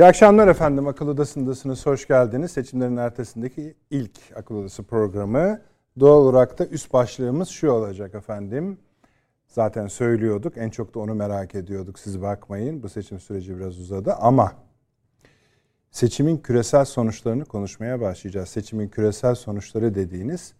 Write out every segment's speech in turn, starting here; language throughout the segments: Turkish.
İyi akşamlar efendim. Akıl Odası'ndasınız. Hoş geldiniz. Seçimlerin ertesindeki ilk Akıl Odası programı. Doğal olarak da üst başlığımız şu olacak efendim. Zaten söylüyorduk. En çok da onu merak ediyorduk. Siz bakmayın. Bu seçim süreci biraz uzadı ama seçimin küresel sonuçlarını konuşmaya başlayacağız. Seçimin küresel sonuçları dediğiniz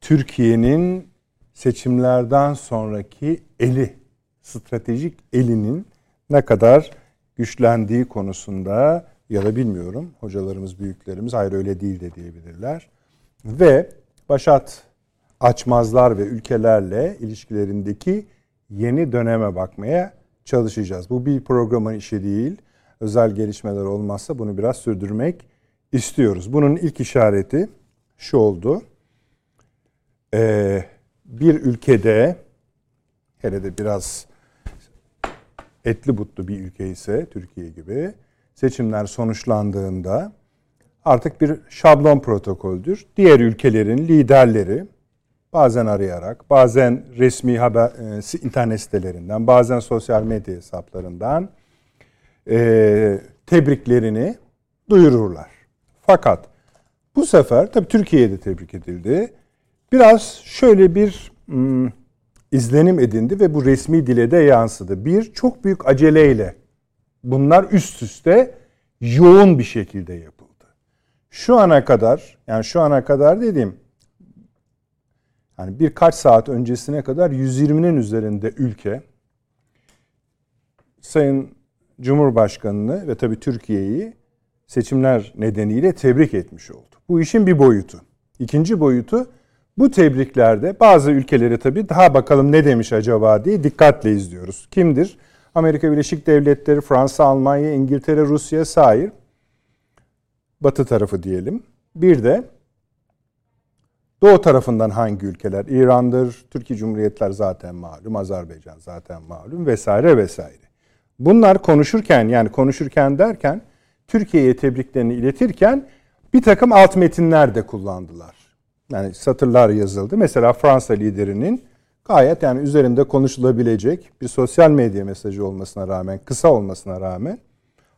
Türkiye'nin seçimlerden sonraki eli, stratejik elinin ne kadar güçlendiği konusunda ya da bilmiyorum hocalarımız, büyüklerimiz hayır öyle değil de diyebilirler. Ve başat açmazlar ve ülkelerle ilişkilerindeki yeni döneme bakmaya çalışacağız. Bu bir programın işi değil. Özel gelişmeler olmazsa bunu biraz sürdürmek istiyoruz. Bunun ilk işareti şu oldu. Ee, bir ülkede hele de biraz etli butlu bir ülke ise Türkiye gibi seçimler sonuçlandığında artık bir şablon protokoldür. Diğer ülkelerin liderleri bazen arayarak, bazen resmi haber e, internet sitelerinden, bazen sosyal medya hesaplarından e, tebriklerini duyururlar. Fakat bu sefer tabii Türkiye'de tebrik edildi. Biraz şöyle bir hmm, izlenim edindi ve bu resmi dile de yansıdı. Bir, çok büyük aceleyle bunlar üst üste yoğun bir şekilde yapıldı. Şu ana kadar, yani şu ana kadar dediğim, yani birkaç saat öncesine kadar 120'nin üzerinde ülke Sayın Cumhurbaşkanı'nı ve tabii Türkiye'yi seçimler nedeniyle tebrik etmiş oldu. Bu işin bir boyutu. İkinci boyutu bu tebriklerde bazı ülkeleri tabii daha bakalım ne demiş acaba diye dikkatle izliyoruz. Kimdir? Amerika Birleşik Devletleri, Fransa, Almanya, İngiltere, Rusya, sair. Batı tarafı diyelim. Bir de Doğu tarafından hangi ülkeler? İran'dır, Türkiye Cumhuriyetler zaten malum, Azerbaycan zaten malum vesaire vesaire. Bunlar konuşurken yani konuşurken derken Türkiye'ye tebriklerini iletirken bir takım alt metinler de kullandılar yani satırlar yazıldı. Mesela Fransa liderinin gayet yani üzerinde konuşulabilecek bir sosyal medya mesajı olmasına rağmen, kısa olmasına rağmen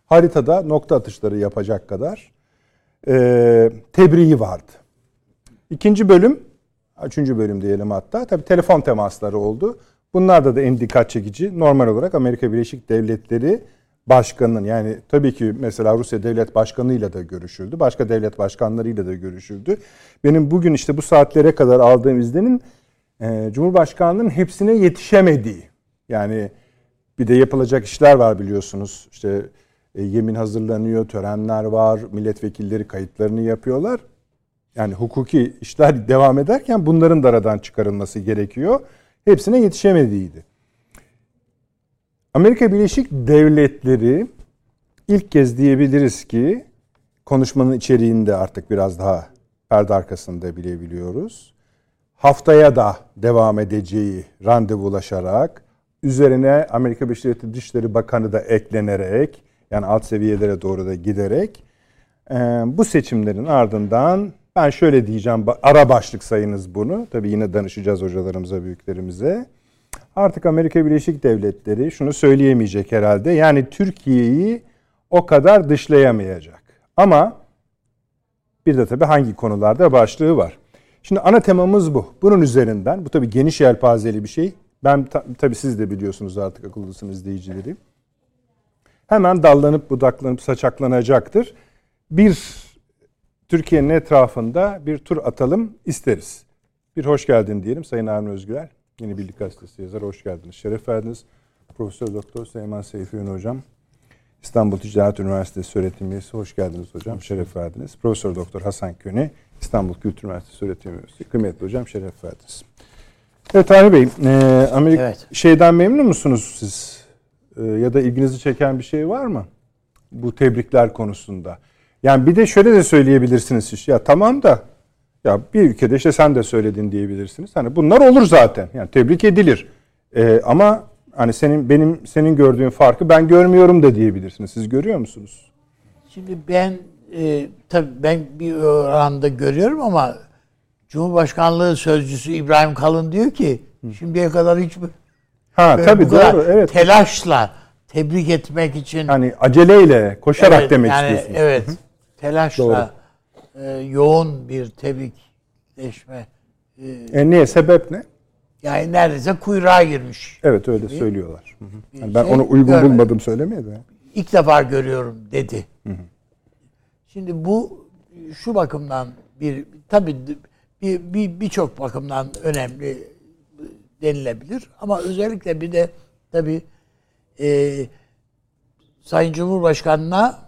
haritada nokta atışları yapacak kadar e, tebriği vardı. İkinci bölüm, üçüncü bölüm diyelim hatta, tabi telefon temasları oldu. Bunlarda da en dikkat çekici normal olarak Amerika Birleşik Devletleri başkanının yani tabii ki mesela Rusya devlet başkanıyla da görüşüldü. Başka devlet başkanlarıyla da görüşüldü. Benim bugün işte bu saatlere kadar aldığım izlenim e, Cumhurbaşkanlığının hepsine yetişemediği. Yani bir de yapılacak işler var biliyorsunuz. İşte e, yemin hazırlanıyor, törenler var, milletvekilleri kayıtlarını yapıyorlar. Yani hukuki işler devam ederken bunların da aradan çıkarılması gerekiyor. Hepsine yetişemediğiydi. Amerika Birleşik Devletleri ilk kez diyebiliriz ki konuşmanın içeriğinde artık biraz daha perde arkasında bilebiliyoruz. Haftaya da devam edeceği randevulaşarak üzerine Amerika Birleşik Devletleri Dışişleri Bakanı da eklenerek yani alt seviyelere doğru da giderek bu seçimlerin ardından ben şöyle diyeceğim ara başlık sayınız bunu. Tabii yine danışacağız hocalarımıza, büyüklerimize artık Amerika Birleşik Devletleri şunu söyleyemeyecek herhalde. Yani Türkiye'yi o kadar dışlayamayacak. Ama bir de tabii hangi konularda başlığı var. Şimdi ana temamız bu. Bunun üzerinden, bu tabii geniş yelpazeli bir şey. Ben ta, tabii siz de biliyorsunuz artık akıllısın izleyicileri. Hemen dallanıp budaklanıp saçaklanacaktır. Bir Türkiye'nin etrafında bir tur atalım isteriz. Bir hoş geldin diyelim Sayın Avni Özgürel. Yeni Birlik Gazetesi yazarı hoş geldiniz. Şeref verdiniz. Profesör Doktor Süleyman Seyfi Ün Hocam. İstanbul Ticaret Üniversitesi öğretim üyesi. Hoş geldiniz hocam. Şeref verdiniz. Profesör Doktor Hasan Köni. İstanbul Kültür Üniversitesi öğretim üyesi. Kıymetli hocam şeref verdiniz. Evet Ali Bey, e, Amerika evet. şeyden memnun musunuz siz? E, ya da ilginizi çeken bir şey var mı? bu tebrikler konusunda. Yani bir de şöyle de söyleyebilirsiniz siz. Ya tamam da ya bir ülkede işte sen de söyledin diyebilirsiniz. Hani bunlar olur zaten. Yani tebrik edilir. Ee, ama hani senin benim senin gördüğün farkı ben görmüyorum da diyebilirsiniz. Siz görüyor musunuz? Şimdi ben e, tabii ben bir oranda görüyorum ama Cumhurbaşkanlığı sözcüsü İbrahim Kalın diyor ki şimdiye kadar hiç Ha tabii doğru. Evet. Telaşla tebrik etmek için hani aceleyle koşarak evet, demek yani, istiyorsunuz. Evet. Telaşla e, yoğun bir tebrikleşme. E, e niye sebep ne? Yani neredeyse kuyruğa girmiş. Evet öyle söylüyorlar. Yani ben şey onu uygun görmedim. bulmadım söylemeye de. İlk defa görüyorum dedi. Hı hı. Şimdi bu şu bakımdan bir tabii bir bir birçok bakımdan önemli denilebilir ama özellikle bir de tabii e, Sayın Cumhurbaşkanı'na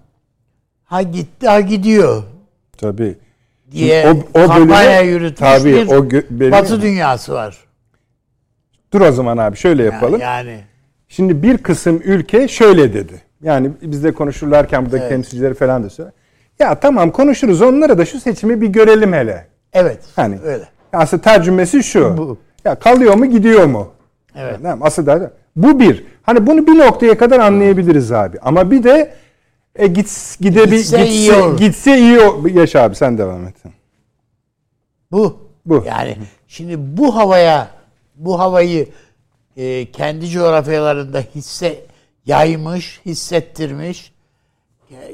ha gitti ha gidiyor. Tabii. Diye o, o kampanya yürütmüş tabii, bir o benim, Batı dünyası var. Dur o zaman abi şöyle yapalım. Yani. Şimdi bir kısım ülke şöyle dedi. Yani bizde konuşurlarken buradaki evet. temsilcileri falan da söyle. Ya tamam konuşuruz onlara da şu seçimi bir görelim hele. Evet. Hani öyle. Aslında tercümesi şu. Bu. Ya kalıyor mu gidiyor mu? Evet. Yani aslında bu bir. Hani bunu bir noktaya kadar anlayabiliriz abi. Ama bir de e, git gidebil gitse, gitse iyi olur. Gitse iyi olur. Yaşa abi sen devam et. Bu. Bu. Yani şimdi bu havaya bu havayı e, kendi coğrafyalarında hisse yaymış, hissettirmiş,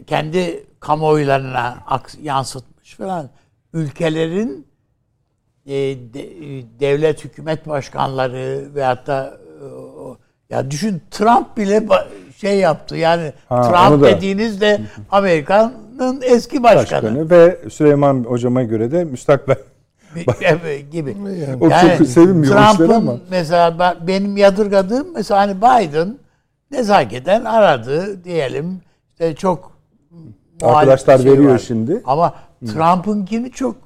kendi kamuoylarına yansıtmış falan ülkelerin e, de, devlet hükümet başkanları veyahut da e, ya düşün Trump bile şey yaptı. Yani ha, Trump dediğinizde Amerika'nın eski başkanı. başkanı ve Süleyman hocama göre de müstakbel gibi. Yani, o yani çok sevinmiyor Trump'ın ama. mesela benim yadırgadığım mesela hani Biden nezaketen aradı diyelim. İşte çok Arkadaşlar şey veriyor var. şimdi. Ama Trump'ınkini çok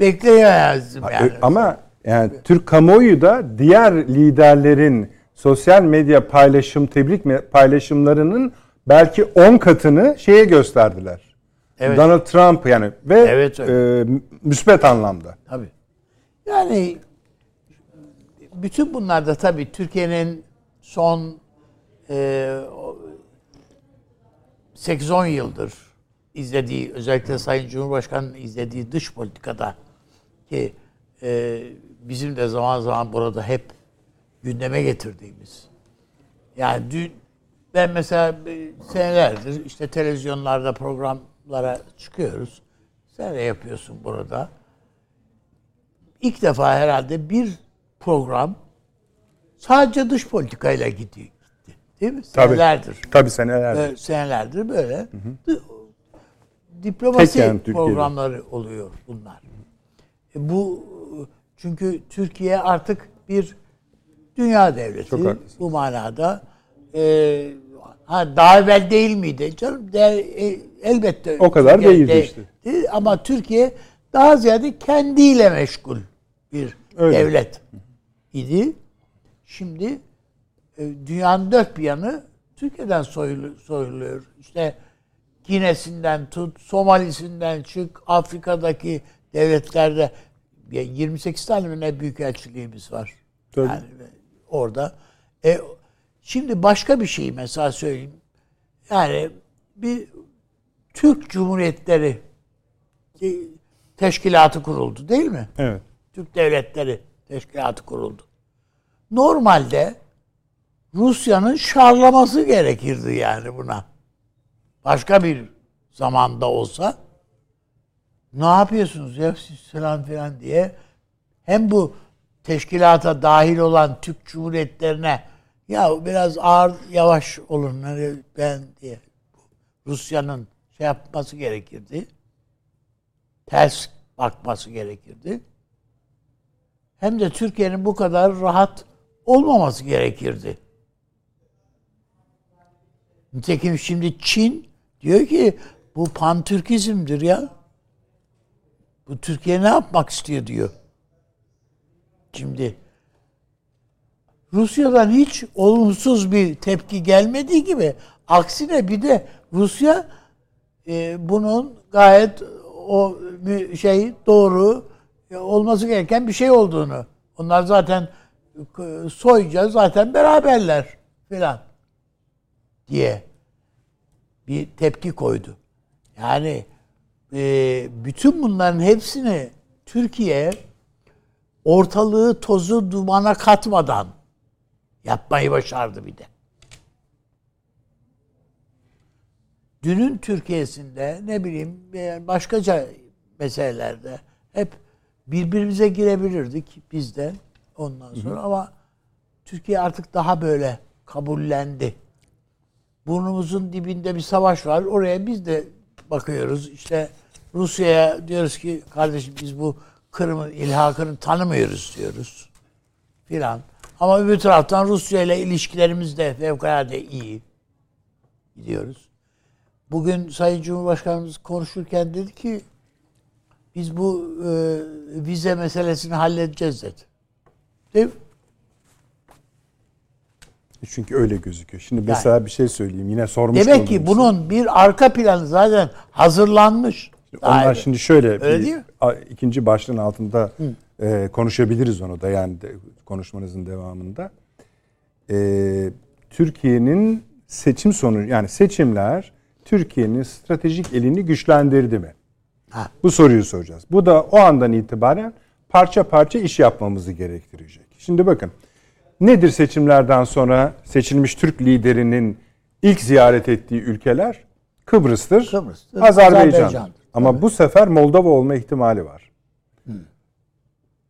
bekleyemezdim yani. Ama yani Türk kamuoyu da diğer liderlerin sosyal medya paylaşım tebrik paylaşımlarının belki 10 katını şeye gösterdiler. Evet. Donald Trump yani ve evet, e, müsbet anlamda. Tabii. Yani bütün bunlar da tabii Türkiye'nin son e, 8-10 yıldır izlediği özellikle Sayın Cumhurbaşkanı'nın izlediği dış politikada ki e, bizim de zaman zaman burada hep gündeme getirdiğimiz yani dün ben mesela senelerdir işte televizyonlarda programlara çıkıyoruz. Sen de yapıyorsun burada. İlk defa herhalde bir program sadece dış politikayla gidiyor. Gitti, değil mi? Senelerdir. Tabii, tabii senelerdir. Böyle, senelerdir böyle. Hı hı. Diplomasi yani programları oluyor bunlar. E bu çünkü Türkiye artık bir dünya devleti. Bu manada e, ha daha evvel değil miydi canım? De, e, elbette. O kadar Türkiye, değildi de, işte. De, ama Türkiye daha ziyade kendiyle meşgul bir Öyle. devlet idi. Şimdi e, dünyanın dört bir yanı Türkiye'den soyulu, soyuluyor. İşte Gine'sinden tut, Somalisinden çık, Afrika'daki devletlerde 28 tane mi ne büyükelçiliğimiz var. Tabii. Yani orada. E, şimdi başka bir şey mesela söyleyeyim. Yani bir Türk Cumhuriyetleri teşkilatı kuruldu değil mi? Evet. Türk Devletleri Teşkilatı kuruldu. Normalde Rusya'nın şarlaması gerekirdi yani buna. Başka bir zamanda olsa ne yapıyorsunuz ya siz falan filan diye hem bu teşkilata dahil olan Türk Cumhuriyetlerine ya biraz ağır yavaş olun hani ben diye Rusya'nın şey yapması gerekirdi. Ters bakması gerekirdi. Hem de Türkiye'nin bu kadar rahat olmaması gerekirdi. Nitekim şimdi Çin diyor ki bu pantürkizmdir ya. Bu Türkiye ne yapmak istiyor diyor. Şimdi Rusya'dan hiç olumsuz bir tepki gelmediği gibi aksine bir de Rusya e, bunun gayet o şey doğru e, olması gereken bir şey olduğunu. Onlar zaten e, soyca zaten beraberler filan diye bir tepki koydu. Yani e, bütün bunların hepsini Türkiye ortalığı tozu dumana katmadan yapmayı başardı bir de. Dünün Türkiye'sinde ne bileyim başkaca meselelerde hep birbirimize girebilirdik biz de ondan sonra hı hı. ama Türkiye artık daha böyle kabullendi. Burnumuzun dibinde bir savaş var. Oraya biz de bakıyoruz. İşte Rusya'ya diyoruz ki kardeşim biz bu Kırım'ın ilhakını tanımıyoruz diyoruz. Filan. Ama öbür taraftan Rusya ile ilişkilerimiz de fevkalade iyi gidiyoruz. Bugün Sayın Cumhurbaşkanımız konuşurken dedi ki biz bu e, vize meselesini halledeceğiz dedi. Değil mi? Çünkü öyle gözüküyor. Şimdi mesela yani, bir şey söyleyeyim. Yine sormuş Demek ki bunun bir arka planı zaten hazırlanmış. Onlar Aynen. şimdi şöyle öyle bir, değil mi? ikinci başlığın altında e, konuşabiliriz onu da yani de, konuşmanızın devamında. E, Türkiye'nin seçim sonu yani seçimler Türkiye'nin stratejik elini güçlendirdi mi? Ha. Bu soruyu soracağız. Bu da o andan itibaren parça parça iş yapmamızı gerektirecek. Şimdi bakın nedir seçimlerden sonra seçilmiş Türk liderinin ilk ziyaret ettiği ülkeler? Kıbrıs'tır, Kıbrıs'tır Azerbaycan'dır. Azerbaycan'dır. Ama Tabii. bu sefer Moldova olma ihtimali var.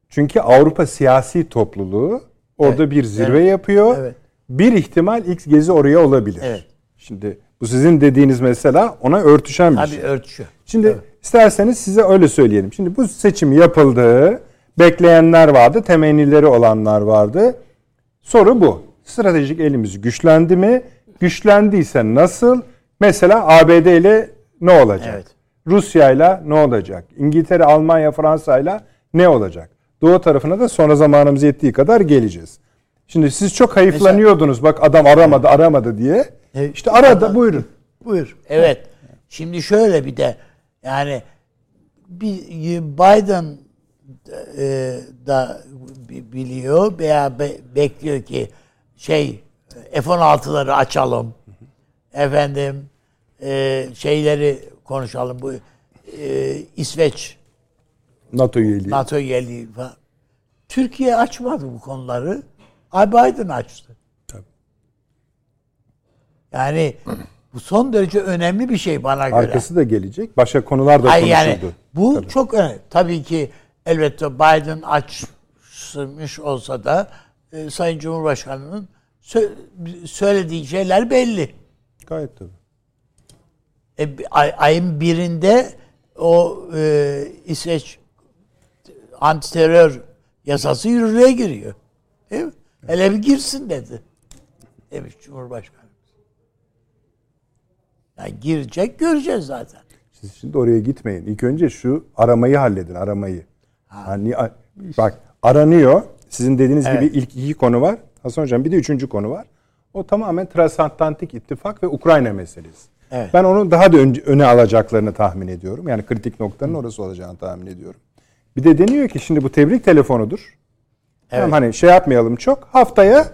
Çünkü Avrupa siyasi topluluğu orada evet. bir zirve evet. yapıyor. Evet. Bir ihtimal ilk gezi oraya olabilir. Evet. Şimdi bu sizin dediğiniz mesela ona örtüşen bir Tabii şey. Tabii örtüşüyor. Şimdi evet. isterseniz size öyle söyleyelim. Şimdi bu seçim yapıldı. Bekleyenler vardı, temennileri olanlar vardı. Soru bu. Stratejik elimiz güçlendi mi? Güçlendiyse nasıl? Mesela ABD ile ne olacak? Evet. Rusya ile ne olacak? İngiltere, Almanya, Fransa ile ne olacak? Doğu tarafına da sonra zamanımız yettiği kadar geleceğiz. Şimdi siz çok hayıflanıyordunuz. Bak adam aramadı, aramadı diye. Evet. İşte arada adam, buyurun. Buyur. Evet. Şimdi şöyle bir de yani bir Biden e, da biliyor veya be, bekliyor ki şey F-16'ları açalım. Efendim e, şeyleri konuşalım bu e, İsveç NATO üyeliği. NATO üyeliği falan. Türkiye açmadı bu konuları. Biden açtı. Tabii. Yani bu son derece önemli bir şey bana göre. Arkası da gelecek. Başka konular da Hayır konuşuldu. Yani bu Tabii. çok önemli. Tabii ki elbette Biden açmış olsa da e, Sayın Cumhurbaşkanı'nın sö- söylediği şeyler belli. Gayet tabii. E, ay, ayın birinde o e, İsveç antiterör yasası yürürlüğe giriyor. Değil mi? Hele bir girsin dedi. Demiş Cumhurbaşkanı. Yani girecek göreceğiz zaten. Siz şimdi oraya gitmeyin. İlk önce şu aramayı halledin aramayı. Ha. Yani, bak aranıyor. Sizin dediğiniz evet. gibi ilk iki konu var. Hasan Hocam bir de üçüncü konu var. O tamamen transatlantik ittifak ve Ukrayna meselesi. Evet. Ben onu daha da önce, öne alacaklarını tahmin ediyorum. Yani kritik noktanın orası olacağını tahmin ediyorum. Bir de deniyor ki şimdi bu tebrik telefonudur. Evet. Hem hani şey yapmayalım çok. Haftaya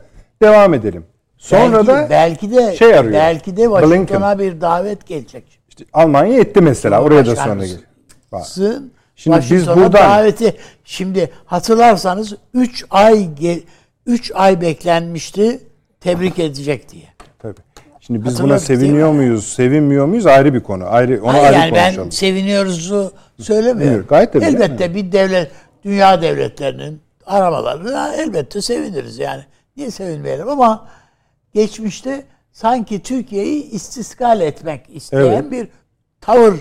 devam edelim. Sonra belki, da belki de şey arıyor. Belki de Washington'a bir davet gelecek. İşte Almanya etti mesela. Oraya da sonra gelecek. Şimdi biz buradan daveti şimdi hatırlarsanız 3 ay 3 ay beklenmişti tebrik edecek diye. Şimdi biz buna seviniyor muyuz, sevinmiyor muyuz ayrı bir konu. Ayrı onu Hayır, ayrı yani konuşalım. ben seviniyoruzu söylemiyorum. Gayet tabii. Elbette yani. bir devlet dünya devletlerinin aramalarına elbette seviniriz yani. Niye sevinmeyelim ama geçmişte sanki Türkiye'yi istiskal etmek isteyen evet. bir tavır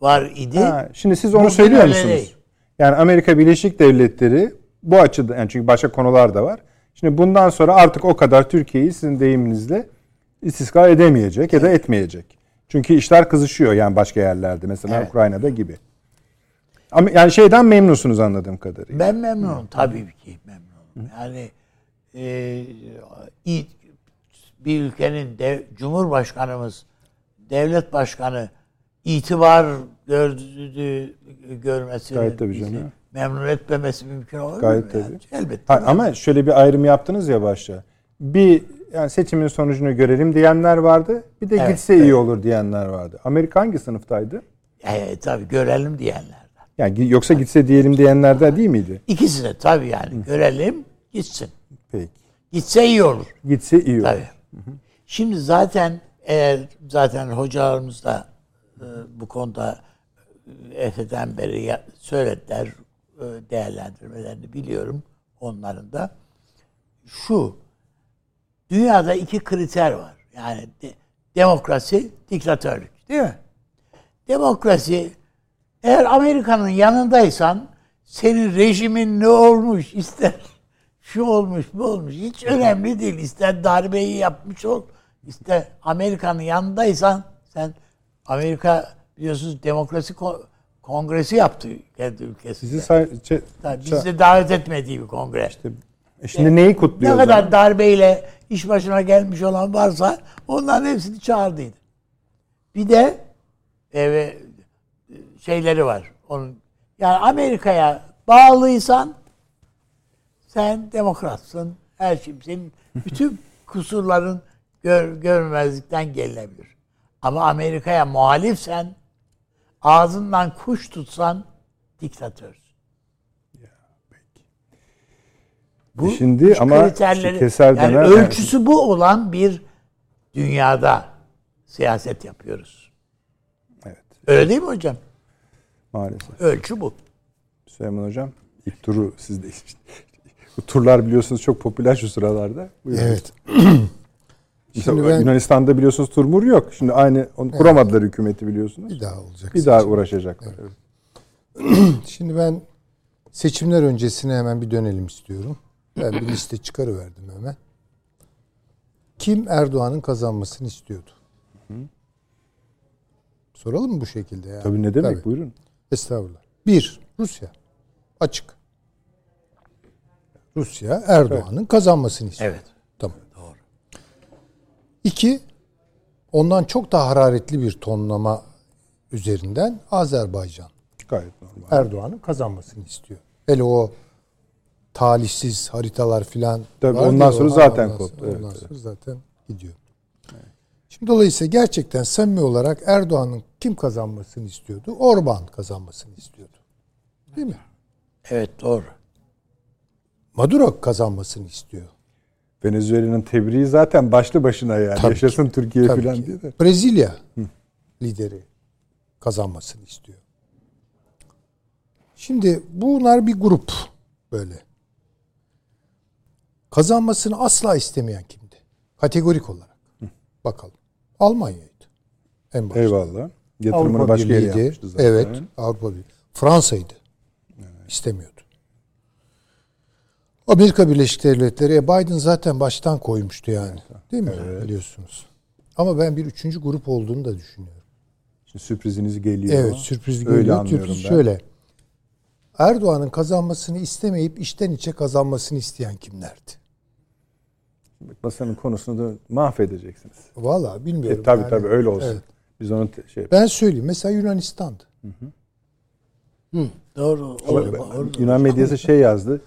var idi. Ha, şimdi siz onu söylüyor musunuz? Değil. Yani Amerika Birleşik Devletleri bu açıda yani çünkü başka konular da var. Şimdi bundan sonra artık o kadar Türkiye'yi sizin deyiminizle istiskal edemeyecek ya da etmeyecek. Çünkü işler kızışıyor yani başka yerlerde mesela evet. Ukrayna'da gibi. Ama yani şeyden memnunsunuz anladığım kadarıyla. Ben memnunum tabii ki memnunum. Yani e, bir ülkenin de Cumhurbaşkanımız devlet başkanı itibar gördüğü görmesi Gayet tabii canım. memnun etmemesi mümkün olur Gayet mu? tabii. Yani? Elbette. Ha, ama şöyle bir ayrım yaptınız ya başta. Bir yani seçimin sonucunu görelim diyenler vardı. Bir de Evet, gitse iyi olur diyenler vardı. Amerika hangi sınıftaydı? E, tabii görelim diyenlerden. Yani yoksa gitse diyelim diyenlerden değil miydi? İkisi de tabii yani görelim gitsin. Peki. Gitse iyi olur. Gitse iyi olur. Tabii. Şimdi zaten eğer zaten hocalarımız da e, bu konuda e, Efe'den beri ya- söylediler e, değerlendirmelerini biliyorum onların da. Şu dünyada iki kriter var. Yani de- demokrasi, diktatörlük değil mi? Demokrasi eğer Amerika'nın yanındaysan senin rejimin ne olmuş ister şu olmuş bu olmuş hiç önemli değil. İster darbeyi yapmış ol ister Amerika'nın yanındaysan sen Amerika biliyorsunuz demokrasi ko- kongresi yaptı kendi ülkesinde. Sizi say- ç- Tabii bizi davet etmediği bir kongre. E şimdi neyi kutluyor? Ne kadar darbeyle iş başına gelmiş olan varsa onların hepsini çağırdıydı. Bir de e, şeyleri var. Onun yani Amerika'ya bağlıysan sen demokratsın. Her şey senin bütün kusurların gör, görmezlikten gelinebilir. Ama Amerika'ya muhalifsen ağzından kuş tutsan diktatörsün. Bu Şimdi ama kriterleri- işte keser yani döner- ölçüsü bu olan bir dünyada siyaset yapıyoruz. Evet. Öyle değil mi hocam? Maalesef. Ölçü bu. Süleyman Hocam ilk turu sizde. Bu turlar biliyorsunuz çok popüler şu sıralarda. Buyurun. Evet. Şimdi ben- Yunanistan'da biliyorsunuz turmur yok. Şimdi aynı onu kuramadılar hükümeti biliyorsunuz. Bir daha olacak. Bir daha uğraşacaklar. Şimdi ben seçimler öncesine hemen bir dönelim istiyorum. Ben bir liste çıkarıverdim hemen. Kim Erdoğan'ın kazanmasını istiyordu? Soralım mı bu şekilde? Yani? Tabii ne demek Tabii. buyurun. Estağfurullah. Bir, Rusya. Açık. Rusya Erdoğan'ın kazanmasını istiyor. Evet. Tamam. Doğru. İki, ondan çok daha hararetli bir tonlama üzerinden Azerbaycan. Gayet normal. Erdoğan'ın kazanmasını istiyor. Hele o talihsiz haritalar filan. Tabii ondan sonra zaten ondan koptu. Evet, ondan evet. sonra zaten gidiyor. Şimdi dolayısıyla gerçekten samimi olarak Erdoğan'ın kim kazanmasını istiyordu? Orban kazanmasını istiyordu. Değil mi? Evet doğru. Maduro kazanmasını istiyor. Venezuela'nın tebriği zaten başlı başına yani. Tabii Yaşasın Türkiye Tabii falan ki. diye de. Brezilya lideri kazanmasını istiyor. Şimdi bunlar bir grup böyle. Kazanmasını asla istemeyen kimdi? Kategorik olarak. Bakalım. Almanya'ydı. En başta. Eyvallah. Yatırımını Avrupa başka yere yapmıştı zaten. Evet. Avrupa Birliği. Fransa'ydı. İstemiyordu. Amerika Birleşik Devletleri e, Biden zaten baştan koymuştu yani. Değil mi? Biliyorsunuz. Ama ben bir üçüncü grup olduğunu da düşünüyorum. Şimdi sürpriziniz geliyor. Evet sürpriz Öyle geliyor. anlıyorum Sürpriz ben. şöyle. Erdoğan'ın kazanmasını istemeyip içten içe kazanmasını isteyen kimlerdi? Masanın konusunu da mahvedeceksiniz. Valla bilmiyorum. E, tabii yani. tabii öyle olsun. Evet. Biz onu şey Ben söyleyeyim. Mesela Yunanistan'dı. Doğru. Ama Orada, ben- orada. Yunan medyası şey yazdı.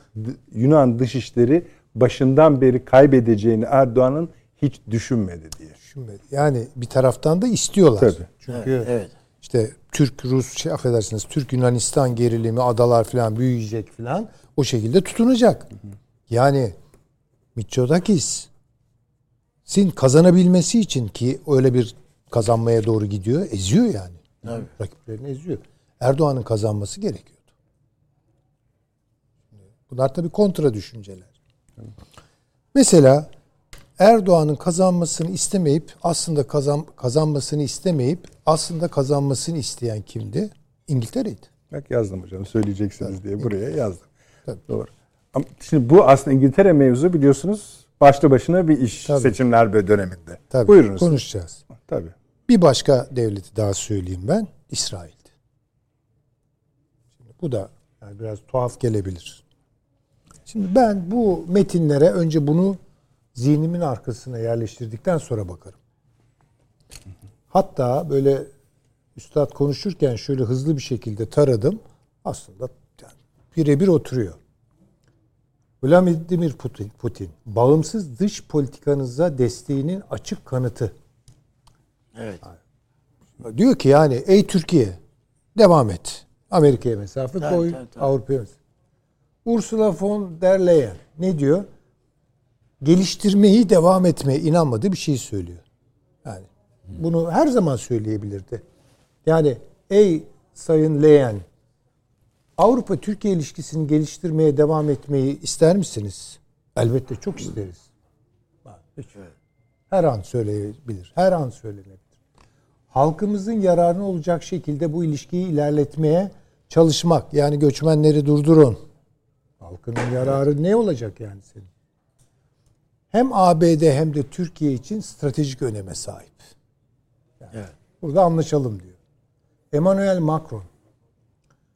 Yunan dışişleri başından beri kaybedeceğini Erdoğan'ın hiç düşünmedi diye. Düşünmedi. Yani bir taraftan da istiyorlar. Tabii. Çünkü Evet. İşte Türk Rus şey affedersiniz Türk Yunanistan gerilimi adalar falan büyüyecek falan o şekilde tutunacak. Yani Mitsotakis sin kazanabilmesi için ki öyle bir kazanmaya doğru gidiyor eziyor yani. Tabii. Rakiplerini eziyor. Erdoğan'ın kazanması gerekiyordu. Bunlar tabii kontra düşünceler. Mesela Erdoğan'ın kazanmasını istemeyip aslında kazan, kazanmasını istemeyip aslında kazanmasını isteyen kimdi? İngiltere'ydi. Bak yazdım hocam söyleyeceksiniz diye buraya yazdım. Tabii. Doğru. Ama şimdi bu aslında İngiltere mevzu biliyorsunuz başlı başına bir iş Tabii. seçimler döneminde. Tabii. Buyurunuz. Konuşacağız. Tabii. Bir başka devleti daha söyleyeyim ben. İsrail'di. Şimdi bu da yani biraz tuhaf gelebilir. Şimdi ben bu metinlere önce bunu zihnimin arkasına yerleştirdikten sonra bakarım. Hatta böyle üstad konuşurken şöyle hızlı bir şekilde taradım. Aslında yani birebir oturuyor. Vladimir Putin, Putin, bağımsız dış politikanıza desteğinin açık kanıtı. Evet. Diyor ki yani ey Türkiye devam et. Amerika'ya mesafe Tabii, koy, tabii, tabii. Avrupa'ya mesafe. Ursula von der Leyen ne diyor? Geliştirmeyi devam etmeye inanmadığı bir şey söylüyor. Yani bunu her zaman söyleyebilirdi. Yani ey Sayın Leyen Avrupa Türkiye ilişkisini geliştirmeye devam etmeyi ister misiniz? Elbette çok isteriz. Her an söyleyebilir. Her an söylenebilir. Halkımızın yararına olacak şekilde bu ilişkiyi ilerletmeye çalışmak. Yani göçmenleri durdurun. Halkının yararı ne olacak yani senin? Hem ABD hem de Türkiye için stratejik öneme sahip. Yani Evet. Burada anlaşalım diyor. Emmanuel Macron.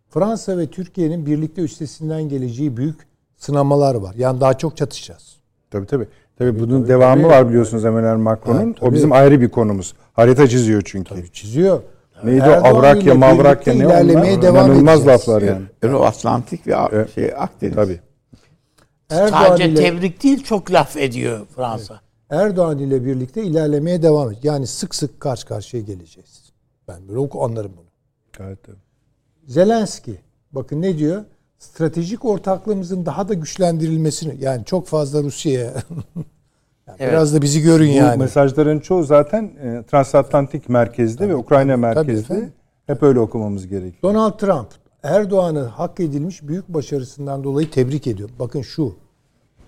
Fransa ve Türkiye'nin birlikte üstesinden geleceği büyük sınamalar var. Yani daha çok çatışacağız. Tabii tabii. Tabii bunun devamı tabii. var biliyorsunuz Emmanuel Macron'un. Ha, tabii. o bizim ayrı bir konumuz. Harita çiziyor çünkü. Çiziyor. Neydi Erdoğan o Avrakya, Mavrakya ne onlar? devam İnanılmaz edeceğiz. laflar yani. Euro-Atlantik ve Evet. şey Akdeniz. Tabii. Erdoğan Sadece ile, tebrik değil çok laf ediyor Fransa. Erdoğan ile birlikte ilerlemeye devam edeceğiz. Yani sık sık karşı karşıya geleceğiz. Ben böyle oku- anlarım bunu. Gayet tabii. Zelenski bakın ne diyor? Stratejik ortaklığımızın daha da güçlendirilmesini yani çok fazla Rusya'ya Yani Evet. biraz da bizi görün Bu yani. mesajların çoğu zaten e, transatlantik merkezli ve Ukrayna merkezli. efendim. Hep öyle okumamız gerekiyor. Donald Trump Erdoğan'ı hak edilmiş büyük başarısından dolayı tebrik ediyor. Bakın şu.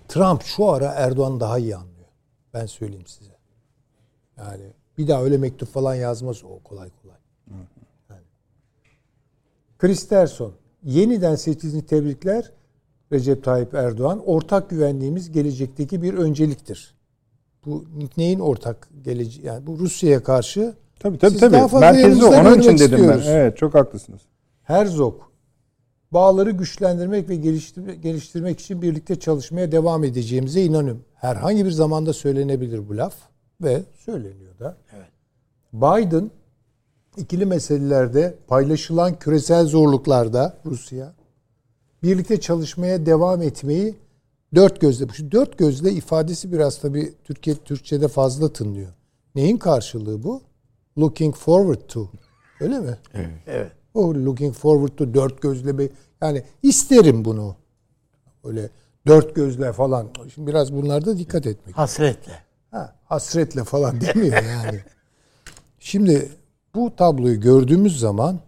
Trump şu ara Erdoğan'ı daha iyi anlıyor. Ben söyleyeyim size. Yani bir daha öyle mektup falan yazmaz o kolay kolay. Yani. Kristerson yeniden seçildiğini tebrikler Recep Tayyip Erdoğan. Ortak güvenliğimiz gelecekteki bir önceliktir. Bu neyin ortak geleceği? Yani bu Rusya'ya karşı Tabii tabii Siz tabii. yanımızda onun için dedim istiyoruz. ben. Evet çok haklısınız. Herzog bağları güçlendirmek ve geliştirmek, için birlikte çalışmaya devam edeceğimize inanıyorum. Herhangi bir zamanda söylenebilir bu laf ve söyleniyor da. Evet. Biden ikili meselelerde paylaşılan küresel zorluklarda Rusya birlikte çalışmaya devam etmeyi dört gözle. Şu dört gözle ifadesi biraz tabii Türkiye Türkçe'de fazla tınlıyor. Neyin karşılığı bu? Looking forward to. Öyle mi? Evet. O looking forward to dört gözle be- yani isterim bunu. Öyle dört gözle falan. Şimdi biraz bunlarda dikkat etmek. Hasretle. Ha, hasretle falan demiyor yani. Şimdi bu tabloyu gördüğümüz zaman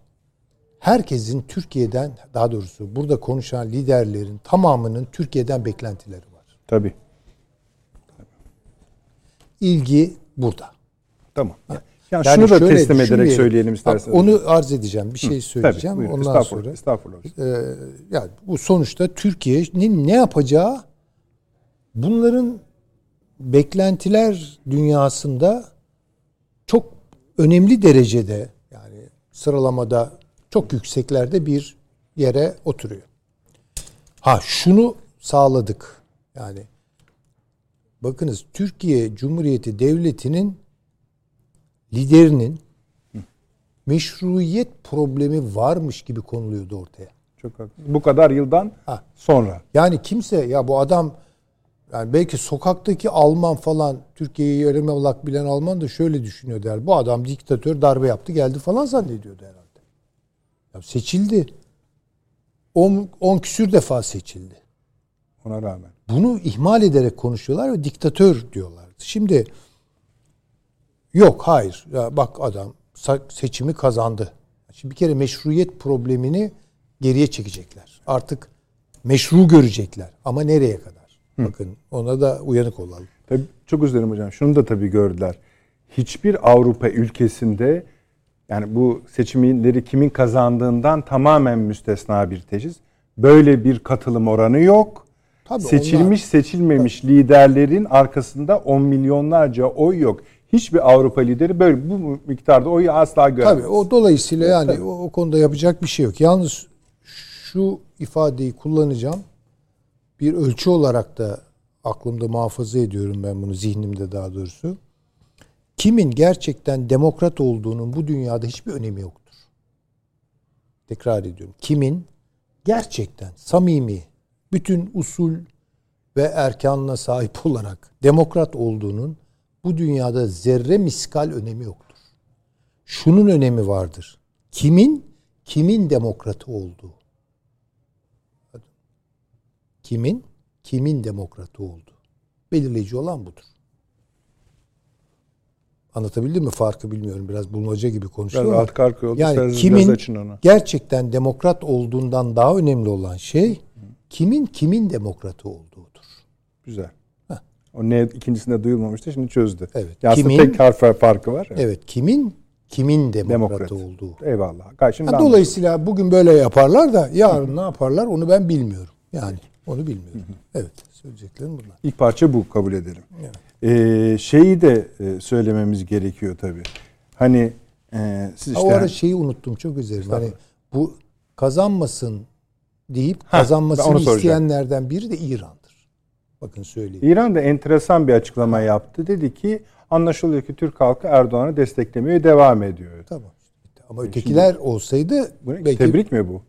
herkesin Türkiye'den daha doğrusu burada konuşan liderlerin tamamının Türkiye'den beklentileri var. Tabii. İlgi burada. Tamam. Yani, Yani şunu da şöyle teslim ederek söyleyelim isterseniz. Onu arz edeceğim. Bir şey söyleyeceğim. Tabii, buyurun. Ondan estağfurullah, sonra Estağfurullah. Ee, yani bu sonuçta Türkiye'nin ne yapacağı bunların beklentiler dünyasında çok önemli derecede yani sıralamada çok yükseklerde bir yere oturuyor. Ha şunu sağladık. Yani bakınız Türkiye Cumhuriyeti Devleti'nin liderinin meşruiyet problemi varmış gibi konuluyordu ortaya. Çok haklısınız. Bu kadar yıldan Ha. sonra. Yani kimse ya bu adam yani belki sokaktaki Alman falan Türkiye'yi yarım olarak bilen Alman da şöyle düşünüyor der. Bu adam diktatör darbe yaptı geldi falan zannediyordu herhalde. Ya seçildi. 10 10 küsür defa seçildi. Ona rağmen. Bunu ihmal ederek konuşuyorlar ve diktatör diyorlardı. Şimdi yok hayır. Ya bak adam seçimi kazandı. Şimdi bir kere meşruiyet problemini geriye çekecekler. Artık meşru görecekler. Ama nereye kadar? Bakın ona da uyanık olalım. Tabii, çok özür dilerim hocam. Şunu da tabii gördüler. Hiçbir Avrupa ülkesinde yani bu seçimleri kimin kazandığından tamamen müstesna bir teşhis. Böyle bir katılım oranı yok. Tabii Seçilmiş seçilmemiş liderlerin arkasında on milyonlarca oy yok. Hiçbir Avrupa lideri böyle bu miktarda oyu asla göremez. Tabii o dolayısıyla yani o, o konuda yapacak bir şey yok. Yalnız şu ifadeyi kullanacağım. Bir ölçü olarak da aklımda muhafaza ediyorum ben bunu zihnimde daha doğrusu. kimin gerçekten demokrat olduğunun bu dünyada hiçbir önemi yoktur. Tekrar ediyorum. Kimin gerçekten samimi, bütün usul ve erkanına sahip olarak demokrat olduğunun bu dünyada zerre miskal önemi yoktur. Şunun önemi vardır. Kimin kimin demokratı olduğu. Kimin kimin demokratı olduğu. Belirleyici olan budur. Anlatabildim mi? Farkı bilmiyorum. Biraz bulmaca gibi konuştum Biraz alt karkı oldu. Yani Siz kimin gerçekten demokrat olduğundan daha önemli olan şey kimin kimin demokratı olduğudur. Güzel. O ne ikincisinde duyulmamıştı şimdi çözdü. Evet. Ya aslında Kimin- tek harf farkı var. Evet. Evet, kimin kimin demokratı Demokrat. olduğu. Eyvallah. Şimdi Ha, anladım. dolayısıyla bugün böyle yaparlar da yarın ne yaparlar onu ben bilmiyorum. Yani onu bilmiyorum. Evet, söyleyeceklerim bunlar. İlk parça bu kabul edelim. Ee, şeyi de e, söylememiz gerekiyor tabii. Hani e, siz Ha, işte o ara şeyi unuttum çok üzerim. Hani bu kazanmasın deyip ben kazanmasını isteyenlerden biri de İran'dır. Bakın söyleyeyim. İran da enteresan bir açıklama yaptı. Dedi ki anlaşılıyor ki Türk halkı Erdoğan'ı desteklemeye devam ediyor. Tamam. Ama ötekiler olsaydı Bu ne? belki Tebrik mi bu?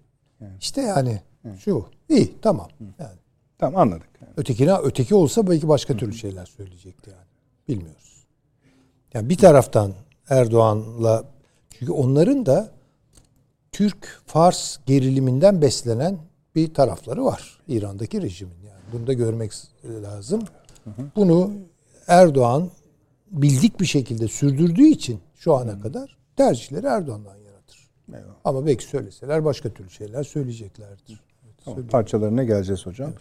işte yani şu iyi tamam. Yani Tamam anladık. Yani. ötekine öteki olsa belki başka türlü şeyler söyleyecekti yani. Bilmiyoruz. Yani bir taraftan Erdoğan'la çünkü onların da Türk Fars geriliminden beslenen bir tarafları var İran'daki rejimin yani. Bunu da görmek lazım. Bunu Erdoğan bildik bir şekilde sürdürdüğü için şu ana kadar tercihleri Erdoğan'dan yaradır. Eyvallah. Ama belki söyleseler başka türlü şeyler söyleyeceklerdir. Tamam, parçalarına geleceğiz hocam.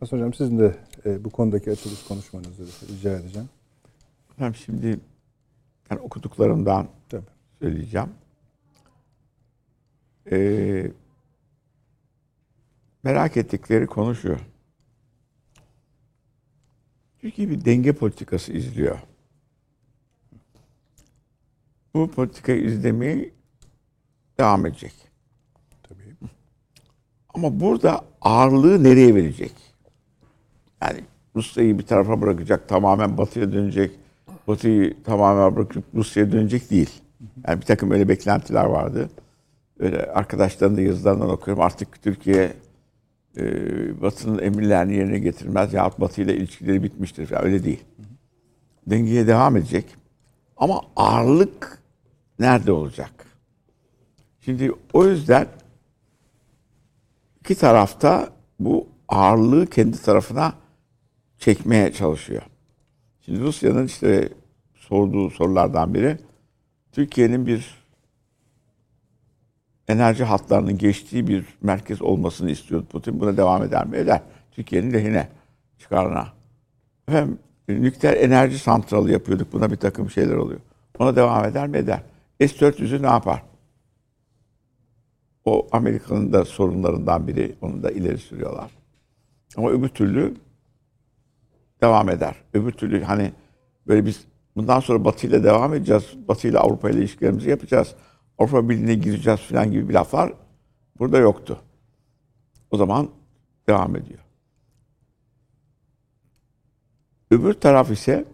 Hasan Hocam sizin de e, bu konudaki açılış konuşmanızı rica edeceğim. Efendim şimdi ben okuduklarımdan Tabii. söyleyeceğim. Ee, merak ettikleri konu şu. Türkiye bir denge politikası izliyor. Bu politikayı izlemeyi devam edecek. Tabii. Ama burada ağırlığı nereye verecek? Yani Rusya'yı bir tarafa bırakacak, tamamen batıya dönecek. Batı'yı tamamen bırakıp Rusya'ya dönecek değil. Yani bir takım öyle beklentiler vardı. Öyle arkadaşların da yazılarından okuyorum. Artık Türkiye e, Batı'nın emirlerini yerine getirmez yahut Batı ile ilişkileri bitmiştir falan. Öyle değil. Dengeye devam edecek. Ama ağırlık nerede olacak? Şimdi o yüzden iki tarafta bu ağırlığı kendi tarafına çekmeye çalışıyor. Şimdi Rusya'nın işte sorduğu sorulardan biri Türkiye'nin bir enerji hatlarının geçtiği bir merkez olmasını istiyor Putin. Buna devam eder mi? Eder. Türkiye'nin lehine, çıkarına. Efendim, nükleer enerji santralı yapıyorduk. Buna bir takım şeyler oluyor. Ona devam eder mi? Eder. S-400'ü ne yapar? O Amerika'nın da sorunlarından biri. Onu da ileri sürüyorlar. Ama öbür türlü devam eder. Öbür türlü hani böyle biz bundan sonra Batı ile devam edeceğiz. Batı ile Avrupa ile ilişkilerimizi yapacağız. Avrupa Birliği'ne gireceğiz falan gibi bir laflar burada yoktu. O zaman devam ediyor. Öbür taraf ise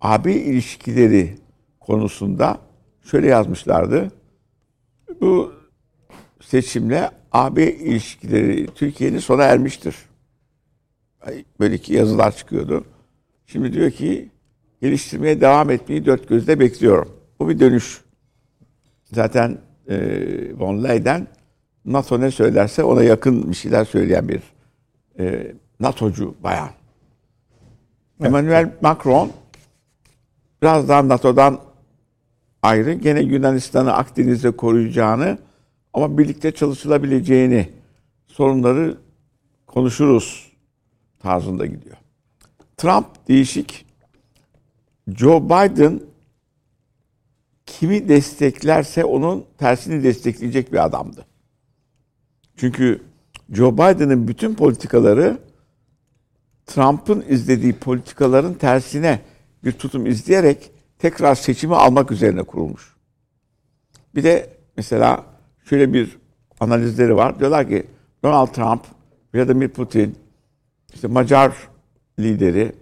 AB ilişkileri konusunda şöyle yazmışlardı. Bu seçimle AB ilişkileri Türkiye'nin sona ermiştir. Böyle ki yazılar çıkıyordu. Şimdi diyor ki geliştirmeye devam etmeyi dört gözle bekliyorum. Bu bir dönüş. Zaten e, Von Leyden NATO ne söylerse ona yakın bir şeyler söyleyen bir e, NATO'cu bayan. Emmanuel Macron biraz daha NATO'dan ayrı gene Yunanistan'ı Akdeniz'de koruyacağını ama birlikte çalışılabileceğini sorunları konuşuruz tarzında gidiyor. Trump değişik. Joe Biden kimi desteklerse onun tersini destekleyecek bir adamdı. Çünkü Joe Biden'ın bütün politikaları Trump'ın izlediği politikaların tersine bir tutum izleyerek tekrar seçimi almak üzerine kurulmuş. Bir de mesela şöyle bir analizleri var. Diyorlar ki Donald Trump, Vladimir Putin, işte Macar lideri,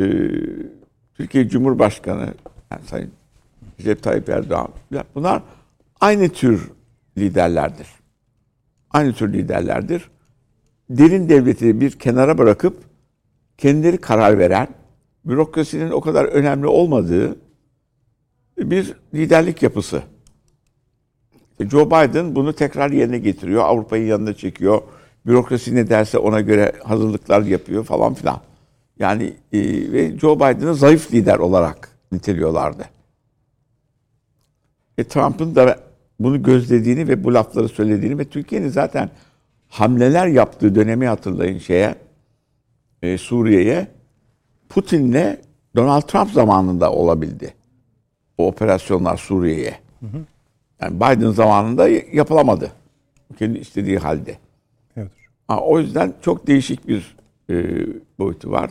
e, Türkiye Cumhurbaşkanı yani Sayın Recep Tayyip Erdoğan bunlar aynı tür liderlerdir. Aynı tür liderlerdir. Derin devleti bir kenara bırakıp kendileri karar veren, bürokrasinin o kadar önemli olmadığı bir liderlik yapısı. Joe Biden bunu tekrar yerine getiriyor. Avrupa'yı yanına çekiyor. Bürokrasi ne derse ona göre hazırlıklar yapıyor falan filan. Yani e, ve Joe Biden'ı zayıf lider olarak niteliyorlardı. E, Trump'ın da bunu gözlediğini ve bu lafları söylediğini ve Türkiye'nin zaten hamleler yaptığı dönemi hatırlayın şeye e, Suriye'ye Putin'le Donald Trump zamanında olabildi. O operasyonlar Suriye'ye. Yani Biden zamanında yapılamadı. Kendi istediği halde. Evet. Ha, o yüzden çok değişik bir e, boyutu var.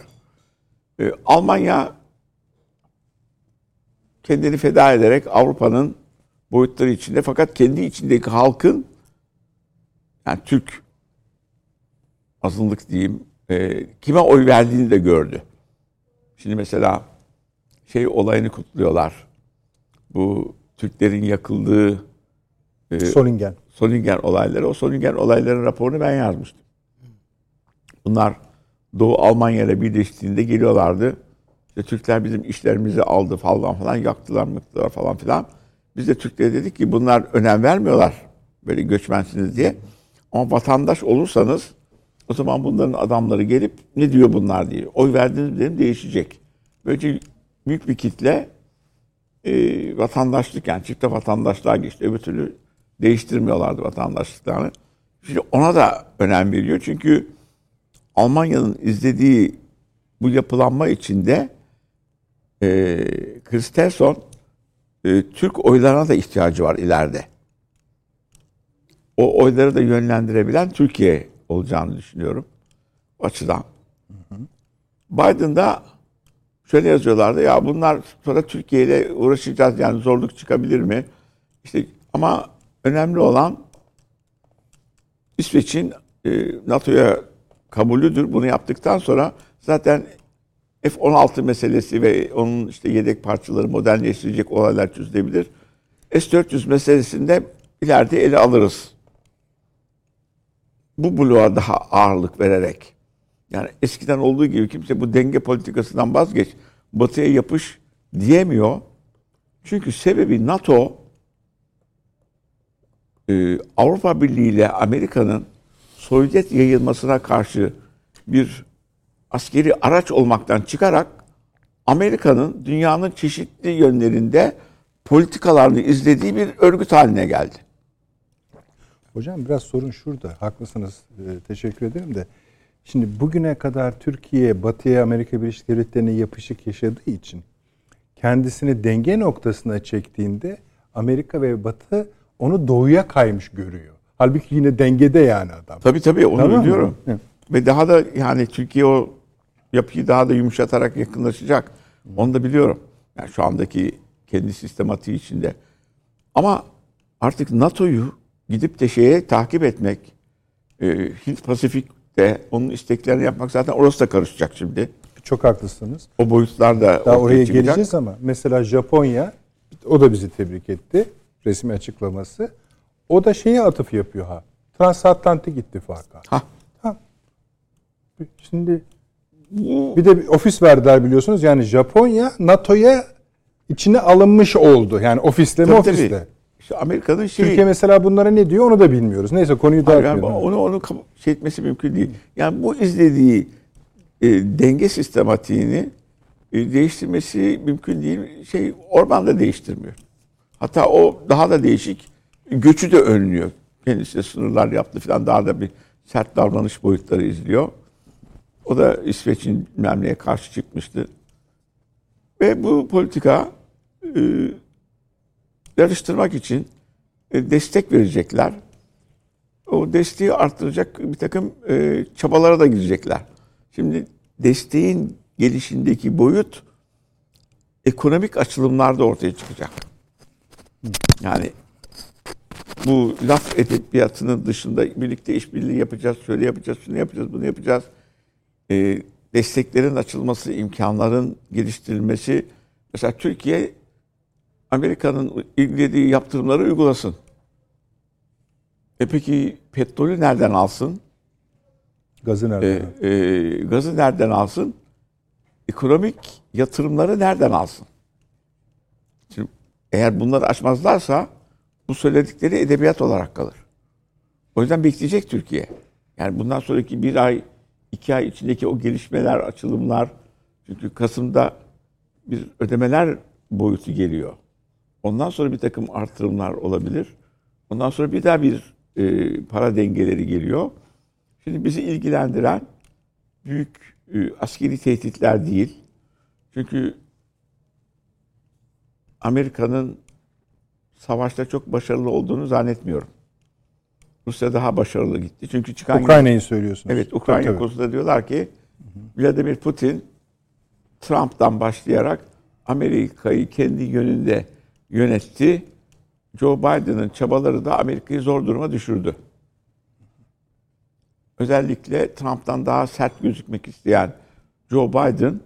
E, Almanya kendini feda ederek Avrupa'nın boyutları içinde fakat kendi içindeki halkın yani Türk azınlık diyeyim e, kime oy verdiğini de gördü. Şimdi mesela şey olayını kutluyorlar. Bu Türklerin yakıldığı e, Solingen. Solingen olayları. O Solingen olayların raporunu ben yazmıştım. Bunlar Doğu Almanya ile birleştiğinde geliyorlardı. İşte Türkler bizim işlerimizi aldı falan falan yaktılar mıktılar falan filan. Biz de Türklere dedik ki bunlar önem vermiyorlar böyle göçmensiniz diye. Ama vatandaş olursanız o zaman bunların adamları gelip ne diyor bunlar diye. Oy verdiğiniz dedim değişecek. Böylece büyük bir kitle e, vatandaşlık yani çifte vatandaşlığa geçti. Öbür türlü değiştirmiyorlardı vatandaşlıklarını. Şimdi ona da önem veriyor. Çünkü Almanya'nın izlediği bu yapılanma içinde e, Kristersson e, Türk oylarına da ihtiyacı var ileride. O oyları da yönlendirebilen Türkiye olacağını düşünüyorum. O açıdan. Biden'da şöyle yazıyorlardı ya bunlar sonra Türkiye ile uğraşacağız yani zorluk çıkabilir mi? İşte ama önemli olan İsveç'in e, NATO'ya kabulüdür. Bunu yaptıktan sonra zaten F-16 meselesi ve onun işte yedek parçaları modernleştirecek olaylar çözülebilir. S-400 meselesinde ileride ele alırız. Bu bloğa daha ağırlık vererek. Yani eskiden olduğu gibi kimse bu denge politikasından vazgeç, batıya yapış diyemiyor. Çünkü sebebi NATO e, Avrupa Birliği ile Amerika'nın Sovyet yayılmasına karşı bir askeri araç olmaktan çıkarak Amerika'nın dünyanın çeşitli yönlerinde politikalarını izlediği bir örgüt haline geldi. Hocam biraz sorun şurada. Haklısınız. Ee, teşekkür ederim de. Şimdi bugüne kadar Türkiye Batı'ya Amerika Birleşik Devletleri'ne yapışık yaşadığı için kendisini denge noktasına çektiğinde Amerika ve Batı onu doğuya kaymış görüyor. Halbuki yine dengede yani adam. Tabii tabii onu tamam diyorum. Ve daha da yani Türkiye o yapıyı daha da yumuşatarak yakınlaşacak. Onu da biliyorum. Yani şu andaki kendi sistematiği içinde. Ama artık NATO'yu gidip de şeye takip etmek, e, Hint Pasifik'te onun isteklerini yapmak zaten orası da karışacak şimdi. Çok haklısınız. O boyutlar da Daha oraya çıkacak. geleceğiz ama mesela Japonya o da bizi tebrik etti. Resmi açıklaması. O da şeye atıf yapıyor ha. Transatlantik İttifak'a. Ha. ha. Şimdi bir de bir ofis verdiler biliyorsunuz. Yani Japonya NATO'ya içine alınmış oldu. Yani ofiste mi ofiste. Tabii. İşte Amerika'nın şeyi... Türkiye mesela bunlara ne diyor onu da bilmiyoruz. Neyse konuyu dağıtmayalım. Yani onu onu şey etmesi mümkün değil. Yani bu izlediği e, denge sistematiğini e, değiştirmesi mümkün değil. Şey Orban da değiştirmiyor. Hatta o daha da değişik göçü de önlüyor. Kendisi sınırlar yaptı falan daha da bir sert davranış boyutları izliyor. O da İsveç'in memleye karşı çıkmıştı. Ve bu politika e, yarıştırmak için e, destek verecekler. O desteği arttıracak bir takım e, çabalara da girecekler. Şimdi desteğin gelişindeki boyut ekonomik açılımlarda ortaya çıkacak. Yani bu laf edebiyatının dışında birlikte işbirliği yapacağız, şöyle yapacağız, şunu yapacağız, bunu yapacağız. E, desteklerin açılması, imkanların geliştirilmesi. Mesela Türkiye Amerika'nın ilgilediği yaptırımları uygulasın. E peki petrolü nereden alsın? Gazı nereden? E, e, gazı nereden alsın? Ekonomik yatırımları nereden alsın? Şimdi eğer bunları açmazlarsa bu söyledikleri edebiyat olarak kalır. O yüzden bekleyecek Türkiye. Yani bundan sonraki bir ay, iki ay içindeki o gelişmeler, açılımlar, çünkü Kasım'da bir ödemeler boyutu geliyor. Ondan sonra bir takım artırımlar olabilir. Ondan sonra bir daha bir e, para dengeleri geliyor. Şimdi bizi ilgilendiren büyük e, askeri tehditler değil. Çünkü Amerika'nın savaşta çok başarılı olduğunu zannetmiyorum. Rusya daha başarılı gitti. Çünkü çıkan Ukrayna'yı söylüyorsunuz. Evet, Ukrayna Tabii, konusunda diyorlar ki Vladimir Putin Trump'tan başlayarak Amerika'yı kendi yönünde yönetti. Joe Biden'ın çabaları da Amerika'yı zor duruma düşürdü. Özellikle Trump'tan daha sert gözükmek isteyen Joe Biden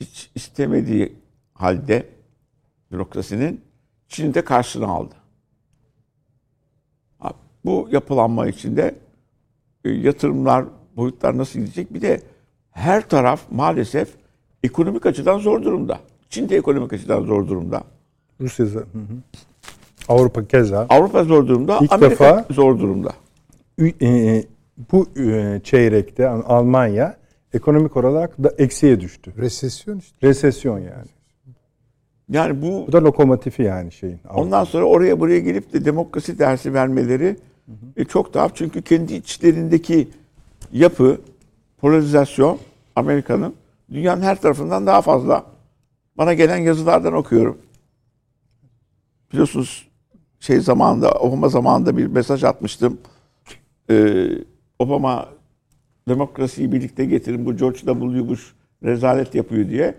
hiç istemediği halde bürokrasinin Çin'i de aldı. Bu yapılanma içinde e, yatırımlar, boyutlar nasıl gidecek? Bir de her taraf maalesef ekonomik açıdan zor durumda. Çin de ekonomik açıdan zor durumda. Rusya, hı hı. Avrupa keza. Avrupa zor durumda, İlk Amerika defa- zor durumda. E, bu e, çeyrekte Almanya ekonomik olarak da eksiye düştü. Resesyon işte. Resesyon yani. Yani bu Bu da lokomotifi yani şeyin. Ondan sonra oraya buraya gelip de demokrasi dersi vermeleri e, çok tuhaf. Çünkü kendi içlerindeki yapı, polarizasyon Amerika'nın dünyanın her tarafından daha fazla. Bana gelen yazılardan okuyorum. Biliyorsunuz şey zamanında, Obama zamanında bir mesaj atmıştım. Ee, Obama demokrasiyi birlikte getirin bu George W. Bush rezalet yapıyor diye.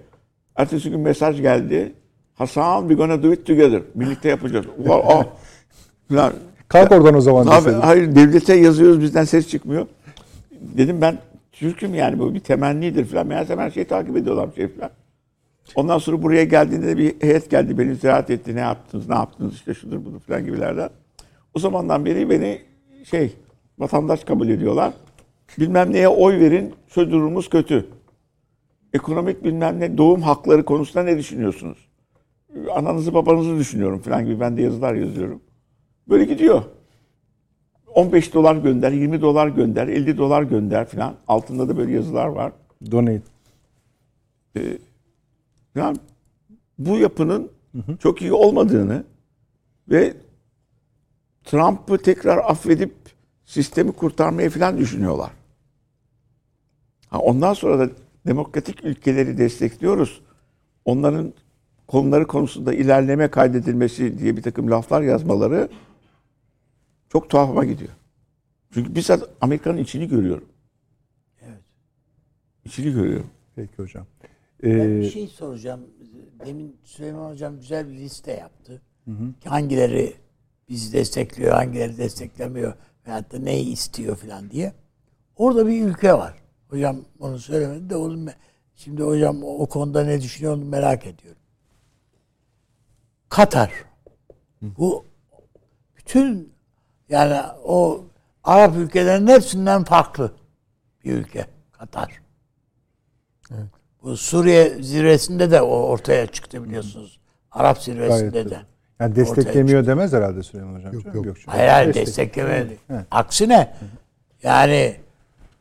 Ertesi gün mesaj geldi. Hasan we gonna do it together. Birlikte yapacağız. Ulan, ah. Ulan, Kalk oradan o zaman Abi, deseydin. hayır devlete yazıyoruz bizden ses çıkmıyor. Dedim ben Türk'üm yani bu bir temennidir falan. Meğerse her şeyi takip ediyorlar şey falan. Ondan sonra buraya geldiğinde de bir heyet geldi beni ziyaret etti. Ne yaptınız, ne yaptınız işte şudur budur falan gibilerden. O zamandan beri beni şey vatandaş kabul ediyorlar. Bilmem neye oy verin, şu durumumuz kötü. Ekonomik bilmem ne doğum hakları konusunda ne düşünüyorsunuz? Ananızı babanızı düşünüyorum falan gibi ben de yazılar yazıyorum. Böyle gidiyor. 15 dolar gönder, 20 dolar gönder, 50 dolar gönder falan. Altında da böyle yazılar var. Donate. Yani bu yapının çok iyi olmadığını ve Trump'ı tekrar affedip sistemi kurtarmayı falan düşünüyorlar. Ha, ondan sonra da demokratik ülkeleri destekliyoruz. Onların konuları konusunda ilerleme kaydedilmesi diye bir takım laflar yazmaları çok tuhafıma gidiyor. Çünkü bizzat Amerika'nın içini görüyorum. Evet. İçini görüyorum. Peki hocam. Ben Ee, bir şey soracağım. Demin Süleyman Hocam güzel bir liste yaptı. Ki Hangileri bizi destekliyor, hangileri desteklemiyor veyahut da neyi istiyor falan diye. Orada bir ülke var. Hocam onu söylemedi de oğlum ben- şimdi hocam o o konuda ne düşünüyor onu merak ediyorum. Katar. Bu bütün yani o Arap ülkelerinin hepsinden farklı bir ülke Katar. Bu Suriye zirvesinde de o ortaya çıktı biliyorsunuz. Arap zirvesinde Gayet de. yani desteklemiyor demez herhalde Süleyman Hocam. Yok, yok. canım. Hayır hayır Destek- desteklemedi. Evet. Aksine yani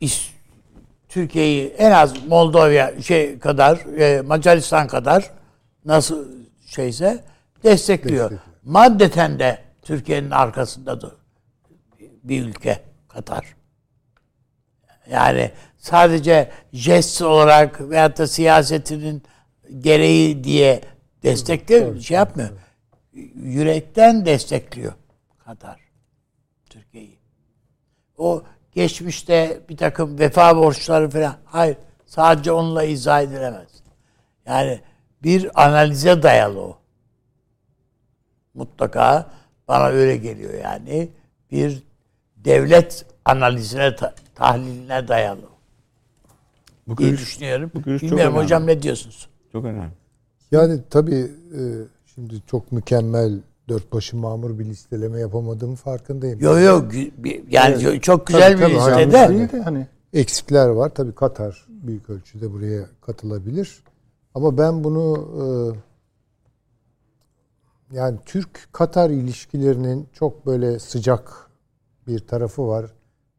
İs- Türkiye'yi en az Moldova şey kadar e, Macaristan kadar nasıl şeyse destekliyor. Destekliyor. Maddeten de Türkiye'nin arkasındadır bir ülke Katar. Yani sadece jest olarak veyahut da siyasetinin gereği diye destekle şey yapmıyor. Yürekten destekliyor Katar Türkiye'yi. O geçmişte bir takım vefa borçları falan hayır sadece onunla izah edilemez. Yani bir analize dayalı o. Mutlaka bana öyle geliyor yani. Bir devlet analizine, ta- tahliline dayalı. Bu diye görüş- düşünüyorum. bu görüş çok Bilmiyorum önemli. hocam ne diyorsunuz? Çok önemli. Yani tabii e, şimdi çok mükemmel dört başı mamur bir listeleme yapamadığımın farkındayım. Yok yok yani çok güzel Tabii, bir tabii, listede. de hani Eksikler var. Tabii Katar büyük ölçüde buraya katılabilir. Ama ben bunu e, yani Türk-Katar ilişkilerinin çok böyle sıcak bir tarafı var.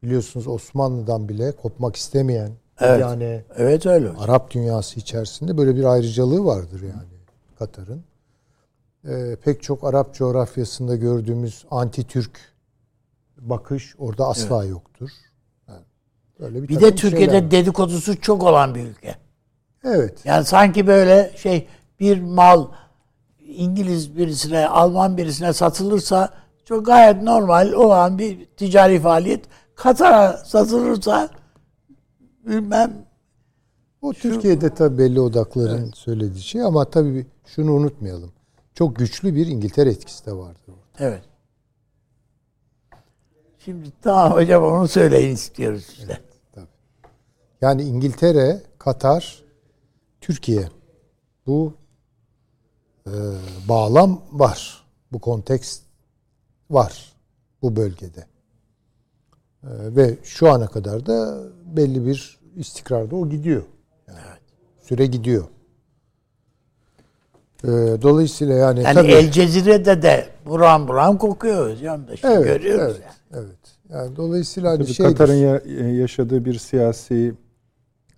Biliyorsunuz Osmanlı'dan bile kopmak istemeyen Evet. yani Evet öyle. Arap dünyası içerisinde böyle bir ayrıcalığı vardır yani Katar'ın. Ee, pek çok Arap coğrafyasında gördüğümüz anti-Türk bakış orada asla yoktur. Yani böyle bir, Bir de Türkiye'de var. dedikodusu çok olan bir ülke. evet. Yani sanki böyle şey bir mal İngiliz birisine, Alman birisine satılırsa çok gayet normal olan bir ticari faaliyet. Katar'a satılırsa bilmem O Türkiye'de tabii belli odakların söylediği şey ama tabii şunu unutmayalım. Çok güçlü bir İngiltere etkisi de orada. evet. Şimdi tamam hocam onu söyleyin istiyoruz size. Yani İngiltere, Katar, Türkiye bu e, bağlam var. Bu kontekst var bu bölgede. E, ve şu ana kadar da belli bir istikrarda o gidiyor. Yani Süre gidiyor. E, dolayısıyla yani, Yani tabii El Cezire'de de buram buram kokuyor hocam da şimdi evet, görüyoruz. evet, yani. evet. Yani dolayısıyla hani şeydir. Katar'ın ya- yaşadığı bir siyasi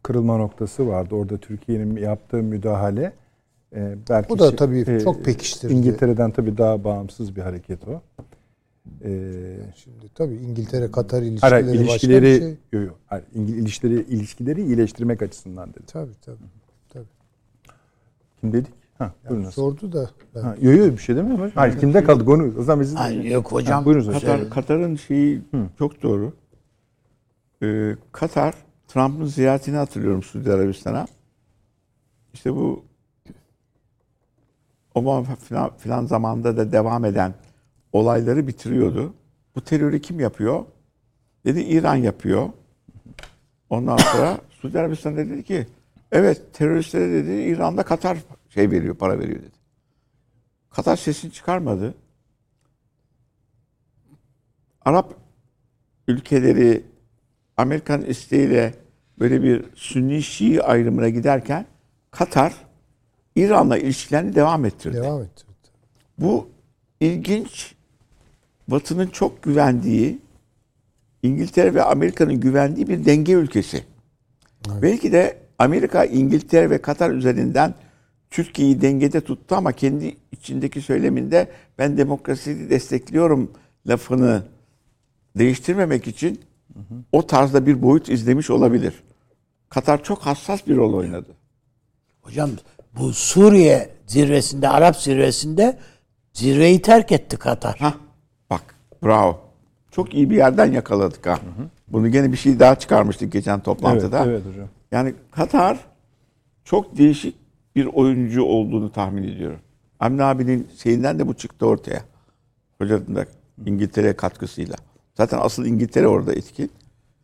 kırılma noktası vardı. Orada Türkiye'nin yaptığı müdahale e, belki Bu da şey- tabii çok pekiştirdi. İngiltere'den tabii daha bağımsız bir hareket o. E, Şimdi tabii İngiltere Katar ilişkileri, Hayır, başka ilişkileri bir şey. yok yok. Hayır, İngil- ilişkileri ilişkileri iyileştirmek açısından dedi. Tabii tabii. tabii. Kim dedik? Ha, buyurunuz. Sordu da ben Ha, yok yok bir şey demiyorum hocam. Hayır kimde kaldık onu? O zaman biz Ay, yok hocam. Ha, buyurunuz hocam. Katar, Katar'ın şeyi çok doğru. Ee, Katar, Trump'ın ziyaretini hatırlıyorum Suudi Arabistan'a. İşte bu Obama filan, filan zamanında da devam eden olayları bitiriyordu. Bu terörü kim yapıyor? Dedi İran yapıyor. Ondan sonra Suudi Arabistan dedi ki evet teröristlere dedi İran'da Katar şey veriyor, para veriyor dedi. Katar sesini çıkarmadı. Arap ülkeleri Amerikan isteğiyle böyle bir Sünni Şii ayrımına giderken Katar İran'la ilişkilerini devam ettirdi. devam ettirdi. Bu ilginç Batı'nın çok güvendiği İngiltere ve Amerika'nın güvendiği bir denge ülkesi. Belki de Amerika, İngiltere ve Katar üzerinden Türkiye'yi dengede tuttu ama kendi içindeki söyleminde ben demokrasiyi destekliyorum lafını değiştirmemek için o tarzda bir boyut izlemiş olabilir. Katar çok hassas bir rol oynadı. Hocam bu Suriye zirvesinde, Arap zirvesinde zirveyi terk etti Katar. Hah, bak bravo. Çok iyi bir yerden yakaladık ha. Bunu gene bir şey daha çıkarmıştık geçen Evet, toplantıda. evet hocam. Yani Katar çok değişik bir oyuncu olduğunu tahmin ediyorum. Hamdi abinin şeyinden de bu çıktı ortaya. Hocanın da İngiltere katkısıyla. Zaten asıl İngiltere orada etkin.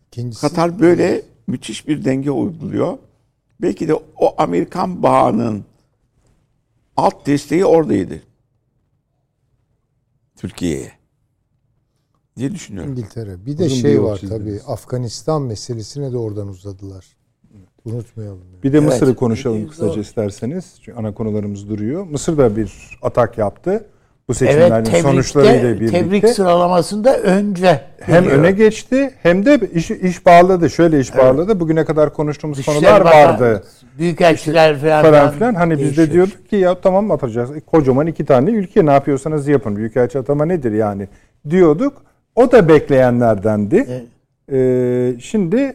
İkincisi Katar böyle müthiş bir denge uyguluyor. Belki de o Amerikan bağının alt desteği oradaydı. Türkiye'ye. diye düşünüyorum. İngiltere. Bir de Uzun şey var tabii. Afganistan meselesine de oradan uzadılar. Unutmayalım. yani. Bir de Evet. Mısır'ı konuşalım Doğru. kısaca isterseniz. Çünkü ana konularımız duruyor. Mısır da bir atak yaptı. Bu seçimlerin Evet, tebrikte, sonuçlarıyla birlikte. tebrik sıralamasında önce hem geliyor. öne geçti hem de iş, iş bağladı. Şöyle iş bağladı. Bugüne kadar konuştuğumuz Dışişleri konular Bakan- vardı. Büyükelçiler falan, Falan filan. Hani biz de diyorduk ki ya tamam atacağız. E, Kocaman iki tane ülke ne yapıyorsanız yapın. Büyükelçi atama nedir yani diyorduk. O da bekleyenlerdendi. Evet. Ee, şimdi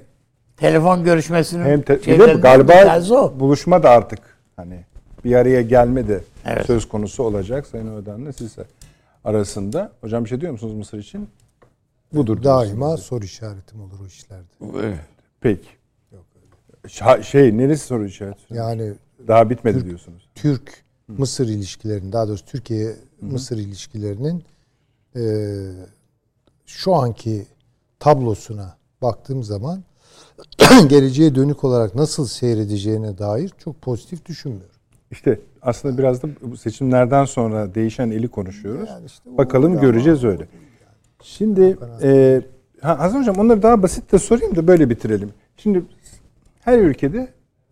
Telefon görüşmesinin hem te- bir de galiba buluşma da artık hani bir araya gelme de Evet. söz konusu olacak Sayın Öden'le siz arasında. Hocam bir şey diyor musunuz Mısır için? Budur. Daima diyorsunuz. soru işaretim olur o işlerde. Evet. Peki. Şa- şey neresi soru işareti? Yani Daha bitmedi diyorsunuz. Türk Mısır ilişkilerinin daha doğrusu Türkiye Mısır ilişkilerinin e, şu anki tablosuna baktığım zaman geleceğe dönük olarak nasıl seyredeceğine dair çok pozitif düşünmüyorum. İşte aslında biraz da bu seçimlerden sonra değişen eli konuşuyoruz. Yani işte Bakalım göreceğiz öyle. Şimdi e, Hasan Hocam onları daha basit de sorayım da böyle bitirelim. Şimdi her ülkede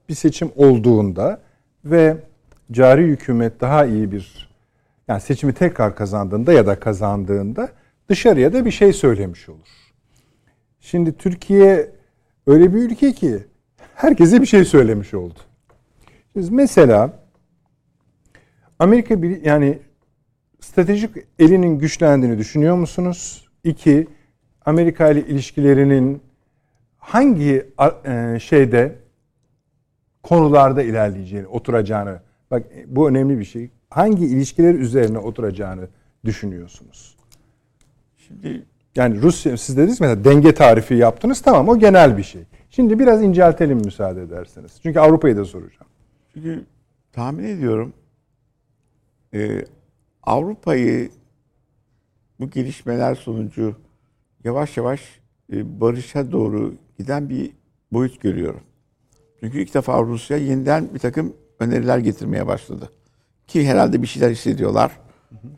bir seçim olduğunda ve cari hükümet daha iyi bir yani seçimi tekrar kazandığında ya da kazandığında dışarıya da bir şey söylemiş olur. Şimdi Türkiye öyle bir ülke ki herkese bir şey söylemiş oldu. Şimdi mesela Amerika bir yani stratejik elinin güçlendiğini düşünüyor musunuz? İki, Amerika ile ilişkilerinin hangi e, şeyde konularda ilerleyeceğini, oturacağını, bak bu önemli bir şey. Hangi ilişkiler üzerine oturacağını düşünüyorsunuz? Şimdi yani Rusya siz dediniz mesela denge tarifi yaptınız tamam o genel bir şey. Şimdi biraz inceltelim müsaade ederseniz. Çünkü Avrupa'yı da soracağım. Çünkü tahmin ediyorum e, Avrupa'yı bu gelişmeler sonucu yavaş yavaş e, barışa doğru giden bir boyut görüyorum. Çünkü ilk defa Rusya yeniden bir takım öneriler getirmeye başladı. Ki herhalde bir şeyler hissediyorlar.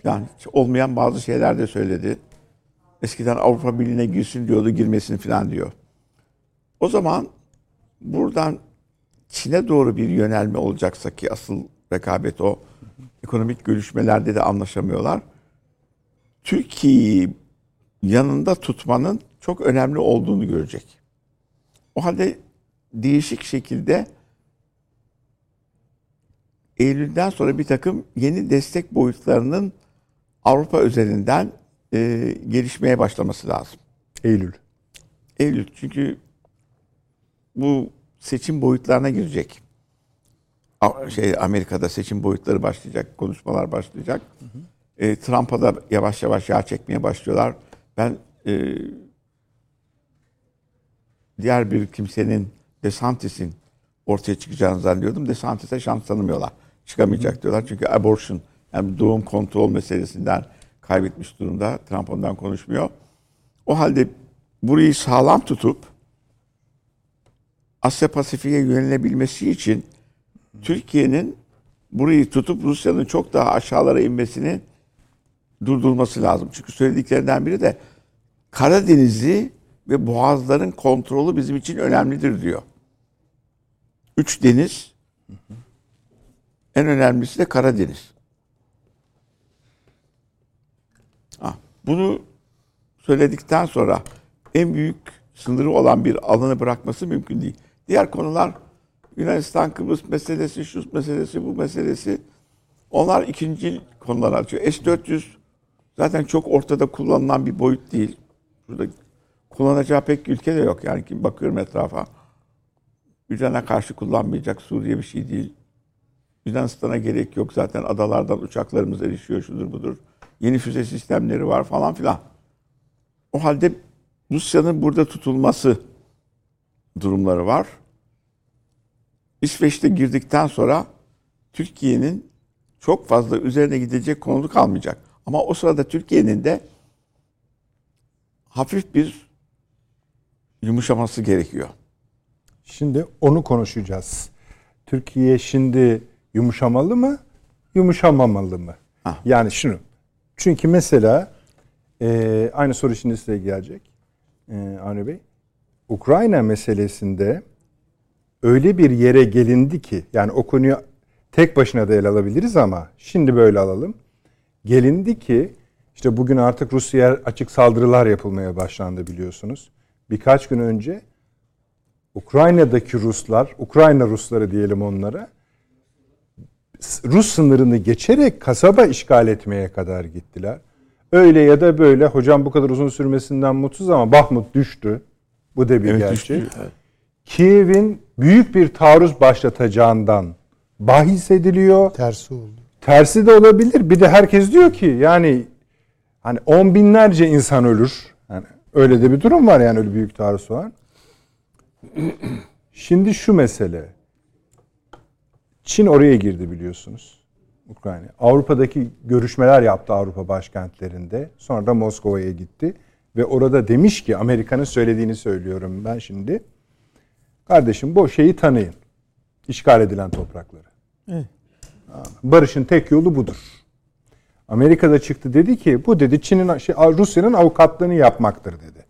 Yani olmayan bazı şeyler de söyledi. Eskiden Avrupa Birliği'ne girsin diyordu, girmesin falan diyor. O zaman buradan Çin'e doğru bir yönelme olacaksa ki asıl rekabet o. Ekonomik görüşmelerde de anlaşamıyorlar. Türkiye'yi yanında tutmanın çok önemli olduğunu görecek. O halde değişik şekilde Eylül'den sonra bir takım yeni destek boyutlarının Avrupa üzerinden e, gelişmeye başlaması lazım. Eylül. Eylül çünkü bu seçim boyutlarına girecek. Şey Amerika'da seçim boyutları başlayacak, konuşmalar başlayacak. Hı hı. E, Trump'a da yavaş yavaş yağ çekmeye başlıyorlar. Ben e, diğer bir kimsenin DeSantis'in ortaya çıkacağını zannediyordum. DeSantis'e şans tanımıyorlar. Çıkamayacak hı hı. diyorlar. Çünkü abortion yani doğum kontrol meselesinden kaybetmiş durumda. Trump ondan konuşmuyor. O halde burayı sağlam tutup Asya Pasifik'e yönelebilmesi için Türkiye'nin burayı tutup Rusya'nın çok daha aşağılara inmesini durdurması lazım. Çünkü söylediklerinden biri de Karadeniz'i ve boğazların kontrolü bizim için önemlidir diyor. Üç deniz, en önemlisi de Karadeniz. Ha, bunu söyledikten sonra en büyük sınırı olan bir alanı bırakması mümkün değil. Diğer konular Yunanistan Kıbrıs meselesi, şu meselesi, bu meselesi onlar ikinci konular açıyor. S-400 zaten çok ortada kullanılan bir boyut değil. Burada kullanacağı pek ülke de yok. Yani kim bakıyorum etrafa. İran'a karşı kullanmayacak Suriye bir şey değil. Yunanistan'a gerek yok. Zaten adalardan uçaklarımız erişiyor, şudur budur. Yeni füze sistemleri var falan filan. O halde Rusya'nın burada tutulması durumları var. İsveç'te girdikten sonra Türkiye'nin çok fazla üzerine gidecek konu kalmayacak. Ama o sırada Türkiye'nin de hafif bir yumuşaması gerekiyor. Şimdi onu konuşacağız. Türkiye şimdi yumuşamalı mı, yumuşamamalı mı? Ha. Yani şunu. Çünkü mesela e, aynı soru şimdi size gelecek e, Avni Bey. Ukrayna meselesinde öyle bir yere gelindi ki yani o konuyu tek başına da ele alabiliriz ama şimdi böyle alalım. Gelindi ki işte bugün artık Rusya'ya açık saldırılar yapılmaya başlandı biliyorsunuz. Birkaç gün önce Ukrayna'daki Ruslar, Ukrayna Rusları diyelim onlara, Rus sınırını geçerek kasaba işgal etmeye kadar gittiler. Öyle ya da böyle hocam bu kadar uzun sürmesinden mutsuz ama Bahmut düştü. Bu da bir evet, gerçek. evet. Kiev'in büyük bir taarruz başlatacağından bahis ediliyor. Tersi oldu. Tersi de olabilir. Bir de herkes diyor ki yani hani on binlerce insan ölür. Yani öyle de bir durum var yani öyle büyük taarruz var. Şimdi şu mesele. Çin oraya girdi biliyorsunuz. Ukrayna. Avrupa'daki görüşmeler yaptı Avrupa başkentlerinde. Sonra da Moskova'ya gitti. Ve orada demiş ki Amerika'nın söylediğini söylüyorum ben şimdi. Kardeşim bu şeyi tanıyın. İşgal edilen toprakları. Barışın tek yolu budur. Amerika'da çıktı dedi ki bu dedi Çin'in şey, Rusya'nın avukatlığını yapmaktır dedi.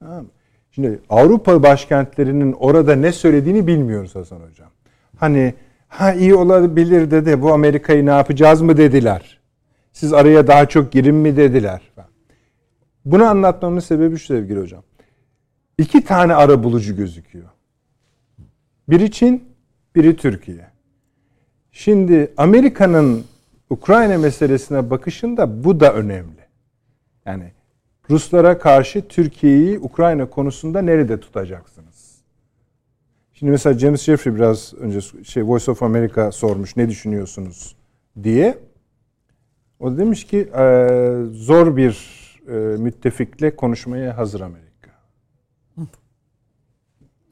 Tamam? Şimdi Avrupa başkentlerinin orada ne söylediğini bilmiyoruz Hasan Hocam. Hani ha iyi olabilir dedi bu Amerika'yı ne yapacağız mı dediler. Siz araya daha çok girin mi dediler. Bunu anlatmamın sebebi şu sevgili hocam. İki tane ara bulucu gözüküyor. Biri Çin, biri Türkiye. Şimdi Amerika'nın Ukrayna meselesine bakışında bu da önemli. Yani Ruslara karşı Türkiye'yi Ukrayna konusunda nerede tutacaksınız? Şimdi mesela James Jeffrey biraz önce şey Voice of America sormuş ne düşünüyorsunuz diye. O da demiş ki zor bir müttefikle konuşmaya hazır Amerika.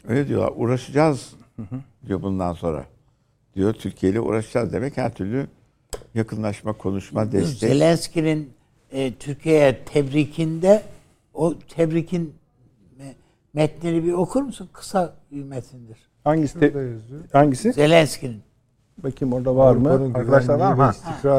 Öyle diyorlar. Uğraşacağız diyor bundan sonra. Diyor Türkiye ile uğraşacağız demek her türlü yakınlaşma, konuşma, destek. Zelenski'nin e, Türkiye'ye tebrikinde o tebrikin metnini bir okur musun? Kısa bir metindir. Hangisi? Te, hangisi? Zelenski'nin. Bakayım orada var mı? Arkadaşlar var mı?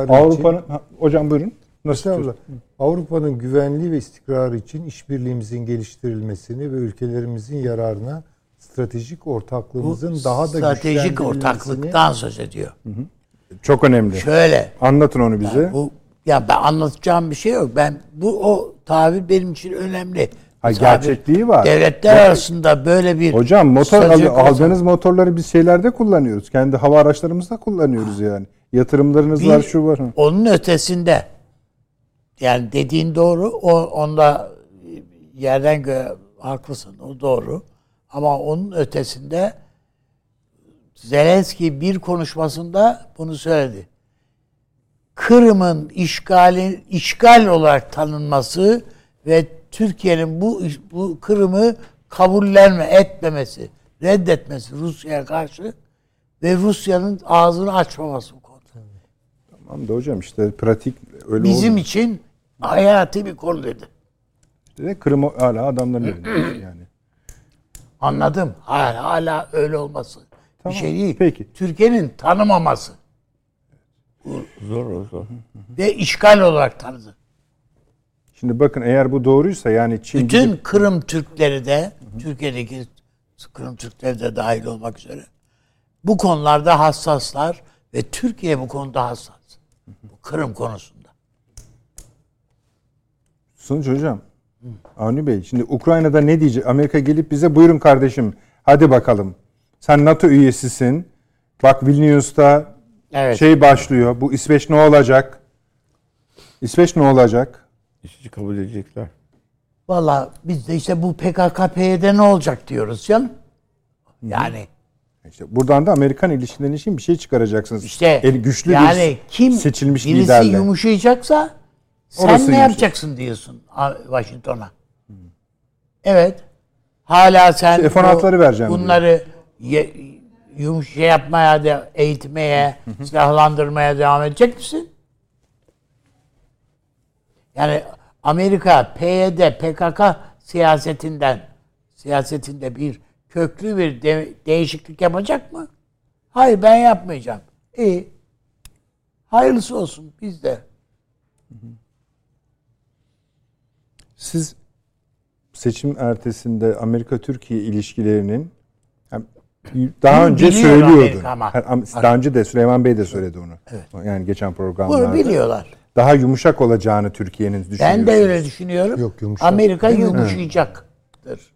Avrupa'nın hocam buyurun. Nasıl? Avrupa'nın güvenliği ve istikrarı için işbirliğimizin geliştirilmesini ve ülkelerimizin yararına stratejik ortaklığımızın Bu daha da stratejik ortaklıktan söz ediyor. Hı hı. Çok önemli. Şöyle. Anlatın onu bize. Yani bu ya ben anlatacağım bir şey yok. Ben bu o tabir benim için önemli. Ha, gerçekliği var. Devletler Bak, arasında böyle bir Hocam motor al, aldığınız motorları biz şeylerde kullanıyoruz. Kendi hava araçlarımızda kullanıyoruz yani. Yatırımlarınız bir, var şu var. Onun ötesinde yani dediğin doğru. O onda yerden göre haklısın. O doğru. Ama onun ötesinde Zelenski bir konuşmasında bunu söyledi. Kırım'ın işgali işgal olarak tanınması ve Türkiye'nin bu bu Kırım'ı kabullenme etmemesi, reddetmesi Rusya'ya karşı ve Rusya'nın ağzını açmaması bu konuda. Tamam da hocam işte pratik öyle Bizim oldu. için hayati bir konu dedi. İşte Kırım hala adamların elinde yani. Anladım. Hala, hala öyle olması. Tamam. Bir şey değil. Peki. Türkiye'nin tanımaması. Zor zor. Ve işgal olarak tanıdı. Şimdi bakın eğer bu doğruysa yani Çin Bütün gidip... Kırım Türkleri de Türkiye'deki Kırım Türkleri de dahil olmak üzere bu konularda hassaslar ve Türkiye bu konuda hassas. Bu Kırım konusunda. Sonuç hocam. Avni Bey şimdi Ukrayna'da ne diyecek? Amerika gelip bize buyurun kardeşim hadi bakalım. Sen NATO üyesisin. Bak Vilnius'ta evet. şey başlıyor. Bu İsveç ne olacak? İsveç ne olacak? İşçi kabul edecekler. Valla biz de işte bu PKK-PYD ne olacak diyoruz canım. Yani. İşte buradan da Amerikan ilişkileri için bir şey çıkaracaksınız. İşte El, güçlü yani bir kim seçilmiş birisi liderle. yumuşayacaksa sen Orası ne yapacaksın diyorsun Washington'a. Evet. Hala sen İşte F-16'ları vereceğim bunları ye, yumuş şey yapmaya da eğitmeye, silahlandırmaya devam edecek misin? Yani Amerika PYD, PKK siyasetinden siyasetinde bir köklü bir de, değişiklik yapacak mı? Hayır ben yapmayacağım. İyi. Hayırlısı olsun biz de. Siz seçim ertesinde Amerika-Türkiye ilişkilerinin daha önce Biliyor söylüyordu. Daha önce de Süleyman Bey de söyledi onu. Evet. Yani geçen programlarda. Bunu biliyorlar. Daha yumuşak olacağını Türkiye'nin düşünüyorsunuz. Ben de öyle düşünüyorum. Yok, yumuşak. Amerika yumuşayacaktır.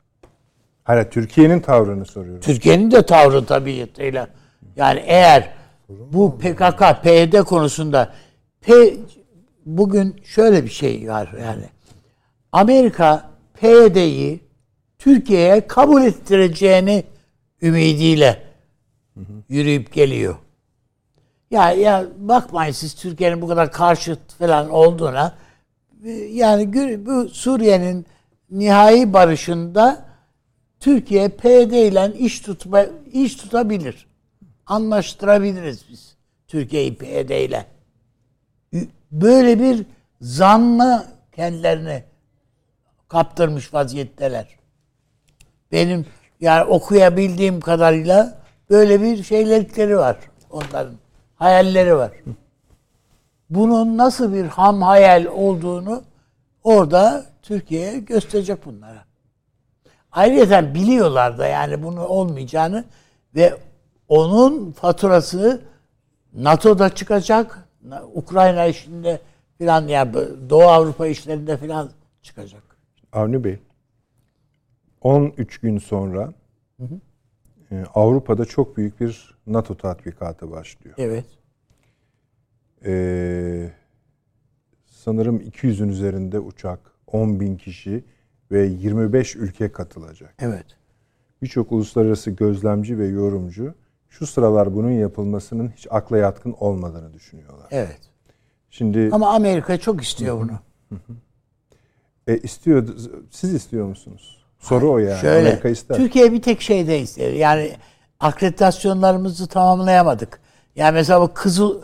Hayır, Türkiye'nin tavrını soruyorum. Türkiye'nin de tavrı tabiatıyla. Yani eğer bu PKK, PYD konusunda P, bugün şöyle bir şey var yani. Amerika PYD'yi Türkiye'ye kabul ettireceğini ümidiyle yürüyüp geliyor. Ya ya bakmayın siz Türkiye'nin bu kadar karşıt falan olduğuna yani bu Suriye'nin nihai barışında Türkiye PYD ile iş tutma iş tutabilir. Anlaştırabiliriz biz Türkiye'yi PYD ile. Böyle bir zanla kendilerini kaptırmış vaziyetteler. Benim Yani okuyabildiğim kadarıyla böyle bir şeylerlikleri var onların. Hayalleri var. Bunun nasıl bir ham hayal olduğunu orada Türkiye'ye gösterecek bunlara. Ayrıca biliyorlar da yani bunu olmayacağını ve onun faturası NATO'da çıkacak. Ukrayna işinde filan yani Doğu Avrupa işlerinde filan çıkacak. Avni Bey 13 gün sonra hı hı. E, Avrupa'da çok büyük bir NATO tatbikatı başlıyor. Evet. Ee, sanırım 200'ün üzerinde uçak, 10 bin kişi ve 25 ülke katılacak. Evet. Birçok uluslararası gözlemci ve yorumcu şu sıralar bunun yapılmasının hiç akla yatkın olmadığını düşünüyorlar. Evet. Şimdi ama Amerika çok istiyor bunu. E istiyor. Siz istiyor musunuz? Soru o yani. Şöyle, Amerika ister. Türkiye bir tek şeyde istiyor. Yani akreditasyonlarımızı tamamlayamadık. Yani mesela bu Kızıl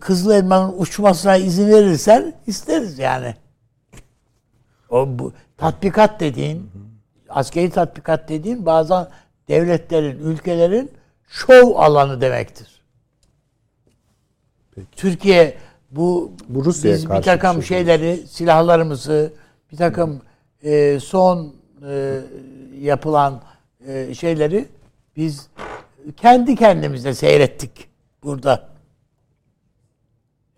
Kızıl Elma'nın uçmasına izin verirsen isteriz yani. O bu tatbikat dediğin askeri tatbikat dediğin bazen devletlerin, ülkelerin şov alanı demektir. Peki. Türkiye bu, bu Rusya'ya biz bir takım şey şeyleri, silahlarımızı, bir takım e, son e, yapılan e, şeyleri biz kendi kendimize seyrettik burada.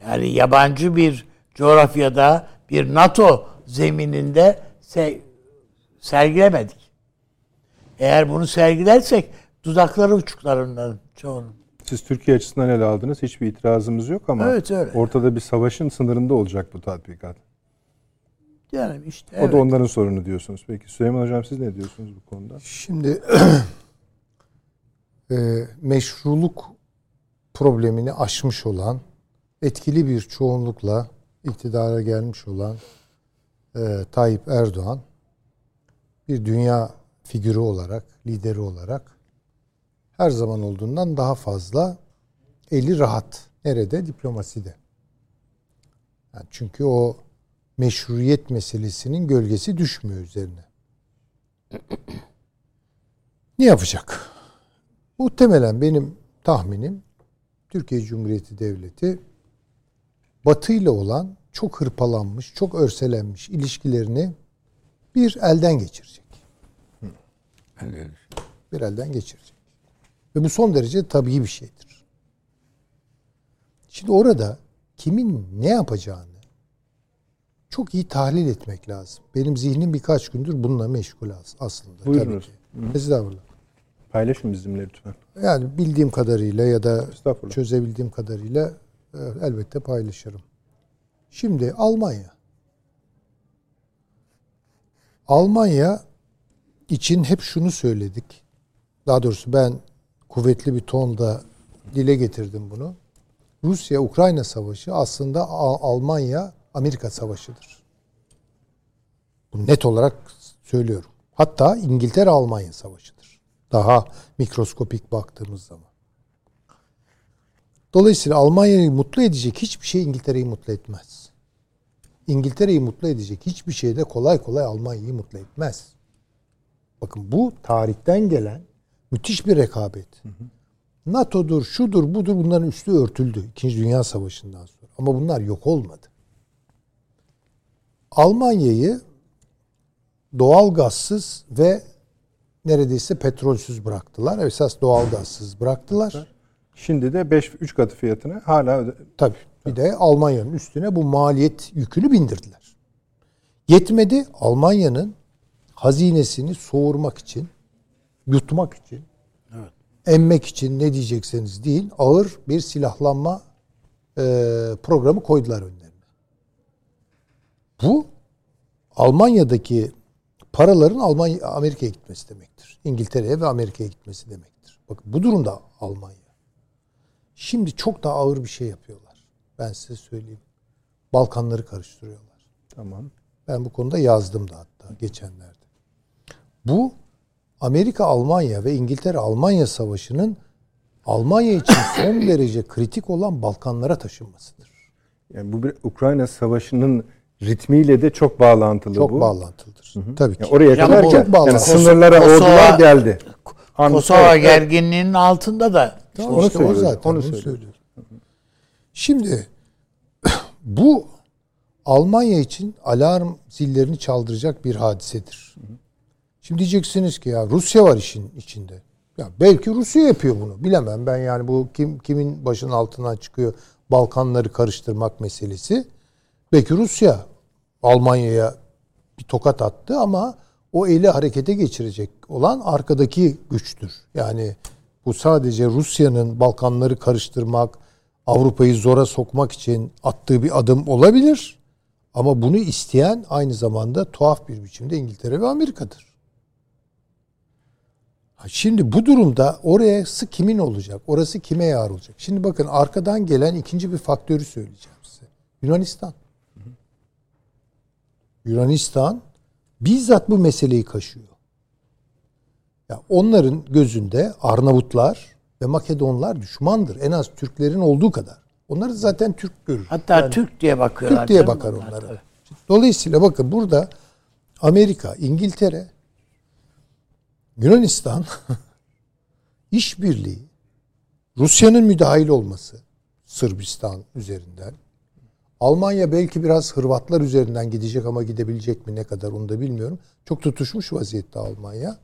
Yani yabancı bir coğrafyada bir NATO zemininde se sergilemedik. Eğer bunu sergilersek dudakları uçuklarından çoğunun. Siz Türkiye açısından ele aldınız. Hiçbir itirazımız yok ama evet, öyle. ortada bir savaşın sınırında olacak bu tatbikat. Yani işte O evet. da onların sorunu diyorsunuz. Peki Süleyman Hocam siz ne diyorsunuz bu konuda? Şimdi e, meşruluk problemini aşmış olan etkili bir çoğunlukla iktidara gelmiş olan e, Tayyip Erdoğan bir dünya figürü olarak, lideri olarak her zaman olduğundan daha fazla eli rahat. Nerede? Diplomaside. Yani çünkü o meşruiyet meselesinin gölgesi düşmüyor üzerine. ne yapacak? Muhtemelen benim tahminim Türkiye Cumhuriyeti Devleti Batı ile olan çok hırpalanmış, çok örselenmiş ilişkilerini bir elden geçirecek. Bir elden geçirecek. Ve bu son derece tabii bir şeydir. Şimdi orada kimin ne yapacağını çok iyi tahlil etmek lazım. Benim zihnim birkaç gündür bununla meşgul aslında. Buyurunuz. Tabii ki. Estağfurullah. Paylaşın bizimle lütfen. Yani bildiğim kadarıyla ya da çözebildiğim kadarıyla e, elbette paylaşırım. Şimdi Almanya. Almanya için hep şunu söyledik. Daha doğrusu ben kuvvetli bir tonda dile getirdim bunu. Rusya-Ukrayna savaşı aslında Almanya-Amerika savaşıdır. Bu net olarak söylüyorum. Hatta İngiltere-Almanya savaşıdır. Daha mikroskopik baktığımız zaman. Dolayısıyla Almanya'yı mutlu edecek hiçbir şey İngiltere'yi mutlu etmez. İngiltere'yi mutlu edecek hiçbir şey de kolay kolay Almanya'yı mutlu etmez. Bakın bu tarihten gelen müthiş bir rekabet. Hı hı. NATO'dur, şudur, budur bunların üstü örtüldü. İkinci Dünya Savaşı'ndan sonra. Ama bunlar yok olmadı. Almanya'yı doğal gazsız ve neredeyse petrolsüz bıraktılar. Esas doğal gazsız bıraktılar. Şimdi de 5 3 katı fiyatına hala öde- tabii. Bir de Almanya'nın üstüne bu maliyet yükünü bindirdiler. Yetmedi. Almanya'nın hazinesini soğurmak için, yutmak için, evet. emmek için ne diyecekseniz değil, ağır bir silahlanma e, programı koydular önlerine. Bu Almanya'daki paraların Almanya Amerika'ya gitmesi demektir. İngiltere'ye ve Amerika'ya gitmesi demektir. Bakın bu durumda Almanya. Şimdi çok daha ağır bir şey yapıyorlar. Ben size söyleyeyim. Balkanları karıştırıyorlar. Tamam. Ben bu konuda yazdım da hatta geçenlerde. Bu Amerika Almanya ve İngiltere Almanya savaşının Almanya için son derece kritik olan Balkanlara taşınmasıdır. Yani bu bir Ukrayna savaşının ritmiyle de çok bağlantılı Çok bu. bağlantılıdır. Tabii ki. Yani oraya Hocam kadar çok bağlantılı. Yani sınırlara Kosova- ordular geldi. Kosova evet, evet. gerginliğinin altında da Tamam, Onu işte o söylüyorum, zaten. onu Onu, söylüyorum. söylüyorum. Şimdi bu Almanya için alarm zillerini çaldıracak bir hadisedir. Şimdi diyeceksiniz ki ya Rusya var işin içinde. Ya belki Rusya yapıyor bunu. Bilemem ben yani bu kim kimin başının altından çıkıyor Balkanları karıştırmak meselesi. Belki Rusya Almanya'ya bir tokat attı ama o eli harekete geçirecek olan arkadaki güçtür. Yani bu sadece Rusya'nın Balkanları karıştırmak, Avrupa'yı zora sokmak için attığı bir adım olabilir. Ama bunu isteyen aynı zamanda tuhaf bir biçimde İngiltere ve Amerika'dır. Şimdi bu durumda orası kimin olacak? Orası kime yar olacak? Şimdi bakın arkadan gelen ikinci bir faktörü söyleyeceğim size. Yunanistan. Yunanistan bizzat bu meseleyi kaşıyor. Ya onların gözünde Arnavutlar ve Makedonlar düşmandır. En az Türklerin olduğu kadar. Onları zaten Türk görür. hatta Türk diye bakıyorlar. Türk diye bakar onlar, onlara. tabii. Dolayısıyla bakın burada Amerika, İngiltere, Yunanistan işbirliği, Rusya'nın müdahil olması Sırbistan üzerinden, Almanya belki biraz Hırvatlar üzerinden gidecek ama gidebilecek mi ne kadar onu da bilmiyorum. Çok tutuşmuş vaziyette Almanya.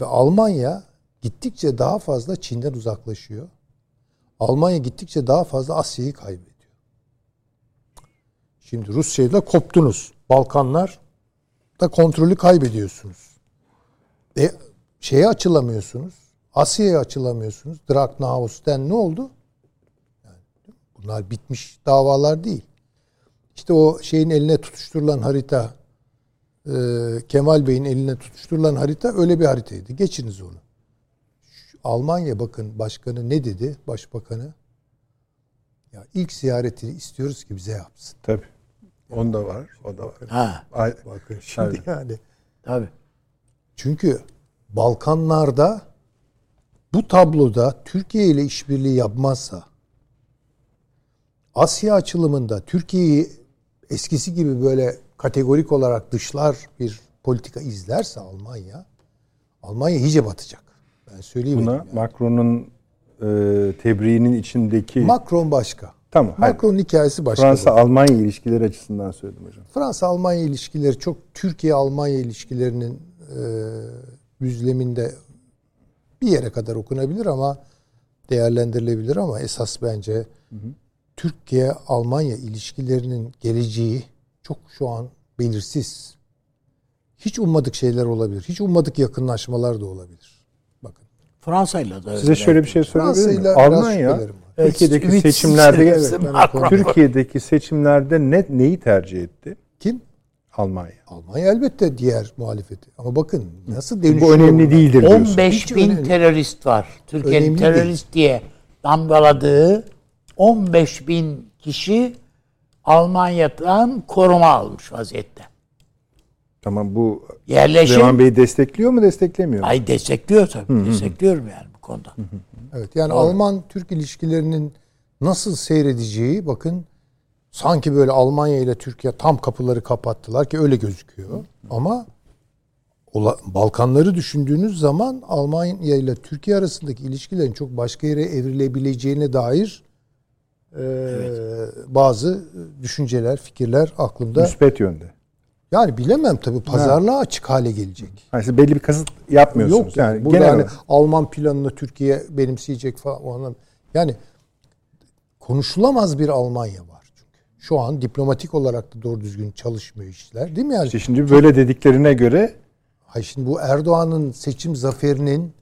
Ve Almanya gittikçe daha fazla Çin'den uzaklaşıyor. Almanya gittikçe daha fazla Asya'yı kaybediyor. Şimdi Rusya'yla koptunuz. Balkanlar da kontrolü kaybediyorsunuz. E, şeye açılamıyorsunuz. Asya'ya açılamıyorsunuz. Draknaus'ten ne oldu? Bunlar bitmiş davalar değil. İşte o şeyin eline tutuşturulan harita e, Kemal Bey'in eline tutuşturulan harita öyle bir haritaydı. Geçiniz onu. Şu Almanya bakın başkanı ne dedi? Başbakanı ya ilk ziyaretini istiyoruz ki bize yapsın. Tabii. Onda var. O da var. Ha, Ay- Bakın şimdi Evet. yani tabii. Çünkü Balkanlarda bu tabloda Türkiye ile işbirliği yapmazsa Asya açılımında Türkiye'yi eskisi gibi böyle kategorik olarak dışlar bir politika izlerse Almanya Almanya iyice batacak. Ben söyleyeyim. Buna Macron'un e, tebriğinin içindeki Macron başka. tamam. hayır. Macron'un hikayesi başka. Fransa Almanya ilişkileri açısından söyledim hocam. Fransa-Almanya ilişkileri çok Türkiye-Almanya ilişkilerinin e, düzleminde bir yere kadar okunabilir ama değerlendirilebilir ama esas bence Türkiye-Almanya ilişkilerinin geleceği çok şu an belirsiz. Hiç ummadık şeyler olabilir. Hiç ummadık yakınlaşmalar da olabilir. Bakın. Fransa'yla da Size öyle. şöyle bir şey söyleyebilir miyim? Almanya. Türkiye'deki Ümitsiz seçimlerde evet. Türkiye'deki seçimlerde ne neyi tercih etti? Kim? Almanya. Almanya elbette diğer muhalefeti. Ama bakın nasıl dönüşüyor. Bu önemli bunlar. değildir diyorsun. 15 Hiç bin önemli- terörist var. Türkiye'nin terörist diye damgaladığı 15 bin kişi Almanya'dan koruma almış vaziyette. Tamam bu Yerleşim Süleyman Bey destekliyor mu desteklemiyor mu? ay destekliyor tabii. Destekliyorum yani bu konuda. Evet yani Alman-Türk ilişkilerinin nasıl seyredeceği bakın sanki böyle Almanya ile Türkiye tam kapıları kapattılar ki öyle gözüküyor. Ama ola- Balkanları düşündüğünüz zaman Almanya ile Türkiye arasındaki ilişkilerin çok başka yere evrilebileceğine dair e, bazı düşünceler, fikirler aklımda. Müspet yönde. Yani bilemem tabii pazarlığa açık hale gelecek. Yani belli bir kasıt yapmıyorsunuz. Yok yani. yani Burada genel hani olarak. Alman planını Türkiye benimseyecek falan. o anlam- Yani konuşulamaz bir Almanya var çünkü. Şu an diplomatik olarak da doğru düzgün çalışmıyor işler. Değil mi yani? İşte şimdi böyle dediklerine göre Hayır şimdi bu Erdoğan'ın seçim zaferinin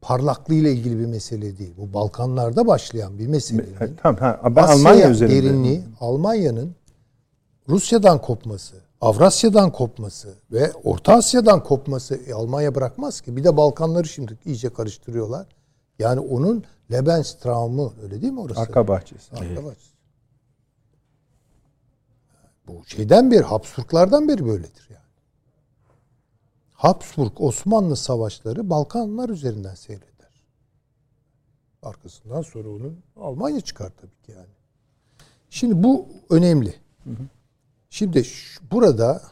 parlaklığıyla ilgili bir mesele değil. Bu Balkanlarda başlayan bir mesele. Ha, tamam ha, ben Asya Almanya üzerinde. derinliği Almanya'nın Rusya'dan kopması, Avrasya'dan kopması ve Orta Asya'dan kopması e, Almanya bırakmaz ki. Bir de Balkanları şimdi iyice karıştırıyorlar. Yani onun Lebensraum'u öyle değil mi orası? Arka bahçesi. Arka bahçesi. Bu şeyden beri, Habsburglardan beri böyledir yani. Habsburg Osmanlı savaşları Balkanlar üzerinden seyreder. Arkasından sonra onun Almanya çıkar tabii ki yani. Şimdi bu önemli. Şimdi şu- burada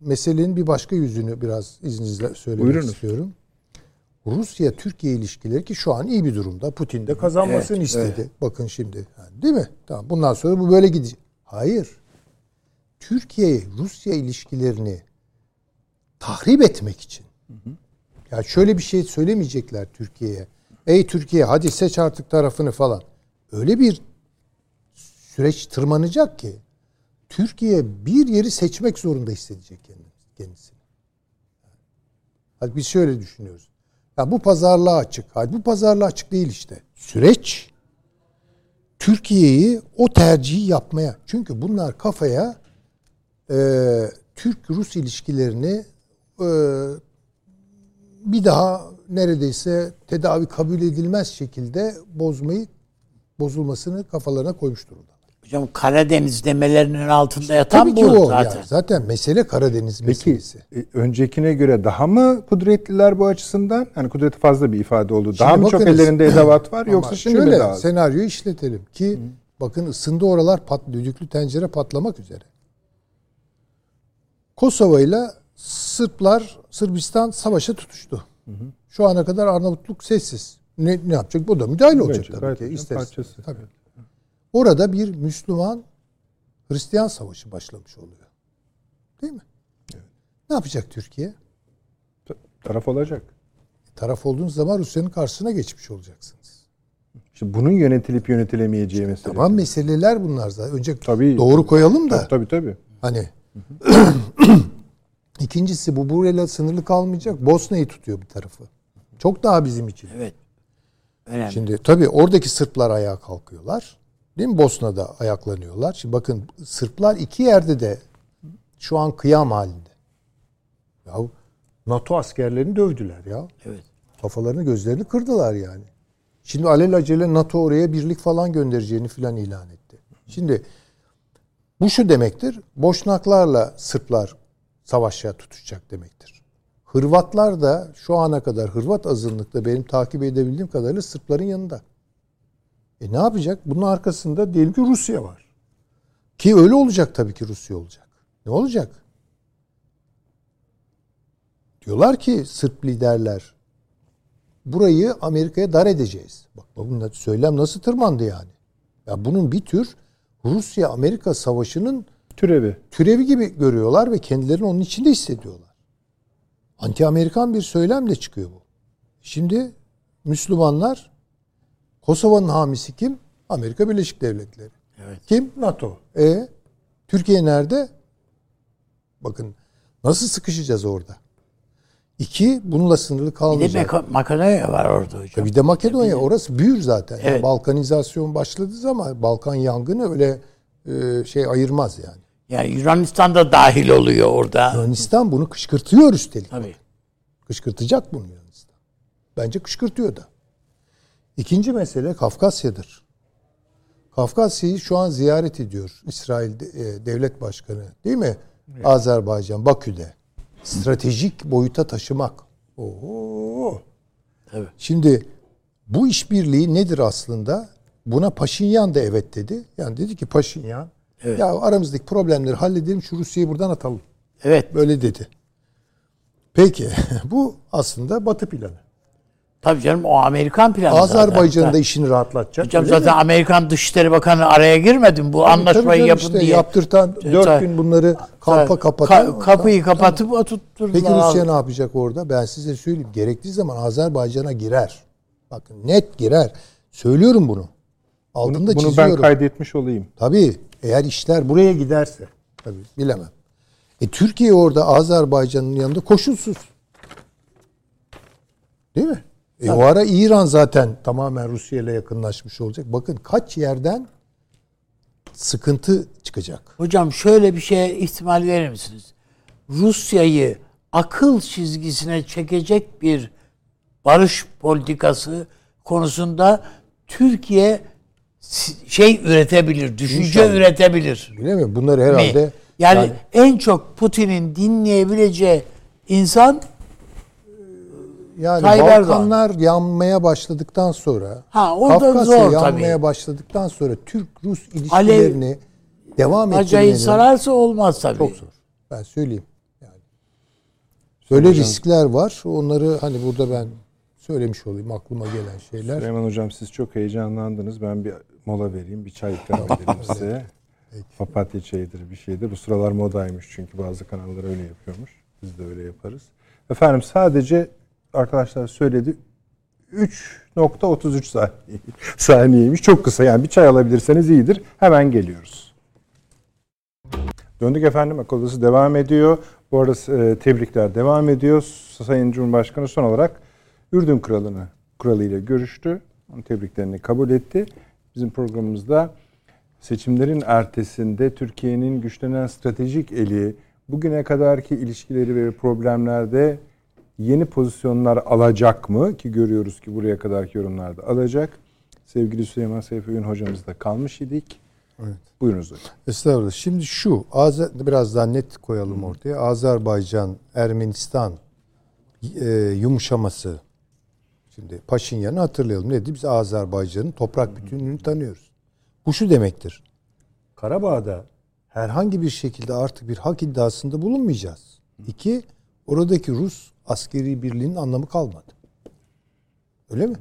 meselenin bir başka yüzünü biraz izninizle söylemek Buyurunuz. istiyorum. Rusya-Türkiye ilişkileri ki şu an iyi bir durumda. Putin de kazanmasını istedi. Bakın şimdi. Yani değil mi? Tamam. Bundan sonra bu böyle gidecek. Hayır. Türkiye-Rusya ilişkilerini tahrip etmek için. Ya şöyle bir şey söylemeyecekler Türkiye'ye. Ey Türkiye hadi seç artık tarafını falan. Öyle bir süreç tırmanacak ki Türkiye bir yeri seçmek zorunda hissedecek kendisini. Hadi biz şöyle düşünüyoruz. Ya bu pazarlığa açık. Hadi bu pazarlığa açık değil işte. Süreç Türkiye'yi o tercihi yapmaya. Çünkü bunlar kafaya e, Türk-Rus ilişkilerini e, bir daha neredeyse tedavi kabul edilmez şekilde bozmayı bozulmasını kafalarına koymuş durumda. Hocam Karadeniz demelerinin altında yatan Tabii ki bu o. zaten. Yani zaten mesele Karadeniz Peki meselesi. e, öncekine göre daha mı kudretliler bu açısından? Yani kudreti fazla bir ifade oldu. Daha Şimdi mı çok bakınız. ellerinde edevat var yoksa şimdi şöyle mi daha az? senaryoyu işletelim ki bakın ısındı oralar pat, düdüklü tencere patlamak üzere. Kosova ile Sırplar Sırbistan savaşa tutuştu. Şu ana kadar Arnavutluk sessiz. Ne, ne yapacak? Bu da müdahale olacak Bence tabii ki. bir İster parçası. Tabii. Orada bir Müslüman Hristiyan savaşı başlamış oluyor. Değil mi? Ne yapacak Türkiye? Taraf olacak. Taraf olduğunuz zaman Rusya'nın karşısına geçmiş olacaksınız. İşte bunun yönetilip yönetilemeyeceği mesele. Tamam meseleler bunlar zaten. Önce Tabii. doğru koyalım da. Tabii tabii. tabii. Hani ikincisi bu burayla sınırlı kalmayacak. Bosna'yı tutuyor bir tarafı. Çok daha bizim için. Evet. Önemli. Şimdi tabii oradaki Sırplar ayağa kalkıyorlar. Değil mi? Bosna'da ayaklanıyorlar. Şimdi bakın Sırplar iki yerde de şu an kıyam halinde. Ya NATO askerlerini dövdüler ya. Evet. Kafalarını gözlerini kırdılar yani. Şimdi alelacele NATO oraya birlik falan göndereceğini filan ilan etti. Şimdi bu şu demektir. Boşnaklarla Sırplar savaşa tutuşacak demektir. Hırvatlar da şu ana kadar Hırvat azınlıkta benim takip edebildiğim kadarıyla Sırpların yanında. E ne yapacak? Bunun arkasında diyelim ki Rusya var. Ki öyle olacak tabii ki Rusya olacak. Ne olacak? Diyorlar ki Sırp liderler burayı Amerika'ya dar edeceğiz. Bak bunun söylem nasıl tırmandı yani. Ya bunun bir tür Rusya-Amerika savaşının Türevi. türevi gibi görüyorlar ve kendilerini onun içinde hissediyorlar. Anti-Amerikan bir söylemle çıkıyor bu. Şimdi Müslümanlar Kosova'nın hamisi kim? Amerika Birleşik Devletleri. Evet. Kim? NATO. E Türkiye nerede? Bakın nasıl sıkışacağız orada? İki, bununla sınırlı Bir de kalmayacak. Makedonya var orada hocam. Bir de Makedonya orası büyür zaten. Yani Evet. Balkanizasyon başladığı zaman Balkan yangını öyle e, şey ayırmaz yani. Yani Yunanistan da dahil oluyor orada. Yunanistan bunu kışkırtıyor üstelik. Tabii. Kışkırtacak bunu Yunanistan. Bence kışkırtıyor da. İkinci mesele Kafkasya'dır. Kafkasya'yı şu an ziyaret ediyor İsrail e, Devlet Başkanı değil mi? Azerbaycan, Bakü'de. Stratejik boyuta taşımak. Oo. Tabii. Şimdi bu işbirliği nedir aslında? Buna Paşinyan da evet dedi. Yani dedi ki Paşinyan Evet. ya aramızdaki problemleri halledelim şu Rusya'yı buradan atalım. Evet. Böyle dedi. Peki bu aslında Batı planı. Tabii canım o Amerikan planı Azerbaycan'da zaten. işini rahatlatacak. Hocam öyle mi? zaten Amerikan Dışişleri Bakanı araya girmedi mi? Bu Tabii anlaşmayı canım yapın işte diye. Yaptırtan dört Tabii. gün bunları kampa Ka- kapatan. kapıyı kapatıp oturtturdular. Peki Rusya ne yapacak orada? Ben size söyleyeyim. Gerektiği zaman Azerbaycan'a girer. Bakın net girer. Söylüyorum bunu. Altında Bunu, bunu ben çiziyorum. kaydetmiş olayım. Tabii eğer işler buraya giderse tabii bilemem. E Türkiye orada Azerbaycan'ın yanında koşulsuz. Değil mi? E o ara İran zaten tamamen Rusya ile yakınlaşmış olacak. Bakın kaç yerden sıkıntı çıkacak. Hocam şöyle bir şeye ihtimal verir misiniz? Rusya'yı akıl çizgisine çekecek bir barış politikası konusunda Türkiye şey üretebilir, düşünce İnşallah. üretebilir. Bilemiyorum. Bunları Mi? herhalde Yani, en çok Putin'in dinleyebileceği insan Yani Tayyip Balkanlar yanmaya başladıktan sonra, Ha, o da Kafkasya zor yanmaya tabii. başladıktan sonra Türk-Rus ilişkilerini devam Bacayı ettirmenin sararsa olmaz tabii. çok zor. Ben söyleyeyim. Yani. Böyle riskler var. Onları hani burada ben söylemiş olayım aklıma gelen şeyler. Süleyman Hocam siz çok heyecanlandınız. Ben bir mola vereyim. Bir çay ikram edelim size. Papatya çayıdır bir şeydir. Bu sıralar modaymış çünkü bazı kanallar öyle yapıyormuş. Biz de öyle yaparız. Efendim sadece arkadaşlar söyledi 3.33 saniye, saniyeymiş. Çok kısa yani bir çay alabilirseniz iyidir. Hemen geliyoruz. Döndük efendim. Akıl devam ediyor. Bu arada e, tebrikler devam ediyor. Sayın Cumhurbaşkanı son olarak Ürdün Kralı'nı kralıyla görüştü. Onun tebriklerini kabul etti. Bizim programımızda seçimlerin ertesinde Türkiye'nin güçlenen stratejik eli bugüne kadarki ilişkileri ve problemlerde yeni pozisyonlar alacak mı? Ki görüyoruz ki buraya kadarki yorumlarda alacak. Sevgili Süleyman Seyfi Ün hocamız da kalmış idik. Evet. Buyurunuz hocam. Estağfurullah. Şimdi şu, Azer, biraz daha net koyalım ortaya. Azerbaycan, Ermenistan e, yumuşaması. Şimdi Paşinyan'ı hatırlayalım. Ne dedi? Biz Azerbaycan'ın toprak bütünlüğünü tanıyoruz. Bu şu demektir. Karabağ'da herhangi bir şekilde artık bir hak iddiasında bulunmayacağız. İki, oradaki Rus askeri birliğinin anlamı kalmadı. Öyle mi?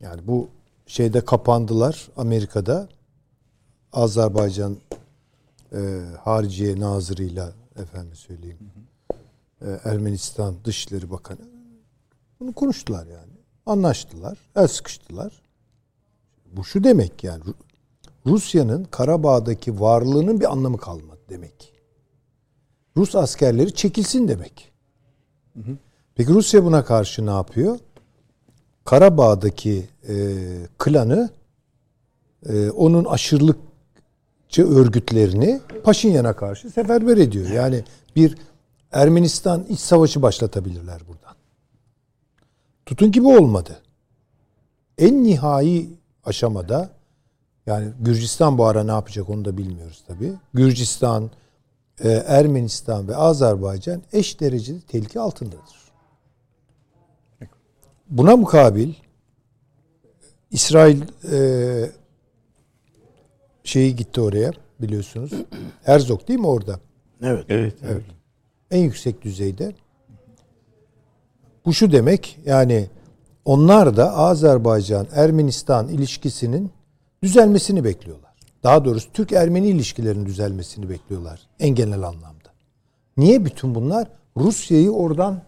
Yani bu şeyde kapandılar Amerika'da. Azerbaycan e, Hariciye Nazırı'yla efendim söyleyeyim e, Ermenistan Dışişleri Bakanı bunu konuştular yani. Anlaştılar, el sıkıştılar. Bu şu demek yani Ru- Rusya'nın Karabağ'daki varlığının bir anlamı kalmadı demek. Rus askerleri çekilsin demek. Peki Rusya buna karşı ne yapıyor? Karabağ'daki e, klanı e, onun aşırılıkçı örgütlerini Paşinyan'a karşı seferber ediyor. Yani bir Ermenistan iç savaşı başlatabilirler buradan. Tutun gibi olmadı. En nihai aşamada yani Gürcistan bu ara ne yapacak onu da bilmiyoruz tabii. Gürcistan, e, Ermenistan ve Azerbaycan eş derecede tehlike altındadır. Buna mukabil İsrail e, şeyi gitti oraya biliyorsunuz. Herzog değil mi orada? Evet. Evet. Evet. En yüksek düzeyde. Bu şu demek yani onlar da Azerbaycan Ermenistan ilişkisinin düzelmesini bekliyorlar. Daha doğrusu Türk-Ermeni ilişkilerinin düzelmesini bekliyorlar en genel anlamda. Niye bütün bunlar? Rusya'yı oradan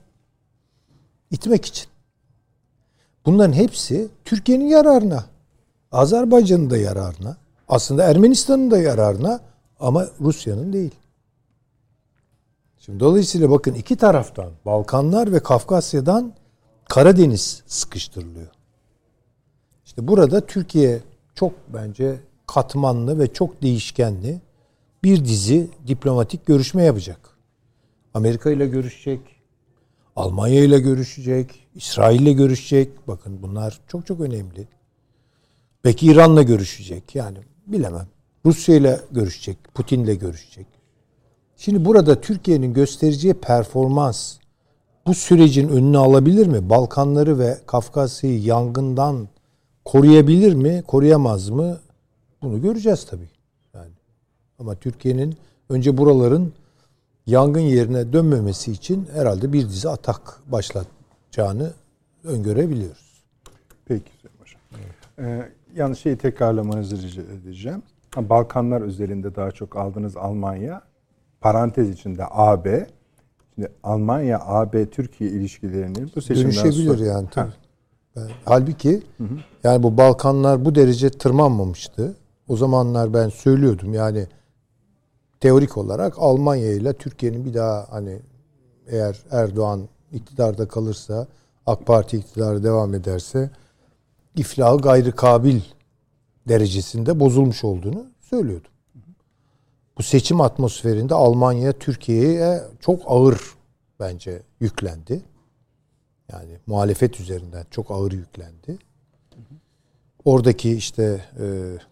itmek için. Bunların hepsi Türkiye'nin yararına. Azerbaycan'ın da yararına. Aslında Ermenistan'ın da yararına ama Rusya'nın değil. Şimdi dolayısıyla bakın iki taraftan Balkanlar ve Kafkasya'dan Karadeniz sıkıştırılıyor. İşte burada Türkiye çok bence katmanlı ve çok değişkenli bir dizi diplomatik görüşme yapacak. Amerika ile görüşecek, Almanya ile görüşecek, İsrail ile görüşecek. Bakın bunlar çok çok önemli. Belki İran'la görüşecek. Yani bilemem. Rusya ile görüşecek, Putin ile görüşecek. Şimdi burada Türkiye'nin göstereceği performans bu sürecin önünü alabilir mi? Balkanları ve Kafkasya'yı yangından koruyabilir mi, koruyamaz mı? Bunu göreceğiz tabii. Yani ama Türkiye'nin önce buraların yangın yerine dönmemesi için herhalde bir dizi atak başlatacağını öngörebiliyoruz. Peki Süleyman Hocam. Ee, yalnız şeyi tekrarlamanızı rica edeceğim. Balkanlar özelinde daha çok aldığınız Almanya, parantez içinde AB. Şimdi Almanya, AB, Türkiye ilişkilerini bu seçimden Dönüşebilir sonra... yani tabii. Ben- halbuki yani bu Balkanlar bu derece tırmanmamıştı. O zamanlar ben söylüyordum yani teorik olarak Almanya ile Türkiye'nin bir daha hani eğer Erdoğan iktidarda kalırsa AK Parti iktidarı devam ederse iflahı gayrı kabil derecesinde bozulmuş olduğunu söylüyordum. Bu seçim atmosferinde Almanya Türkiye'ye çok ağır bence yüklendi. Yani muhalefet üzerinden çok ağır yüklendi. Oradaki işte e,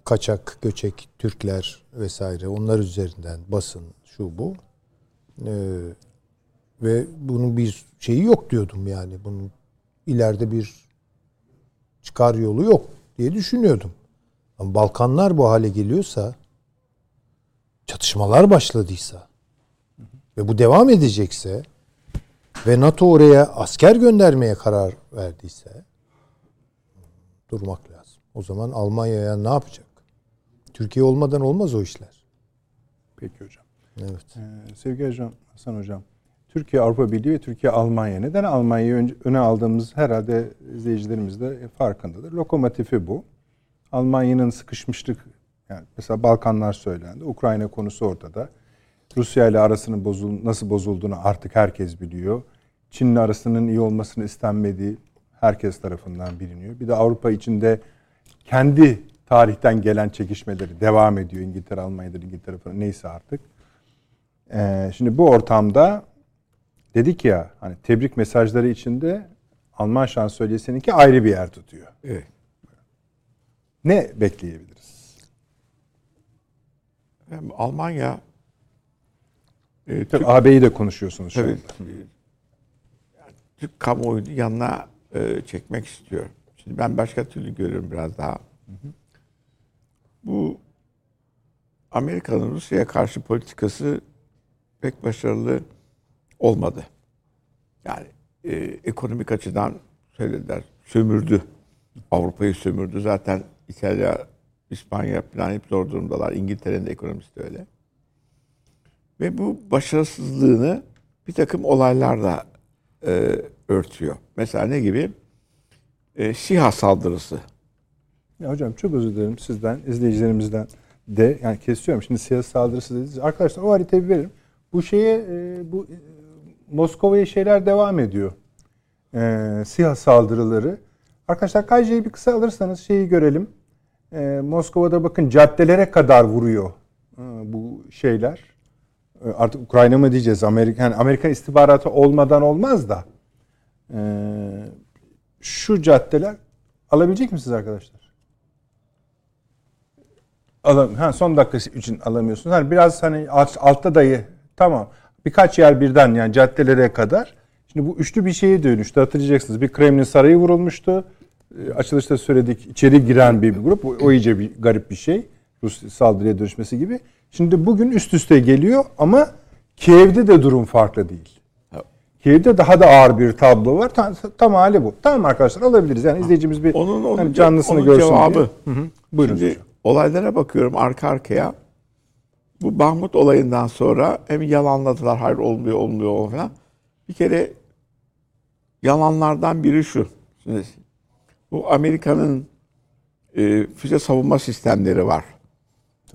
kaçak, göçek Türkler vesaire onlar üzerinden basın şu bu. E, ve bunun bir şeyi yok diyordum yani. Bunun ileride bir çıkar yolu yok diye düşünüyordum. Ama Balkanlar bu hale geliyorsa çatışmalar başladıysa ve bu devam edecekse ve NATO oraya asker göndermeye karar verdiyse durmak lazım. O zaman Almanya'ya ne yapacak? Türkiye olmadan olmaz o işler. Peki hocam. Evet. Ee, sevgili hocam, Hasan hocam. Türkiye Avrupa Birliği ve Türkiye Almanya. Neden Almanya'yı öne aldığımız herhalde izleyicilerimiz de farkındadır. Lokomotifi bu. Almanya'nın sıkışmışlık yani mesela Balkanlar söylendi. Ukrayna konusu ortada. Rusya ile arasının bozul nasıl bozulduğunu artık herkes biliyor. Çin'le arasının iyi olmasını istenmediği herkes tarafından biliniyor. Bir de Avrupa içinde kendi tarihten gelen çekişmeleri devam ediyor. İngiltere, Almanya'dır, İngiltere falan neyse artık. Ee, şimdi bu ortamda dedik ya hani tebrik mesajları içinde Alman şansölyesinki ayrı bir yer tutuyor. Evet. Ne bekleyebiliriz? Hem Almanya e, Türk, AB'yi de konuşuyorsunuz şu tabii, yani Türk kamuoyunu yanına e, çekmek istiyor. Şimdi ben başka türlü görüyorum biraz daha. Bu Amerika'nın Rusya'ya karşı politikası pek başarılı olmadı. Yani e, ekonomik açıdan söylediler sömürdü. Avrupa'yı sömürdü. Zaten İtalya, İspanya falan hep zor durumdalar. İngiltere'nin de ekonomisi de öyle. Ve bu başarısızlığını bir takım olaylarla e, örtüyor. Mesela ne gibi? E, SİHA saldırısı. Ya hocam çok özür dilerim sizden, izleyicilerimizden de yani kesiyorum. Şimdi siyasi saldırısı dediniz. Arkadaşlar o haritayı verin. Bu şeye e, bu e, Moskova'ya şeyler devam ediyor. E, siyah saldırıları. Arkadaşlar KJ'yi bir kısa alırsanız şeyi görelim. E, Moskova'da bakın caddelere kadar vuruyor e, bu şeyler. E, artık Ukrayna mı diyeceğiz? Amerika, yani Amerikan istihbaratı olmadan olmaz da. E, şu caddeler alabilecek misiniz arkadaşlar? Alam ha son dakika için alamıyorsunuz. Hani biraz hani alt, altta dayı tamam. Birkaç yer birden yani caddelere kadar. Şimdi bu üçlü bir şeye dönüştü. Hatırlayacaksınız. Bir Kremlin sarayı vurulmuştu. Ee, Açılışta söyledik. içeri giren bir grup. O, o iyice bir garip bir şey. Rus saldırıya dönüşmesi gibi. Şimdi bugün üst üste geliyor ama Kiev'de de durum farklı değil. Kiev'de daha da ağır bir tablo var. Tam, tam hali bu. Tamam arkadaşlar alabiliriz. Yani izleyicimiz bir Onun, onun, hani canlısını onun görsün cevabı. diye. Hı hı. Buyurun Şimdi hocam. olaylara bakıyorum arka arkaya. Bu Bahmut olayından sonra hem yalanladılar hayır olmuyor olmuyor falan. Bir kere yalanlardan biri şu. Şimdi bu Amerika'nın e, füze savunma sistemleri var.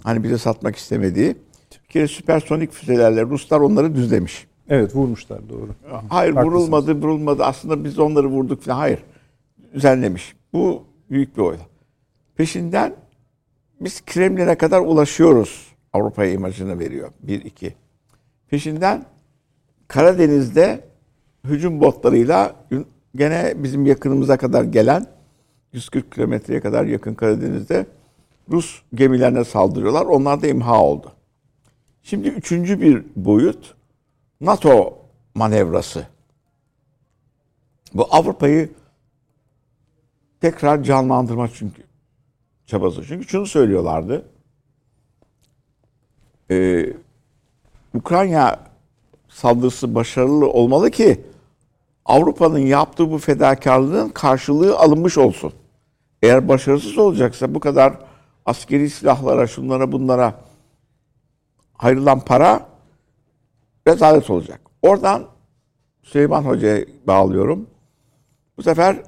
Hani bize satmak istemediği. Bir kere süpersonik füzelerle Ruslar onları düzlemiş. Evet vurmuşlar doğru. Hayır Haklısınız. vurulmadı, vurulmadı. Aslında biz onları vurduk falan. Hayır. Düzenlemiş. Bu büyük bir olay. Peşinden biz Kremlin'e kadar ulaşıyoruz. Avrupa'ya imajını veriyor. Bir, iki. Peşinden Karadeniz'de hücum botlarıyla gene bizim yakınımıza kadar gelen 140 kilometreye kadar yakın Karadeniz'de Rus gemilerine saldırıyorlar. Onlar da imha oldu. Şimdi üçüncü bir boyut NATO manevrası. Bu Avrupa'yı tekrar canlandırma çünkü çabası. Çünkü şunu söylüyorlardı. Ee, Ukrayna saldırısı başarılı olmalı ki Avrupa'nın yaptığı bu fedakarlığın karşılığı alınmış olsun. Eğer başarısız olacaksa bu kadar askeri silahlara, şunlara bunlara ayrılan para rezalet olacak. Oradan Süleyman Hoca'ya bağlıyorum. Bu sefer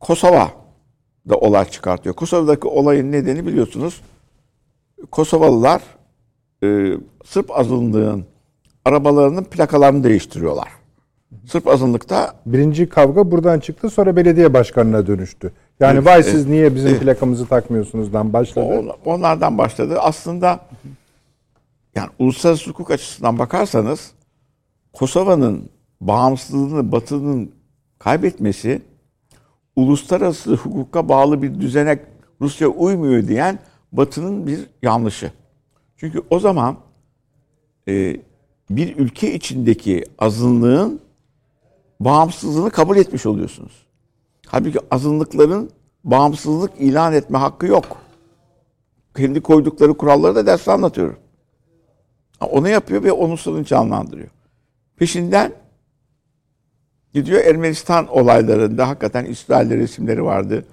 Kosova da olay çıkartıyor. Kosova'daki olayın nedeni biliyorsunuz. Kosovalılar e, Sırp azınlığın arabalarının plakalarını değiştiriyorlar. Sırp azınlıkta Birinci kavga buradan çıktı sonra belediye başkanına dönüştü. Yani Evet, vay siz niye bizim evet. plakamızı takmıyorsunuzdan başladı. On- onlardan başladı. Aslında yani uluslararası hukuk açısından bakarsanız Kosova'nın bağımsızlığını Batı'nın kaybetmesi uluslararası hukuka bağlı bir düzenek Rusya uymuyor diyen Batı'nın bir yanlışı. Çünkü o zaman e, bir ülke içindeki azınlığın bağımsızlığını kabul etmiş oluyorsunuz. Halbuki azınlıkların bağımsızlık ilan etme hakkı yok. Kendi koydukları kuralları da derste anlatıyorum. Onu yapıyor ve onu sorun canlandırıyor. Peşinden gidiyor Ermenistan olaylarında hakikaten İsrail'de resimleri vardı.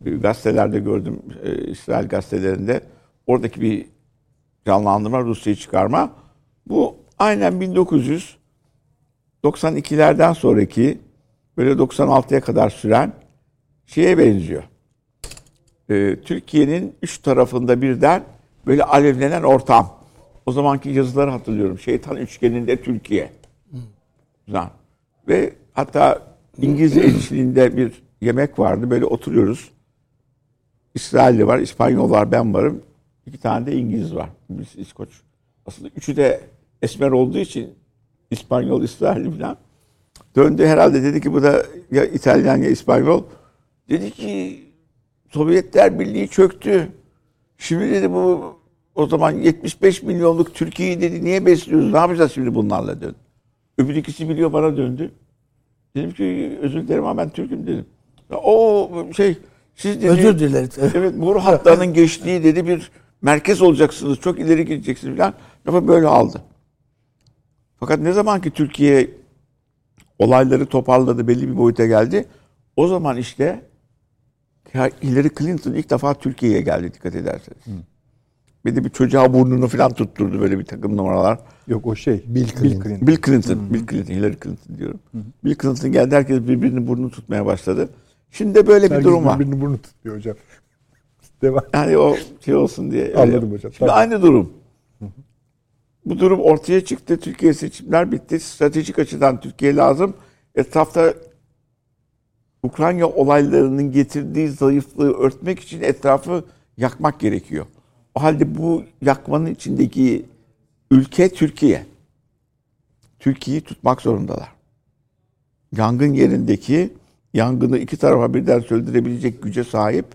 Gazetelerde gördüm e, İsrail gazetelerinde. Oradaki bir canlandırma, Rusya'yı çıkarma. Bu aynen 1992'lerden sonraki böyle 96'ya kadar süren şeye benziyor. Ee, Türkiye'nin üç tarafında birden böyle alevlenen ortam. O zamanki yazıları hatırlıyorum. Şeytan üçgeninde Türkiye. Falan. Ve hatta İngiliz elçiliğinde bir yemek vardı. Böyle oturuyoruz. İsrailli var, İspanyol var, ben varım. İki tane de İngiliz var. Biz İskoç. Aslında üçü de esmer olduğu için İspanyol, İsrailli falan. Döndü herhalde dedi ki bu da ya İtalyan ya İspanyol. Dedi ki Sovyetler Birliği çöktü. Şimdi dedi bu o zaman 75 milyonluk Türkiye'yi dedi niye besliyoruz? Ne yapacağız şimdi bunlarla dön. Öbür ikisi biliyor bana döndü. Dedim ki özür dilerim ama ben Türk'üm dedim. O şey siz dedi, Özür dileriz. Evet boru hatlarının geçtiği dedi bir merkez olacaksınız. Çok ileri gideceksiniz falan. Lafı böyle aldı. Fakat ne zaman ki Türkiye olayları toparladı, belli bir boyuta geldi. O zaman işte Hillary Clinton ilk defa Türkiye'ye geldi dikkat ederseniz. Hı. Bir de bir çocuğa burnunu falan tutturdu böyle bir takım numaralar. Yok o şey. Bill Clinton. Bill Clinton. Hı. Bill Clinton. Hillary Clinton diyorum. Hı. Bill Clinton geldi herkes birbirinin burnunu tutmaya başladı. Şimdi de böyle herkes bir durum var. Birbirinin burnunu tutuyor hocam. Devam. Yani o şey olsun diye. Anladım hocam. Şimdi tamam. aynı durum. Bu durum ortaya çıktı. Türkiye seçimler bitti. Stratejik açıdan Türkiye lazım. Etrafta Ukrayna olaylarının getirdiği zayıflığı örtmek için etrafı yakmak gerekiyor. O halde bu yakmanın içindeki ülke Türkiye. Türkiye'yi tutmak zorundalar. Yangın yerindeki yangını iki tarafa birden söndürebilecek güce sahip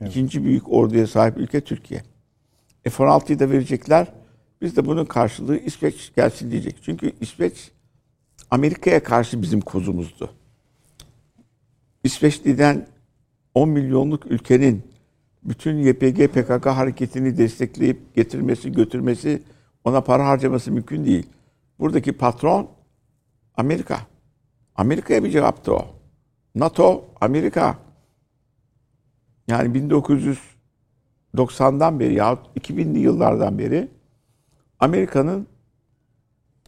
evet. ikinci büyük orduya sahip ülke Türkiye. F-16'yı da verecekler. Biz de bunun karşılığı İsveç gelsin diyecek. Çünkü İsveç Amerika'ya karşı bizim kozumuzdu. İsveçli'den 10 milyonluk ülkenin bütün YPG PKK hareketini destekleyip getirmesi, götürmesi, ona para harcaması mümkün değil. Buradaki patron Amerika. Amerika'ya bir cevaptı o. NATO, Amerika. Yani 1990'dan beri ya 2000'li yıllardan beri Amerika'nın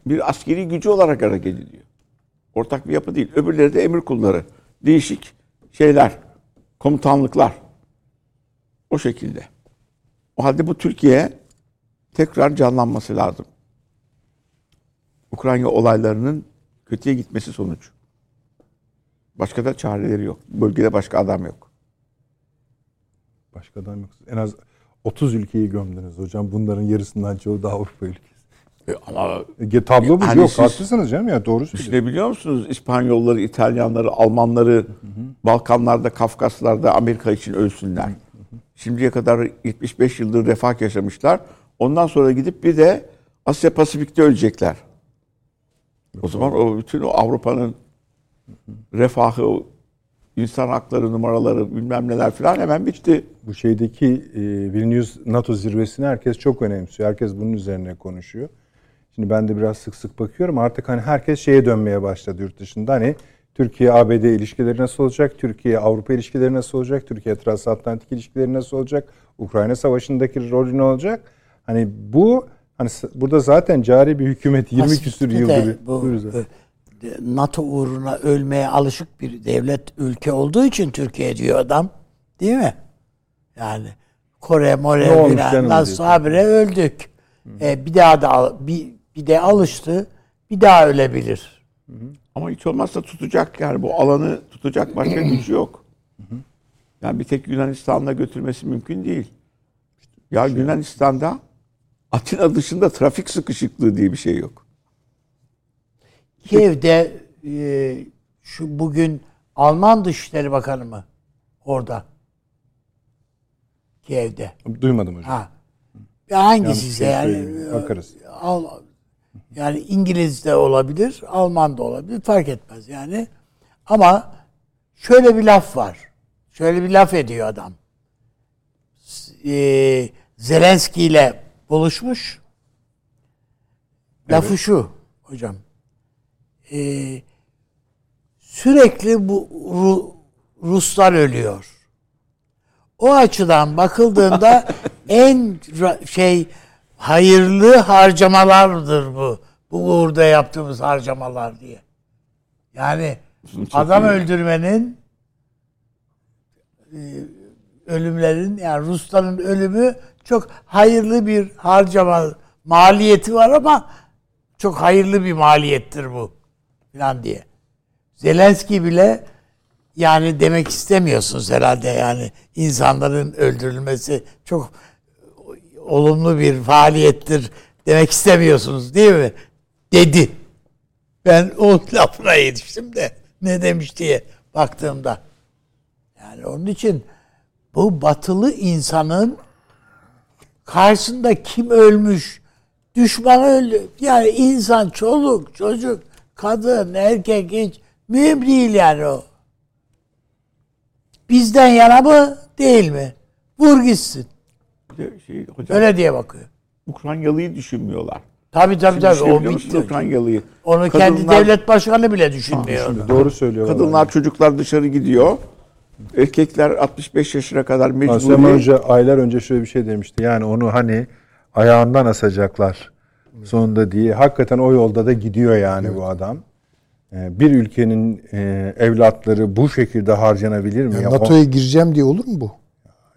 bir askeri gücü olarak hareket ediyor. Ortak bir yapı değil. Öbürleri de emir kulları. Değişik şeyler, komutanlıklar. O şekilde. O halde bu Türkiye tekrar canlanması lazım. Ukrayna olaylarının kötüye gitmesi sonuç. Başka da çareleri yok. Bölgede başka adam yok. Başka adam yok. En az 30 ülkeyi gömdünüz hocam. Bunların yarısından çoğu da Avrupa ülkesi. E ama e, tablo bu hani yok. Siz, haklısınız canım ya doğru söylüyorsunuz. İşte biliyor musunuz İspanyolları, İtalyanları, Almanları hı hı. Balkanlarda, Kafkaslarda Amerika için ölsünler. Hı hı. Şimdiye kadar 75 yıldır refah yaşamışlar. Ondan sonra gidip bir de Asya Pasifik'te ölecekler. O zaman o bütün o Avrupa'nın refahı, insan hakları numaraları bilmem neler falan hemen bitti. Bu şeydeki e, Vilnius NATO zirvesini herkes çok önemsiyor. Herkes bunun üzerine konuşuyor. Şimdi ben de biraz sık sık bakıyorum. Artık hani herkes şeye dönmeye başladı yurt dışında. Hani Türkiye-ABD ilişkileri nasıl olacak? Türkiye-Avrupa ilişkileri nasıl olacak? Türkiye transatlantik ilişkileri nasıl olacak? Ukrayna savaşındaki rolü ne olacak? Hani bu hani burada zaten cari bir hükümet 20 Aslında küsür yıldır. Bu, NATO uğruna ölmeye alışık bir devlet ülke olduğu için Türkiye diyor adam. Değil mi? Yani Kore, More filan sabire öldük. E, bir daha da bir, bir de alıştı. Bir daha ölebilir. Hı hı. Ama hiç olmazsa tutacak yani bu alanı tutacak başka güç yok. Yani bir tek Yunanistan'la götürmesi mümkün değil. Ya Yunanistan'da Atina dışında trafik sıkışıklığı diye bir şey yok. Kiev'de e, şu bugün Alman Dışişleri Bakanı mı orada? Kiev'de. Duymadım hocam. Ha. Hangisi ise yani. Bakarız. Al, yani İngiliz de olabilir, Alman da olabilir. Fark etmez yani. Ama şöyle bir laf var. Şöyle bir laf ediyor adam. Ee, Zelenski ile buluşmuş. Lafı şu hocam. Ee, sürekli bu Ru- Ruslar ölüyor. O açıdan bakıldığında en şey hayırlı harcamalardır bu. Bu uğurda yaptığımız harcamalar diye. Yani adam öldürmenin e, ölümlerin yani Rusların ölümü çok hayırlı bir harcama maliyeti var ama çok hayırlı bir maliyettir bu falan diye. Zelenski bile yani demek istemiyorsunuz herhalde yani insanların öldürülmesi çok olumlu bir faaliyettir demek istemiyorsunuz değil mi? Dedi. Ben o lafına yetiştim de ne demiş diye baktığımda. Yani onun için bu batılı insanın karşısında kim ölmüş, düşman öldü. Yani insan, çoluk, çocuk, kadın, erkek hiç mühim değil yani o. Bizden yana mı değil mi? Vur gitsin. Şey, hocam, Öyle diye bakıyor. Ukraynalıyı düşünmüyorlar. Tabii tabii tabii. O bitti. Ukraynalıyı? Onu kendi Kadınlar- devlet başkanı bile düşünmüyor. Şimdi doğru söylüyorlar. Kadınlar, çocuklar dışarı gidiyor. Erkekler 65 yaşına kadar mecburi. Hoca aylar önce şöyle bir şey demişti. Yani onu hani ayağından asacaklar sonunda diye. Hakikaten o yolda da gidiyor yani bu adam. Ee, Bir ülkenin e, evlatları bu şekilde harcanabilir mi? Yani ya? NATO'ya gireceğim diye olur mu bu?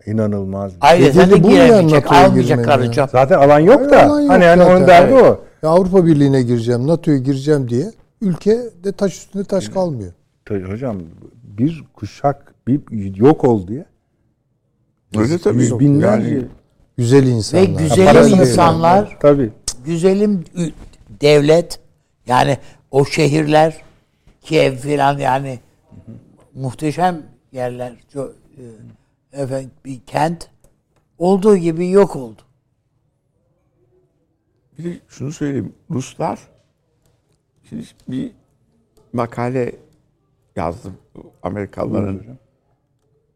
İnanılmaz. Ayrıca de bu mu yani giremeyecek, girmenin hocam. Zaten alan yok da. Yalan yok hani hani onun derdi o. Ya Avrupa Birliği'ne gireceğim, NATO'ya gireceğim diye ülke de taş üstünde taş kalmıyor. Hocam bir kuşak bir yok oldu ya. Öyle tabii. Yüz binlerce. Yani Güzel Ve insanlar. güzelim Parasını insanlar, Tabii. Güzelim devlet, yani o şehirler, Kiev filan yani muhteşem yerler, e, efendim bir kent olduğu gibi yok oldu. Bir de şunu söyleyeyim. Ruslar şimdi bir makale yazdım. Amerikalıların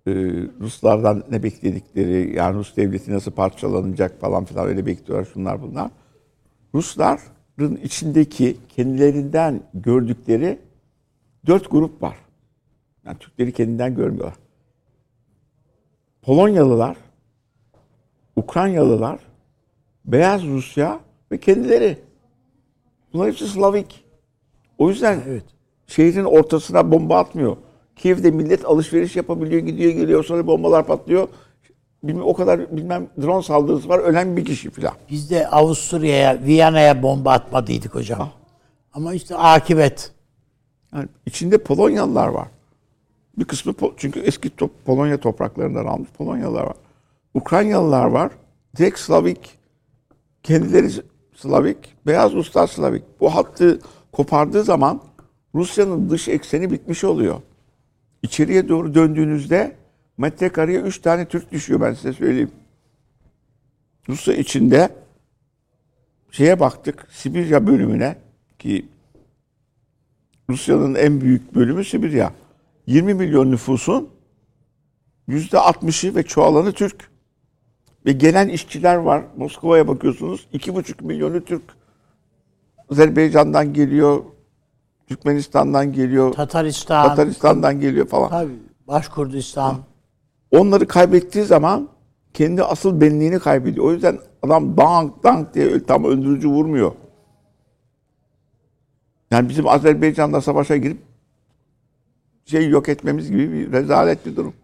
e, Ruslardan ne bekledikleri, yani Rus devleti nasıl parçalanacak falan filan öyle bekliyorlar şunlar bunlar. Rusların içindeki kendilerinden gördükleri dört grup var. Yani Türkleri kendinden görmüyorlar. Polonyalılar, Ukraynalılar, Beyaz Rusya ve kendileri. Bunlar hepsi Slavik. O yüzden Evet. şehrin ortasına bomba atmıyor. Kiev'de millet alışveriş yapabiliyor, gidiyor geliyor sonra bombalar patlıyor. Bilmem, o kadar bilmem drone saldırısı var ölen bir kişi filan. Biz de Avusturya'ya, Viyana'ya bomba atmadıydık hocam. Ah. Ama işte akibet. Yani içinde Polonyalılar var. Bir kısmı çünkü eski top, Polonya topraklarından almış Polonyalılar var. Ukraynalılar var. Direkt Slavik. Kendileri Slavik. Beyaz Ruslar Slavik. Bu hattı kopardığı zaman Rusya'nın dış ekseni bitmiş oluyor. İçeriye doğru döndüğünüzde metrekareye 3 tane Türk düşüyor ben size söyleyeyim. Rusya içinde şeye baktık Sibirya bölümüne ki Rusya'nın en büyük bölümü Sibirya. 20 milyon nüfusun %60'ı ve çoğalanı Türk. Ve gelen işçiler var. Moskova'ya bakıyorsunuz. 2,5 milyonu Türk. Azerbaycan'dan geliyor. Türkmenistan'dan geliyor. Tataristan, Tataristan'dan geliyor falan. tabii, Başkurdistan. Onları kaybettiği zaman kendi asıl benliğini kaybediyor. O yüzden adam dank dank diye tam öldürücü vurmuyor. Yani bizim Azerbaycan'da savaşa girip şey yok etmemiz gibi bir rezalet bir durum.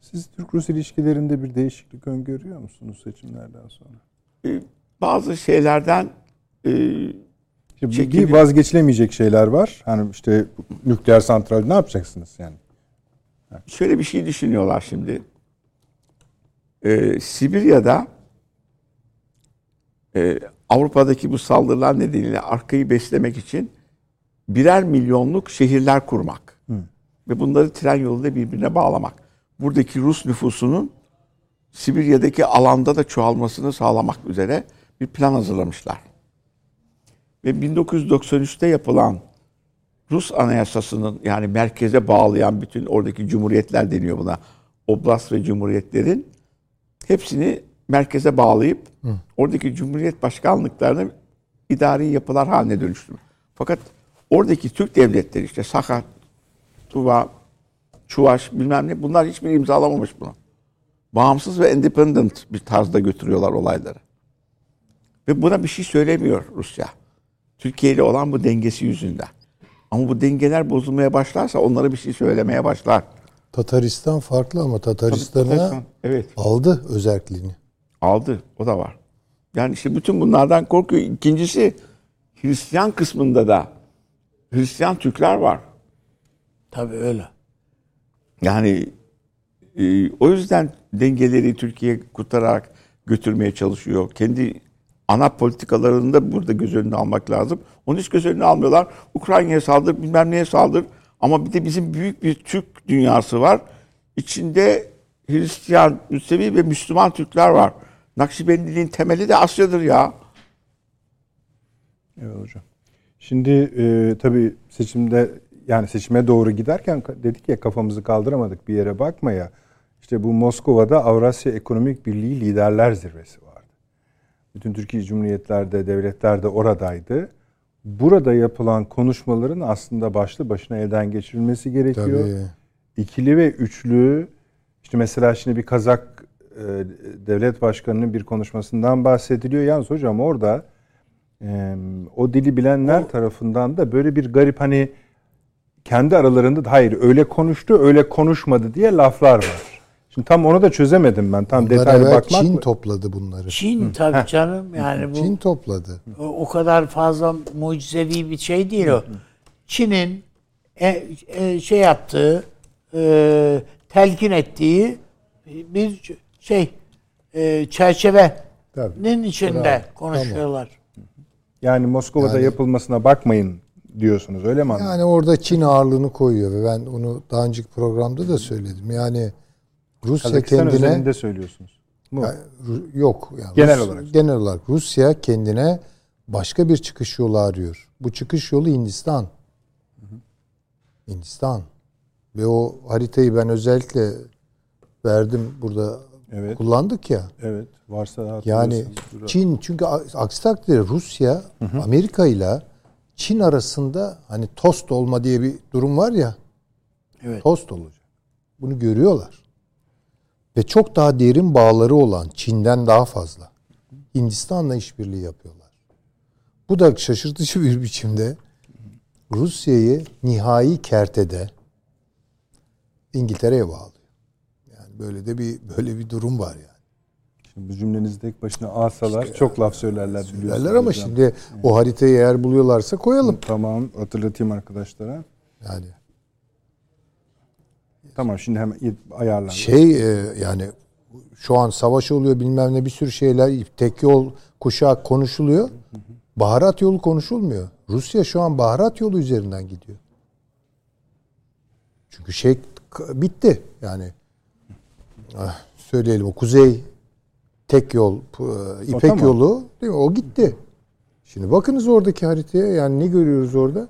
Siz Türk-Rus ilişkilerinde bir değişiklik öngörüyor musunuz seçimlerden sonra? Ee, bazı şeylerden e, bir vazgeçilemeyecek şeyler var. Hani işte nükleer santral ne yapacaksınız yani? Şöyle bir şey düşünüyorlar şimdi. Ee, Sibirya'da e, Avrupa'daki bu saldırılar nedeniyle arkayı beslemek için birer milyonluk şehirler kurmak. Ve bunları tren yoluyla birbirine bağlamak. Buradaki Rus nüfusunun Sibirya'daki alanda da çoğalmasını sağlamak üzere bir plan hazırlamışlar. Ve 1993'te yapılan Rus anayasasının yani merkeze bağlayan bütün oradaki cumhuriyetler deniyor buna. Oblast ve cumhuriyetlerin hepsini merkeze bağlayıp oradaki cumhuriyet başkanlıklarını idari yapılar haline dönüştürmek. Fakat oradaki Türk devletleri işte Sakat, Tuva, Çuvaş bilmem ne bunlar hiçbir imzalamamış bunu. Bağımsız ve independent bir tarzda götürüyorlar olayları. Ve buna bir şey söylemiyor Rusya. Türkiye ile olan bu dengesi yüzünden. Ama bu dengeler bozulmaya başlarsa onlara bir şey söylemeye başlar. Tataristan farklı ama Tataristan'a Tataristan, evet. aldı özelliğini. Aldı. O da var. Yani işte bütün bunlardan korkuyor. İkincisi Hristiyan kısmında da Hristiyan Türkler var. Tabii öyle. Yani e, o yüzden dengeleri Türkiye kurtararak götürmeye çalışıyor. Kendi ana politikalarını da burada göz önüne almak lazım. Onu hiç göz önüne almıyorlar. Ukrayna'ya saldır, bilmem neye saldır. Ama bir de bizim büyük bir Türk dünyası var. İçinde Hristiyan, Müsevi ve Müslüman Türkler var. Nakşibendiliğin temeli de Asya'dır ya. Evet hocam. Şimdi e, tabii seçimde yani seçime doğru giderken dedik ya kafamızı kaldıramadık bir yere bakmaya. İşte bu Moskova'da Avrasya Ekonomik Birliği Liderler Zirvesi. Bütün Türkiye Cumhuriyetlerde, devletler de oradaydı. Burada yapılan konuşmaların aslında başlı başına elden geçirilmesi gerekiyor. Tabii. İkili ve üçlü işte mesela şimdi bir Kazak e, devlet başkanının bir konuşmasından bahsediliyor. Yalnız hocam orada e, o dili bilenler tarafından da böyle bir garip hani kendi aralarında da hayır öyle konuştu öyle konuşmadı diye laflar var. Şimdi tam onu da çözemedim ben. Tam Bunlar detaylı bakmak Çin mı? topladı bunları. Çin tabii canım yani bu Çin topladı. o o kadar fazla mucizevi bir şey değil o. Çin'in e, e, şey yaptığı, e, telkin ettiği bir şey e, çerçevenin Tabii. içinde Bravo. konuşuyorlar. Yani Moskova'da Yani- yapılmasına bakmayın diyorsunuz öyle mi anladın? Yani orada Çin ağırlığını koyuyor ve ben onu daha önceki programda da söyledim. Yani Rusya Kazakistan kendine özelinde söylüyorsunuz. Yani Ru- yok yani Genel Rus- olarak. genel olarak Rusya kendine başka bir çıkış yolu arıyor. Bu çıkış yolu Hindistan. Hindistan. Ve o haritayı ben özellikle verdim burada Evet. kullandık ya. Evet. Varsa Yani. Çin çünkü aksi takdirde Rusya Amerika ile Çin arasında hani tost olma diye bir durum var ya. Evet. Tost olacak. Bunu görüyorlar. Ve çok daha derin bağları olan Çin'den daha fazla. Hindistan'la işbirliği yapıyorlar. Bu da şaşırtıcı bir biçimde Rusya'yı nihai kertede İngiltere'ye bağlıyor. Yani böyle de bir böyle bir durum var yani. Şimdi bu cümlenizi tek başına alsalar çok laf söylerler biliyorsunuz. Derler ama hocam. şimdi o haritayı eğer buluyorlarsa koyalım. Tamam hatırlatayım arkadaşlara. Yani Tamam şimdi hemen ayarlandı. şey e, yani şu an savaş oluyor bilmem ne bir sürü şeyler tek yol kuşak konuşuluyor. Baharat yolu konuşulmuyor. Rusya şu an baharat yolu üzerinden gidiyor. Çünkü şey bitti yani. Ah, söyleyelim o kuzey tek yol p- İpek tamam. yolu değil mi? O gitti. Şimdi bakınız oradaki haritaya yani ne görüyoruz orada?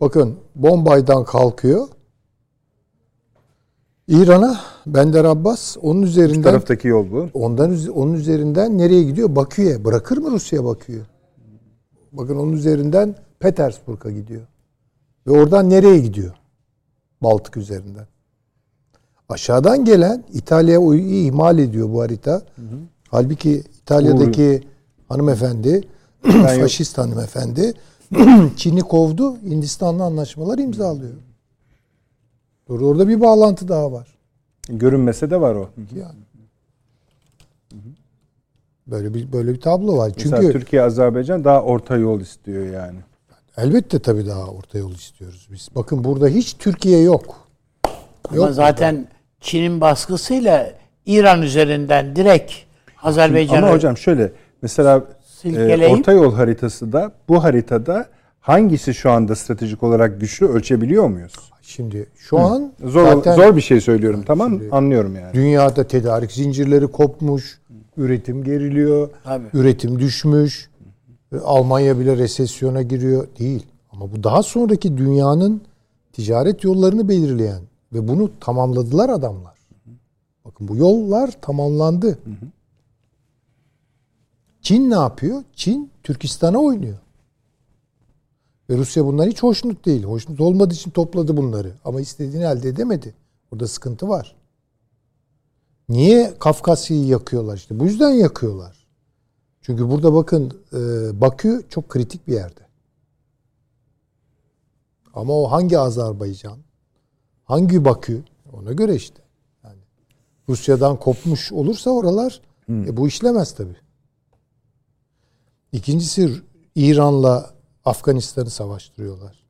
Bakın Bombay'dan kalkıyor. İran'a Bender Abbas onun üzerinden taraftaki yol bu. ondan onun üzerinden nereye gidiyor? Bakü'ye. Bırakır mı Rusya Bakü'yü? Bakın onun üzerinden Petersburg'a gidiyor. Ve oradan nereye gidiyor? Baltık üzerinden. Aşağıdan gelen İtalya ihmal ediyor bu harita. Halbuki İtalya'daki hanımefendi, yok. faşist hanımefendi Çin'i kovdu. Hindistan'la anlaşmalar imzalıyor. Doğru, Orada bir bağlantı daha var. Görünmese de var o. Yani. Böyle bir böyle bir tablo var. Mesela Çünkü Türkiye Azerbaycan daha orta yol istiyor yani. elbette tabii daha orta yol istiyoruz biz. Bakın burada hiç Türkiye yok. Ama Yok zaten Çin'in baskısıyla İran üzerinden direkt Azerbaycan'a Ama hocam şöyle mesela e, orta yol haritası da bu haritada hangisi şu anda stratejik olarak güçlü ölçebiliyor muyuz? Şimdi şu an Zor zaten zor bir şey söylüyorum tamam Şimdi- anlıyorum yani. dünyada tedarik zincirleri kopmuş, üretim geriliyor, Tabii. üretim düşmüş. Almanya bile resesyona giriyor değil. Ama bu daha sonraki dünyanın ticaret yollarını belirleyen ve bunu tamamladılar adamlar. Bakın bu yollar tamamlandı. Çin ne yapıyor? Çin Türkistan'a oynuyor. Ve Rusya bundan hiç hoşnut değil. Hoşnut olmadığı için topladı bunları. Ama istediğini elde edemedi. Burada sıkıntı var. Niye Kafkasya'yı yakıyorlar işte? Bu yüzden yakıyorlar. Çünkü burada bakın e, Bakü çok kritik bir yerde. Ama o hangi Azerbaycan? Hangi Bakü? Ona göre işte. Yani Rusya'dan kopmuş olursa oralar e, bu işlemez tabii. İkincisi İran'la Afganistan'ı savaştırıyorlar.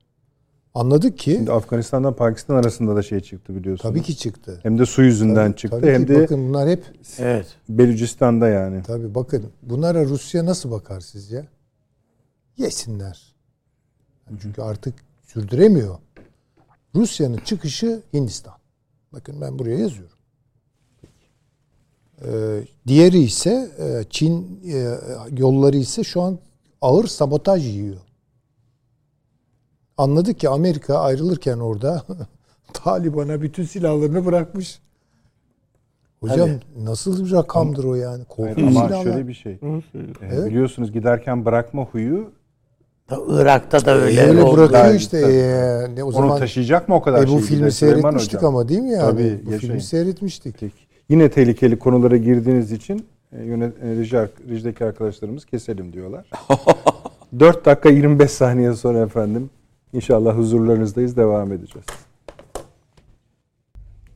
Anladık ki Şimdi Afganistan'dan Pakistan arasında da şey çıktı biliyorsunuz. tabii ki çıktı. Hem de su yüzünden Tabii- çıktı tabii hem ki de bakın bunlar hep Evet. Belucistan'da yani. tabii bakın bunlara Rusya nasıl bakar sizce? Yesinler. Yani çünkü artık sürdüremiyor. Rusya'nın çıkışı Hindistan. Bakın ben buraya yazıyorum. Ee, diğeri ise e, Çin e, yolları ise şu an ağır sabotaj yiyor. Anladık ki Amerika ayrılırken orada Taliban'a bütün silahlarını bırakmış. Hocam nasıl bir rakamdır o yani? Korkunç ama silahlar. şöyle bir şey. Ee, Biliyorsunuz giderken bırakma huyu Ta- Irak'ta da öyle. Öyle oldu. bırakıyor işte. tabii. Ee, ne, o onu zaman taşıyacak mı o kadar e, bu şeyi filmi seyretmiştik Hocam? ama değil mi yani? Tabii, bu yaşayın. filmi seyretmiştik. Peki. Yine tehlikeli konulara girdiğiniz için e, e, reji, rejideki arkadaşlarımız keselim diyorlar. 4 dakika 25 saniye sonra efendim inşallah huzurlarınızdayız devam edeceğiz.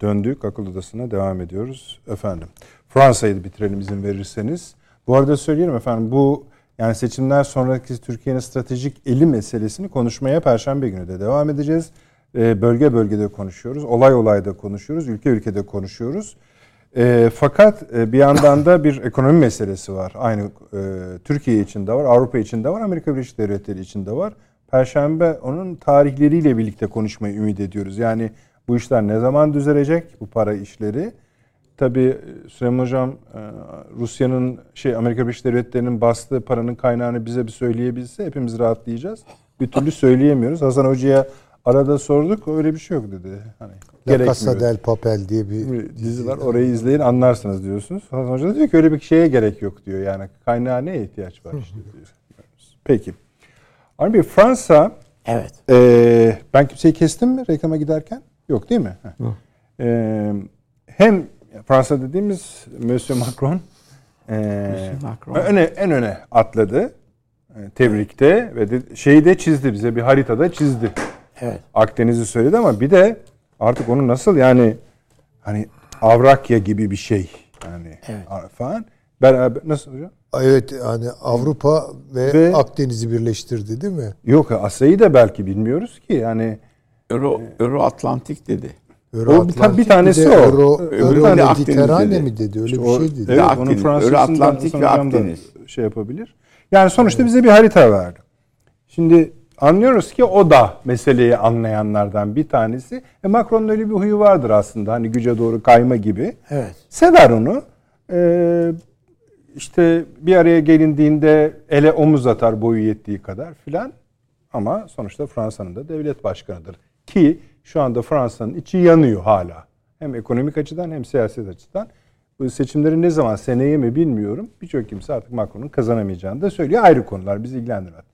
Döndük akıl odasına devam ediyoruz efendim. Fransa'yı da bitirelim izin verirseniz. Bu arada söyleyelim efendim bu yani seçimler sonraki Türkiye'nin stratejik eli meselesini konuşmaya Perşembe günü de devam edeceğiz. Ee, bölge bölgede konuşuyoruz, olay olayda konuşuyoruz, ülke ülkede konuşuyoruz. E, fakat e, bir yandan da bir ekonomi meselesi var. Aynı e, Türkiye için de var, Avrupa için de var, Amerika Birleşik Devletleri için de var. Perşembe onun tarihleriyle birlikte konuşmayı ümit ediyoruz. Yani bu işler ne zaman düzelecek bu para işleri? Tabii Süleyman Hocam e, Rusya'nın şey Amerika Birleşik Devletleri'nin bastığı paranın kaynağını bize bir söyleyebilse hepimiz rahatlayacağız. Bir türlü söyleyemiyoruz. Hasan Hoca'ya arada sorduk öyle bir şey yok dedi. Hani La Casa del Papel diye bir Bir dizi var. Orayı izleyin anlarsınız diyorsunuz. Hasan Hoca da diyor ki öyle bir şeye gerek yok diyor. Yani kaynağa neye ihtiyaç var işte diyor. Peki. Armi Bey Fransa Evet. e, ben kimseyi kestim mi reklama giderken? Yok değil mi? E, hem Fransa dediğimiz Monsieur Macron, e, Macron. Öne, en öne atladı. E, tebrikte ve de, şeyi de çizdi bize bir haritada çizdi. Evet. Akdeniz'i söyledi ama bir de artık onu nasıl yani hani Avrakya gibi bir şey yani Evet. falan. Beraber nasıl hocam? Evet yani Avrupa ve, Ve- Akdeniz'i birleştirdi değil mi? Yok Asya'yı da belki bilmiyoruz ki yani Euro, Euro Atlantik dedi. Euro O bir ta- bir Atlantik, tanesi de o. Euro, Euro de Akdeniz Mediterane dedi. mi dedi? Öyle İşte bir şey dedi. Evet, Akdeniz, onun Euro Fransızcasından Atlantik ve Akdeniz. şey yapabilir. Yani sonuçta bize bir harita verdi. Şimdi anlıyoruz ki o da meseleyi anlayanlardan bir tanesi. E Macron'un öyle bir huyu vardır aslında. Hani güce doğru kayma gibi. Evet. Sever onu. Ee, işte bir araya gelindiğinde ele omuz atar boyu yettiği kadar filan. Ama sonuçta Fransa'nın da devlet başkanıdır. Ki şu anda Fransa'nın içi yanıyor hala. Hem ekonomik açıdan hem siyaset açıdan. Bu seçimlerin ne zaman seneye mi bilmiyorum. Birçok kimse artık Macron'un kazanamayacağını da söylüyor. Ayrı konular bizi ilgilendirmez.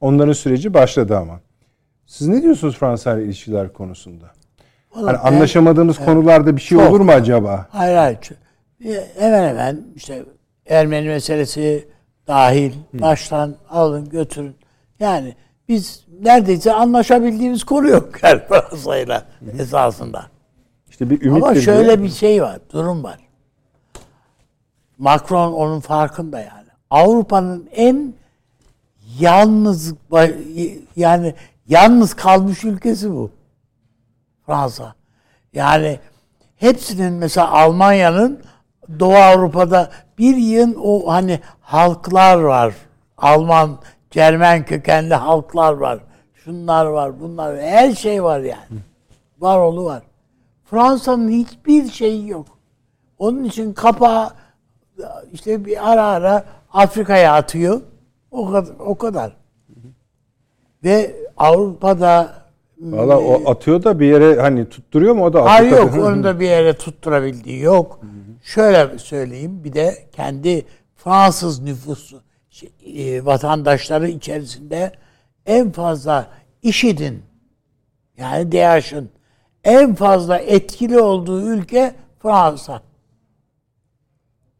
Onların süreci başladı ama. Siz ne diyorsunuz Fransa ile ilişkiler konusunda? Hani Vallahi ben- anlaşamadığınız konularda bir şey Çok. olur mu acaba? Hayır hayır. Hemen hemen işte Ermeni meselesi dahil baştan alın götürün. Yani biz neredeyse anlaşabildiğimiz konu yok yani Fransa'yla esasında. İşte bir ümit Ama şöyle bir şey var, durum var. Macron onun farkında yani. Avrupa'nın en yalnız yani yalnız kalmış ülkesi bu. Fransa. Yani hepsinin mesela Almanya'nın Doğu Avrupa'da bir yığın o hani halklar var. Alman, Cermen kökenli halklar var. Şunlar var, bunlar var. Her şey var yani. Var oğlu var. Fransa'nın hiçbir şeyi yok. Onun için kapağı işte bir ara ara Afrika'ya atıyor. O kadar. O kadar. Ve Avrupa'da Valla o atıyor da bir yere hani tutturuyor mu o da Hayır yok. Onu da bir yere tutturabildiği yok. Şöyle söyleyeyim. Bir de kendi Fransız nüfusu şey, e, vatandaşları içerisinde en fazla IŞİD'in yani DAEŞ'in en fazla etkili olduğu ülke Fransa.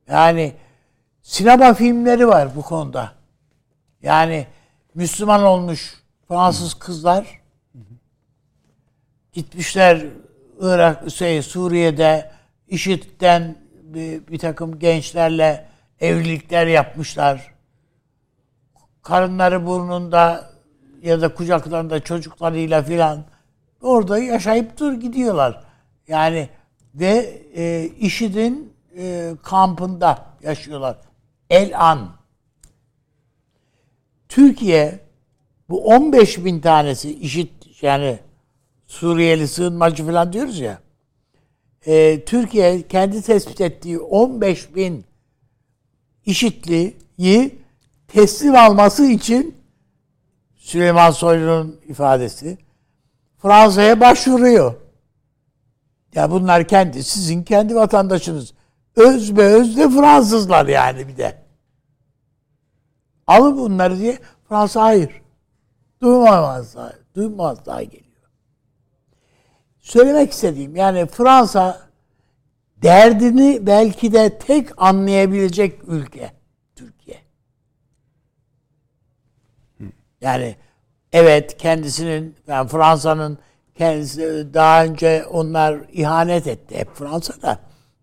Yani sinema filmleri var bu konuda. Yani Müslüman olmuş Fransız kızlar gitmişler Irak, şey, Suriye'de IŞİD'den bir, bir takım gençlerle evlilikler yapmışlar. Karınları burnunda ya da kucaklarında çocuklarıyla filan orada yaşayıp dur gidiyorlar. Yani ve e, IŞİD'in e, kampında yaşıyorlar. El an. Türkiye bu 15 bin tanesi IŞİD yani Suriyeli sığınmacı falan diyoruz ya. E, Türkiye kendi tespit ettiği 15 bin IŞİD'liyi teslim alması için Süleyman Soylu'nun ifadesi Fransa'ya başvuruyor. Ya bunlar kendi, sizin kendi vatandaşınız. Öz be öz de Fransızlar yani bir de. Alın bunları diye Fransa hayır. Duymamazlar. Duymazlar geliyor. Söylemek istediğim yani Fransa derdini belki de tek anlayabilecek ülke Türkiye. Yani evet kendisinin yani Fransa'nın kendisi daha önce onlar ihanet etti hep Fransa'da.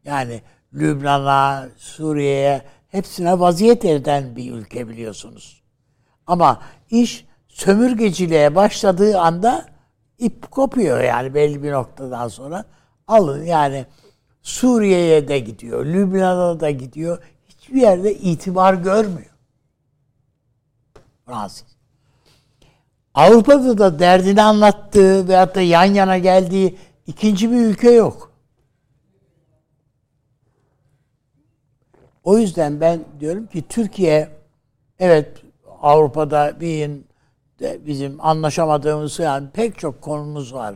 Yani Lübnan'a, Suriye'ye hepsine vaziyet eden bir ülke biliyorsunuz. Ama iş sömürgeciliğe başladığı anda ip kopuyor yani belli bir noktadan sonra. Alın yani Suriye'ye de gidiyor, Lübnan'a da gidiyor. Hiçbir yerde itibar görmüyor. Fransız. Avrupa'da da derdini anlattığı veyahut da yan yana geldiği ikinci bir ülke yok. O yüzden ben diyorum ki Türkiye evet Avrupa'da bir bizim anlaşamadığımız yani pek çok konumuz var.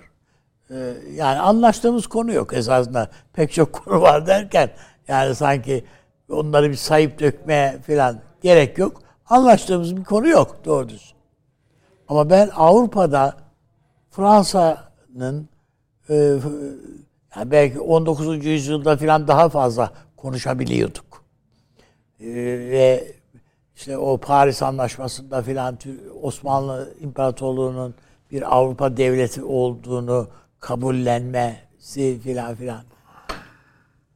Ee, yani anlaştığımız konu yok esasında. Pek çok konu var derken yani sanki onları bir sayıp dökmeye falan gerek yok. Anlaştığımız bir konu yok doğru düz. Ama ben Avrupa'da Fransa'nın e, yani belki 19. yüzyılda falan daha fazla konuşabiliyorduk. E, ve işte o Paris Anlaşması'nda filan Osmanlı İmparatorluğu'nun bir Avrupa devleti olduğunu kabullenmesi filan filan.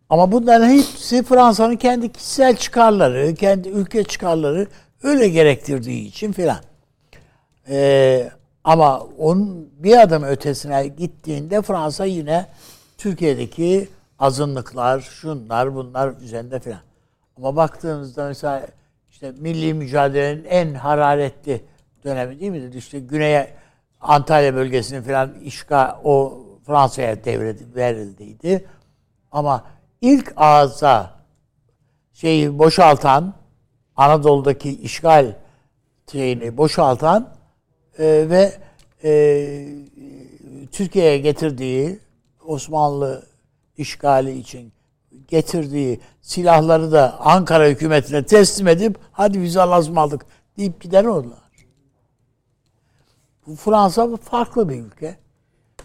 Ama bunların hepsi Fransa'nın kendi kişisel çıkarları, kendi ülke çıkarları öyle gerektirdiği için filan. Ee, ama onun bir adım ötesine gittiğinde Fransa yine Türkiye'deki azınlıklar, şunlar, bunlar üzerinde filan. Ama baktığınızda mesela işte milli mücadelenin en hararetli dönemi değil mi? İşte Güney Antalya bölgesinin falan işgal o Fransa'ya devredildi, verildiydi. Ama ilk ağza şeyi boşaltan Anadolu'daki işgal şeyini boşaltan e, ve e, Türkiye'ye getirdiği Osmanlı işgali için getirdiği silahları da Ankara hükümetine teslim edip hadi bizi lazım aldık deyip gider onlar. Bu Fransa farklı bir ülke.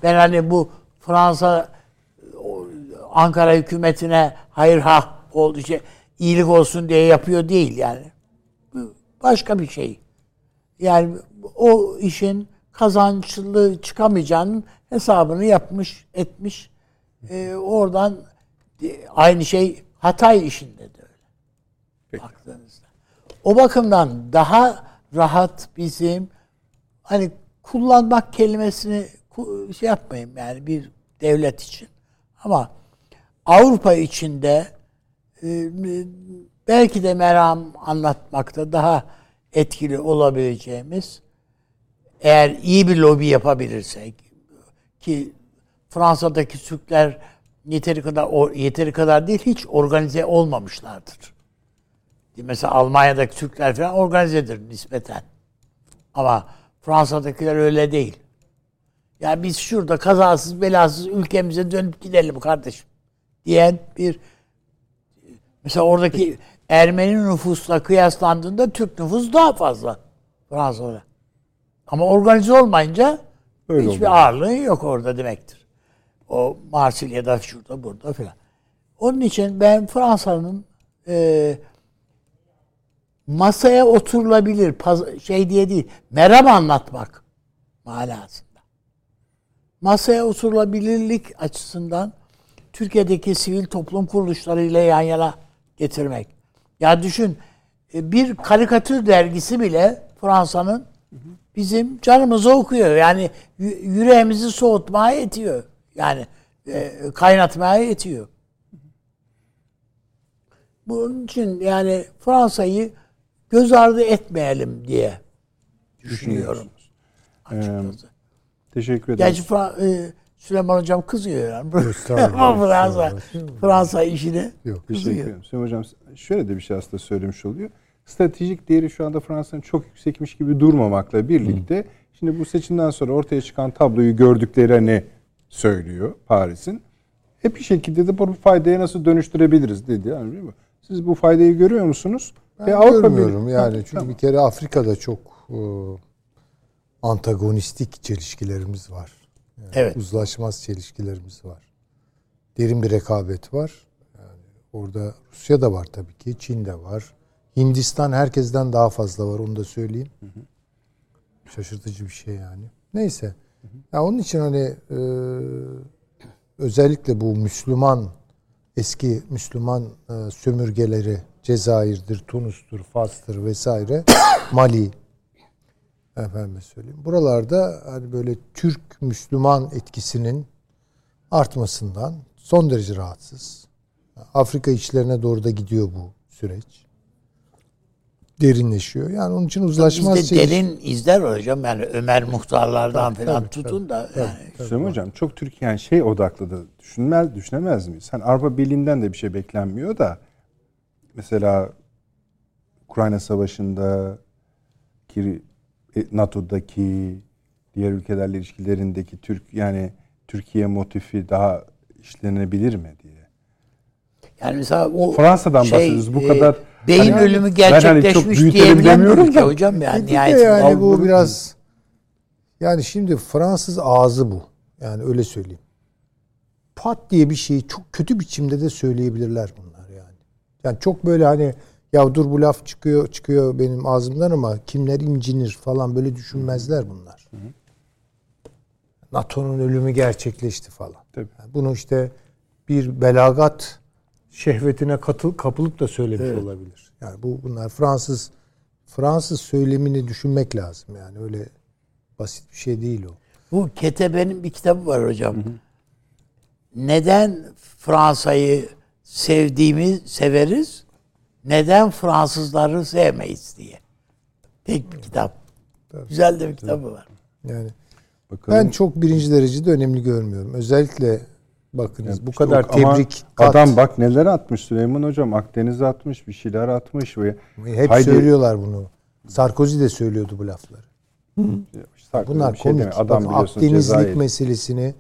Ben hani bu Fransa Ankara hükümetine hayır ha oldu şey iyilik olsun diye yapıyor değil yani. Başka bir şey. Yani o işin kazançlı çıkamayacağının hesabını yapmış, etmiş. Ee, oradan Aynı şey Hatay işinde de öyle. Peki. Baktığınızda. O bakımdan daha rahat bizim hani kullanmak kelimesini şey yapmayayım yani bir devlet için. Ama Avrupa içinde e, belki de meram anlatmakta daha etkili olabileceğimiz eğer iyi bir lobi yapabilirsek ki Fransa'daki Türkler yeteri kadar o yeteri kadar değil hiç organize olmamışlardır. Mesela Almanya'daki Türkler falan organizedir nispeten. Ama Fransa'dakiler öyle değil. Ya yani biz şurada kazasız belasız ülkemize dönüp gidelim kardeşim diyen bir mesela oradaki Ermeni nüfusla kıyaslandığında Türk nüfus daha fazla Fransa'da. Ama organize olmayınca Öyle hiçbir oluyor. ağırlığı yok orada demektir. O Marsilya'da şurada burada filan. Onun için ben Fransa'nın e, masaya oturulabilir paz- şey diye değil merhaba anlatmak manasında. Masaya oturulabilirlik açısından Türkiye'deki sivil toplum kuruluşlarıyla yan yana getirmek. Ya düşün e, bir karikatür dergisi bile Fransa'nın bizim canımızı okuyor. Yani yü- yüreğimizi soğutmaya yetiyor. Yani e, kaynatmaya yetiyor. Bunun için yani Fransa'yı göz ardı etmeyelim diye düşünüyorum. Açıkçası. Teşekkür ederim. Gerçi Fra- e, Süleyman Hocam kızıyor yani. Ama Fransa. Fransa işine Yok. Teşekkür kızıyor. ederim. Süleyman Hocam şöyle de bir şey aslında söylemiş oluyor. Stratejik değeri şu anda Fransa'nın çok yüksekmiş gibi durmamakla birlikte şimdi bu seçimden sonra ortaya çıkan tabloyu gördüklerini söylüyor Paris'in. Hep bir şekilde de bu faydaya nasıl dönüştürebiliriz dedi. Yani değil mi? Siz bu faydayı görüyor musunuz? Ben Ve Avrupa görmüyorum Birliği- yani çünkü tamam. bir kere Afrika'da çok e, antagonistik çelişkilerimiz var. Yani Evet. Uzlaşmaz çelişkilerimiz var. Derin bir rekabet var. Yani orada Rusya da var tabii ki, Çin de var. Hindistan herkesten daha fazla var onu da söyleyeyim. Şaşırtıcı bir şey yani. Neyse. Ya onun için hani e, özellikle bu Müslüman eski Müslüman e, sömürgeleri Cezayir'dir, Tunus'tur, Fas'tır vesaire Mali efendim söyleyeyim. Buralarda hani böyle Türk Müslüman etkisinin artmasından son derece rahatsız. Afrika içlerine doğru da gidiyor bu süreç. Derinleşiyor. Yani onun için uzlaşmaz Bizde çeliş- derin izler var hocam. Yani Ömer Muhtarlardan falan tabii, tutun da yani Süleyman Hocam çok Türkiye yani şey odaklı da düşünmez, düşünemez miyiz? Hani Avrupa Birliği'nden de bir şey beklenmiyor da mesela Ukrayna Savaşı'nda ki e, NATO'daki diğer ülkelerle ilişkilerindeki Türk yani Türkiye motifi daha işlenebilir mi diye. Yani mesela o Fransa'dan bahsediyoruz. Bu e, kadar beyin hani- ölümü hani çok gerçekleşmiş demiyorum ülke da. hocam yani Bir nihayetinde. yani bu biraz yani şimdi Fransız ağzı bu. Yani öyle söyleyeyim. Pat diye bir şeyi çok kötü biçimde de söyleyebilirler bunlar yani. Yani çok böyle hani ya dur bu laf çıkıyor çıkıyor benim ağzımdan ama kimler incinir falan böyle düşünmezler bunlar. NATO'nun ölümü gerçekleşti falan. Tabii. Yani bunu işte bir belagat şehvetine katıl, kapılıp da söylemiş olabilir. Yani bu bunlar Fransız Fransız söylemini düşünmek lazım yani öyle basit bir şey değil o. Bu Ketebe'nin bir kitabı var hocam. Neden Fransa'yı sevdiğimi severiz, neden Fransızları sevmeyiz diye. Tek bir kitap. Güzel de bir kitabı var. Yani Bakalım. ben çok birinci derecede önemli görmüyorum. Özellikle bakınız bu İşte kadar o- tebrik kat. Adam bak neler atmış Süleyman Hocam. Akdeniz'e atmış, bir şeyler atmış ve hep Haydi- söylüyorlar bunu. Sarkozy de söylüyordu bu lafları. Sarkozy Bunlar şey komik. Adam Bakın biliyorsunuz Akdenizlik Cezayir. meselesini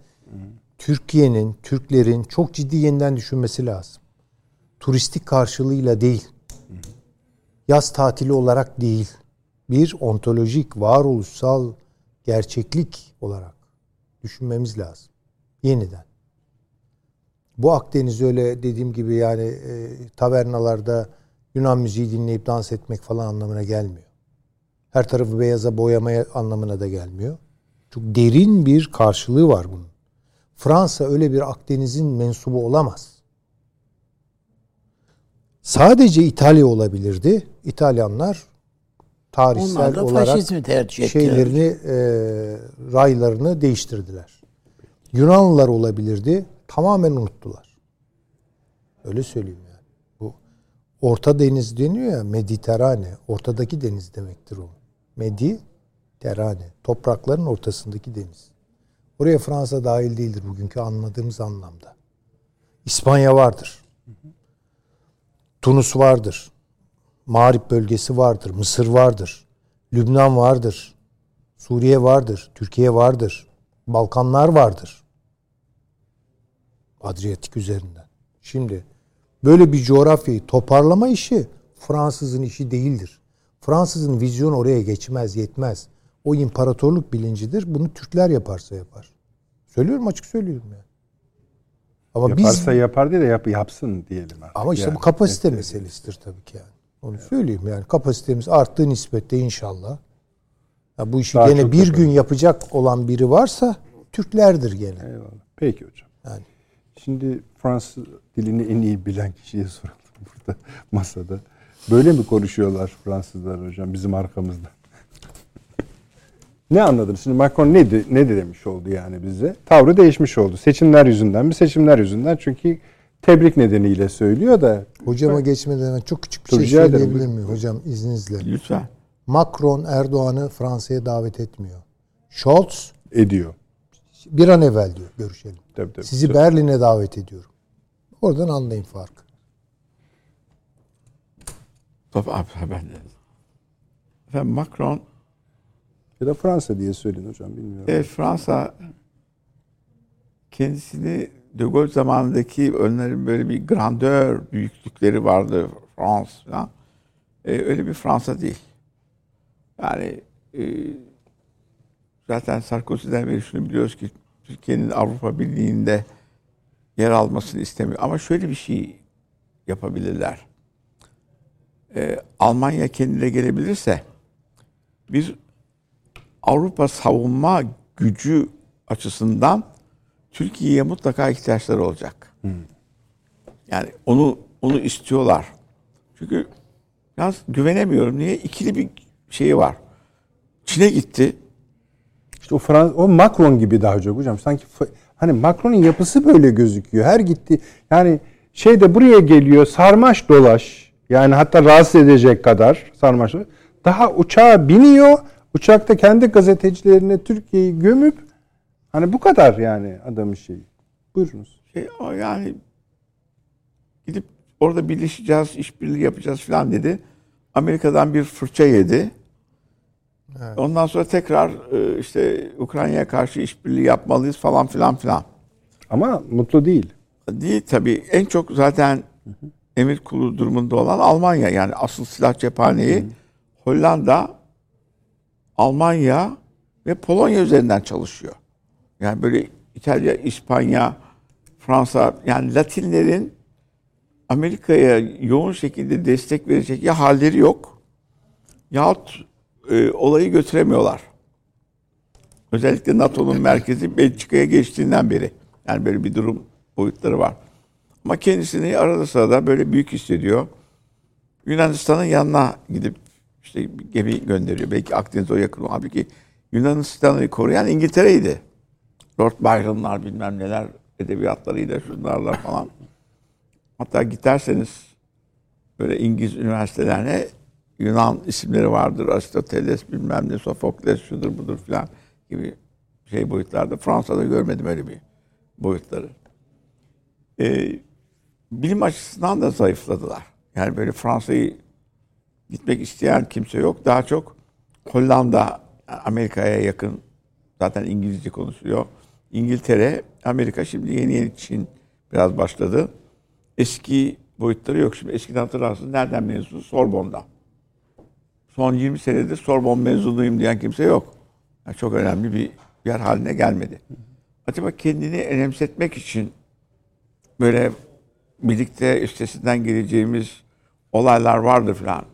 Türkiye'nin, Türklerin çok ciddi yeniden düşünmesi lazım. Turistik karşılığıyla değil. Yaz tatili olarak değil. Bir ontolojik, varoluşsal gerçeklik olarak düşünmemiz lazım. Yeniden. Bu Akdeniz öyle dediğim gibi yani e, tavernalarda Yunan müziği dinleyip dans etmek falan anlamına gelmiyor her tarafı beyaza boyamaya anlamına da gelmiyor. Çok derin bir karşılığı var bunun. Fransa öyle bir Akdeniz'in mensubu olamaz. Sadece İtalya olabilirdi. İtalyanlar tarihsel olarak tercih şeylerini e, raylarını değiştirdiler. Yunanlılar olabilirdi. Tamamen unuttular. Öyle söyleyeyim yani. Bu Orta Deniz deniyor ya Mediterane. Ortadaki deniz demektir o. Mediterane. Toprakların ortasındaki deniz. Oraya Fransa dahil değildir bugünkü anladığımız anlamda. İspanya vardır. Tunus vardır. Mağrip bölgesi vardır. Mısır vardır. Lübnan vardır. Suriye vardır. Türkiye vardır. Balkanlar vardır. Adriyatik üzerinden. Şimdi böyle bir coğrafyayı toparlama işi Fransızın işi değildir. Fransızın vizyonu oraya geçmez, yetmez. O imparatorluk bilincidir. Bunu Türkler yaparsa yapar. Söylüyorum açık söylüyorum yani. Ama Yaparsa biz, yapar diye de yap, yapsın diyelim artık. Ama işte yani. bu kapasite evet. meselesidir tabii ki yani. Onu evet. söyleyeyim yani kapasitemiz arttığı nispette inşallah. Ya bu işi Daha gene bir gün yapacak olan biri varsa Türklerdir gene. Eyvallah. Peki hocam. Yani. Şimdi Fransız dilini en iyi bilen kişiye soralım burada masada. Böyle mi konuşuyorlar Fransızlar hocam bizim arkamızda? ne anladınız? Şimdi Macron ne, de, ne de demiş oldu yani bize? Tavrı değişmiş oldu. Seçimler yüzünden mi? Seçimler yüzünden çünkü tebrik nedeniyle söylüyor da. Hocama ben, geçmeden çok küçük bir şey söyleyebilir miyim hocam izninizle? Lütfen. Macron Erdoğan'ı Fransa'ya davet etmiyor. Scholz ediyor. Bir an evvel diyor görüşelim. Tabii, tabii, Sizi tabii. Berlin'e davet ediyorum. Oradan anlayın farkı. Tabii abi ben de. Efendim Macron ya da Fransa diye söyleyin hocam bilmiyorum. Evet Fransa kendisini De Gaulle zamanındaki önlerin böyle bir grandeur büyüklükleri vardı Fransa. Ee, öyle bir Fransa değil. Yani e, zaten Sarkozy'den beri şunu biliyoruz ki Türkiye'nin Avrupa Birliği'nde yer almasını istemiyor. Ama şöyle bir şey yapabilirler. Ee, Almanya kendine gelebilirse biz Avrupa savunma gücü açısından Türkiye'ye mutlaka ihtiyaçları olacak. Hmm. Yani onu onu istiyorlar. Çünkü biraz güvenemiyorum. Niye? İkili bir şeyi var. Çin'e gitti. İşte o Frans o Macron gibi daha çok hocam. Sanki hani Macron'un yapısı böyle gözüküyor. Her gitti yani şey de buraya geliyor sarmaş dolaş. Yani hatta rahatsız edecek kadar sarmaş. Daha uçağa biniyor Uçakta kendi gazetecilerine Türkiye'yi gömüp hani bu kadar yani adamın şeyi. Buyurunuz. Şey, o yani gidip orada birleşeceğiz, işbirliği yapacağız falan dedi. Amerika'dan bir fırça yedi. Evet. Ondan sonra tekrar e, işte Ukrayna'ya karşı işbirliği yapmalıyız falan filan filan. Ama mutlu değil. Değil tabii. En çok zaten emir kulu durumunda olan Almanya. Yani asıl silah cephaneyi Hollanda Almanya ve Polonya üzerinden çalışıyor. Yani böyle İtalya, İspanya, Fransa yani Latinlerin Amerika'ya yoğun şekilde destek verecek ya halleri yok yahut e, olayı götüremiyorlar. Özellikle NATO'nun merkezi Belçika'ya geçtiğinden beri. Yani böyle bir durum boyutları var. Ama kendisini arada sırada böyle büyük hissediyor. Yunanistan'ın yanına gidip işte gemi gönderiyor. Belki Akdeniz'e o yakın. Halbuki Yunanistan'ı koruyan İngiltere'ydi. Lord Byron'lar bilmem neler edebiyatlarıyla şunlarla falan. Hatta giderseniz böyle İngiliz üniversitelerine Yunan isimleri vardır. Aristoteles bilmem ne, Sofokles şudur budur filan gibi şey boyutlarda. Fransa'da görmedim öyle bir boyutları. Ee, bilim açısından da zayıfladılar. Yani böyle Fransa'yı gitmek isteyen kimse yok. Daha çok Hollanda Amerika'ya yakın zaten İngilizce konuşuyor. İngiltere, Amerika şimdi yeni yeni Çin biraz başladı. Eski boyutları yok. Şimdi eskiden hatırlarsınız nereden mezunu? Sorbon'da. Son 20 senedir Sorbon mezunuyum diyen kimse yok. Yani çok önemli bir yer haline gelmedi. Acaba kendini önemsetmek için böyle birlikte üstesinden geleceğimiz olaylar vardır falan.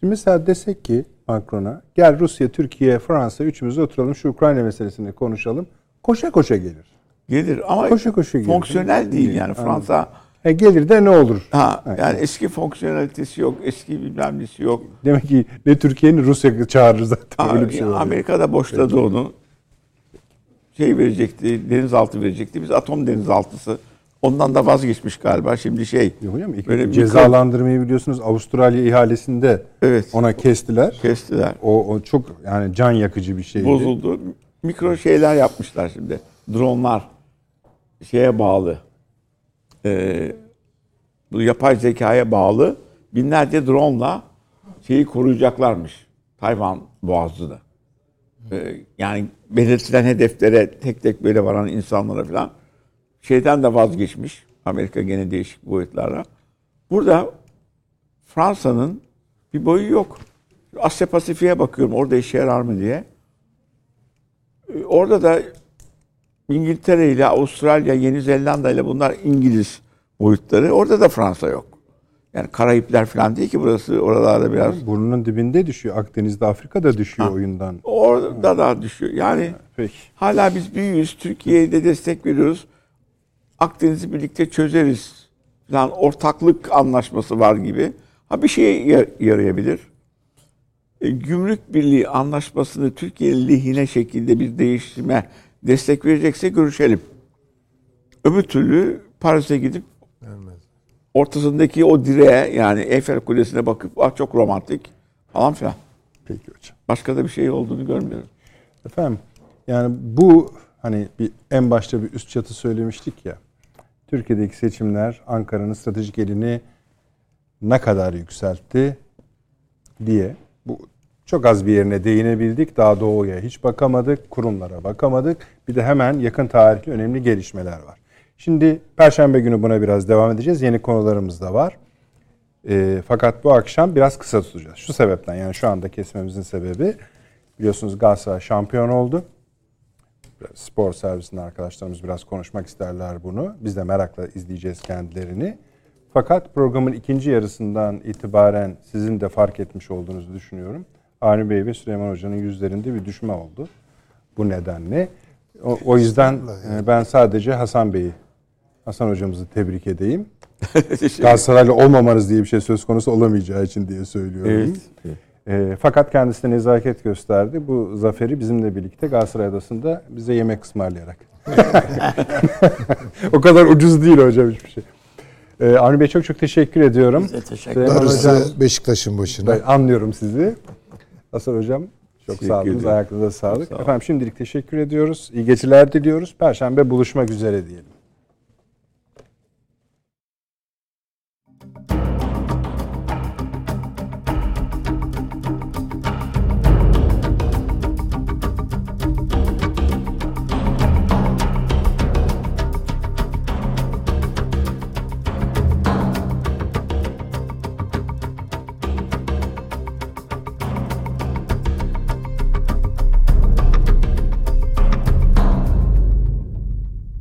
Şimdi mesela desek ki Macron'a gel Rusya, Türkiye, Fransa üçümüz oturalım şu Ukrayna meselesini konuşalım. Koşa koşa gelir. Gelir ama koşa koşa gelir. fonksiyonel değil yani Fransa. E gelir de ne olur? Ha, yani evet. eski fonksiyonelitesi yok, eski bilmem nesi yok. Demek ki ne Türkiye'nin Rusya çağırır zaten ha, öyle bir şey oluyor. Amerika'da boşladı evet. onu. Şey verecekti, denizaltı verecekti. Biz atom denizaltısı Ondan da vazgeçmiş galiba. Şimdi şey. Yok hocam böyle cezalandırmayı biliyorsunuz Avustralya ihalesinde evet. ona kestiler. Kestiler. O, o çok yani can yakıcı bir şeydi. Bozuldu. Mikro şeyler yapmışlar şimdi. Dronlar şeye bağlı. Ee, bu yapay zekaya bağlı binlerce drone'la şeyi koruyacaklarmış. Tayvan boğazını. Ee, yani belirtilen hedeflere tek tek böyle varan insanlara falan şeyden de vazgeçmiş. Amerika gene değişik boyutlarla. Burada Fransa'nın bir boyu yok. Asya Pasifik'e bakıyorum orada işe yarar mı diye. e, orada da İngiltere ile Avustralya, Yeni Zelanda ile bunlar İngiliz boyutları. Orada da Fransa yok. Yani Karayipler falan değil ki burası. Oralarda biraz Burnunun dibinde düşüyor. Akdeniz'de Afrika'da düşüyor oyundan. orada da düşüyor. Yani Peki. hala biz büyüğüz. Türkiye'ye de destek veriyoruz. Akdeniz'i birlikte çözeriz. Falan ortaklık anlaşması var gibi. Ha bir şeye yar- yarayabilir. E, gümrük Birliği anlaşmasını Türkiye lehine şekilde bir değiştirme destek verecekse görüşelim. Öbür türlü Paris'e gidip ortasındaki o direğe yani Eyfel Kulesi'ne bakıp ah çok romantik falan filan. Peki hocam. Başka da bir şey olduğunu görmüyorum. Efendim yani bu hani bir en başta bir üst çatı söylemiştik ya. Türkiye'deki seçimler Ankara'nın stratejik elini ne kadar yükseltti diye. Çok az bir yerine değinebildik. Daha doğuya hiç bakamadık. Kurumlara bakamadık. Bir de hemen yakın tarihli önemli gelişmeler var. Şimdi Perşembe günü buna biraz devam edeceğiz. Yeni konularımız da var. E, fakat bu akşam biraz kısa tutacağız. Şu sebepten yani şu anda kesmemizin sebebi biliyorsunuz Galatasaray şampiyon oldu. Spor servisinde arkadaşlarımız biraz konuşmak isterler bunu. Biz de merakla izleyeceğiz kendilerini. Fakat programın ikinci yarısından itibaren sizin de fark etmiş olduğunuzu düşünüyorum. Avni Bey ve Süleyman Hoca'nın yüzlerinde bir düşme oldu. Bu nedenle. O, o yüzden e, ben sadece Hasan Bey'i, Hasan Hocamızı tebrik edeyim. Galatasaraylı olmamanız diye bir şey söz konusu olamayacağı için diye söylüyorum. Evet. E, fakat kendisine nezaket gösterdi. Bu zaferi bizimle birlikte Galatasaray Adası'nda bize yemek ısmarlayarak. o kadar ucuz değil hocam hiçbir şey. E, Avni Bey çok çok teşekkür ediyorum. Biz de teşekkür ederiz. Beşiktaş'ın başına. ben anlıyorum sizi. Hasan Hocam çok Teşekkür sağ olun. Ayaklarınıza sağlık. Sağ olun. Efendim şimdilik teşekkür ediyoruz. İyi geceler diliyoruz. Perşembe buluşmak üzere diyelim.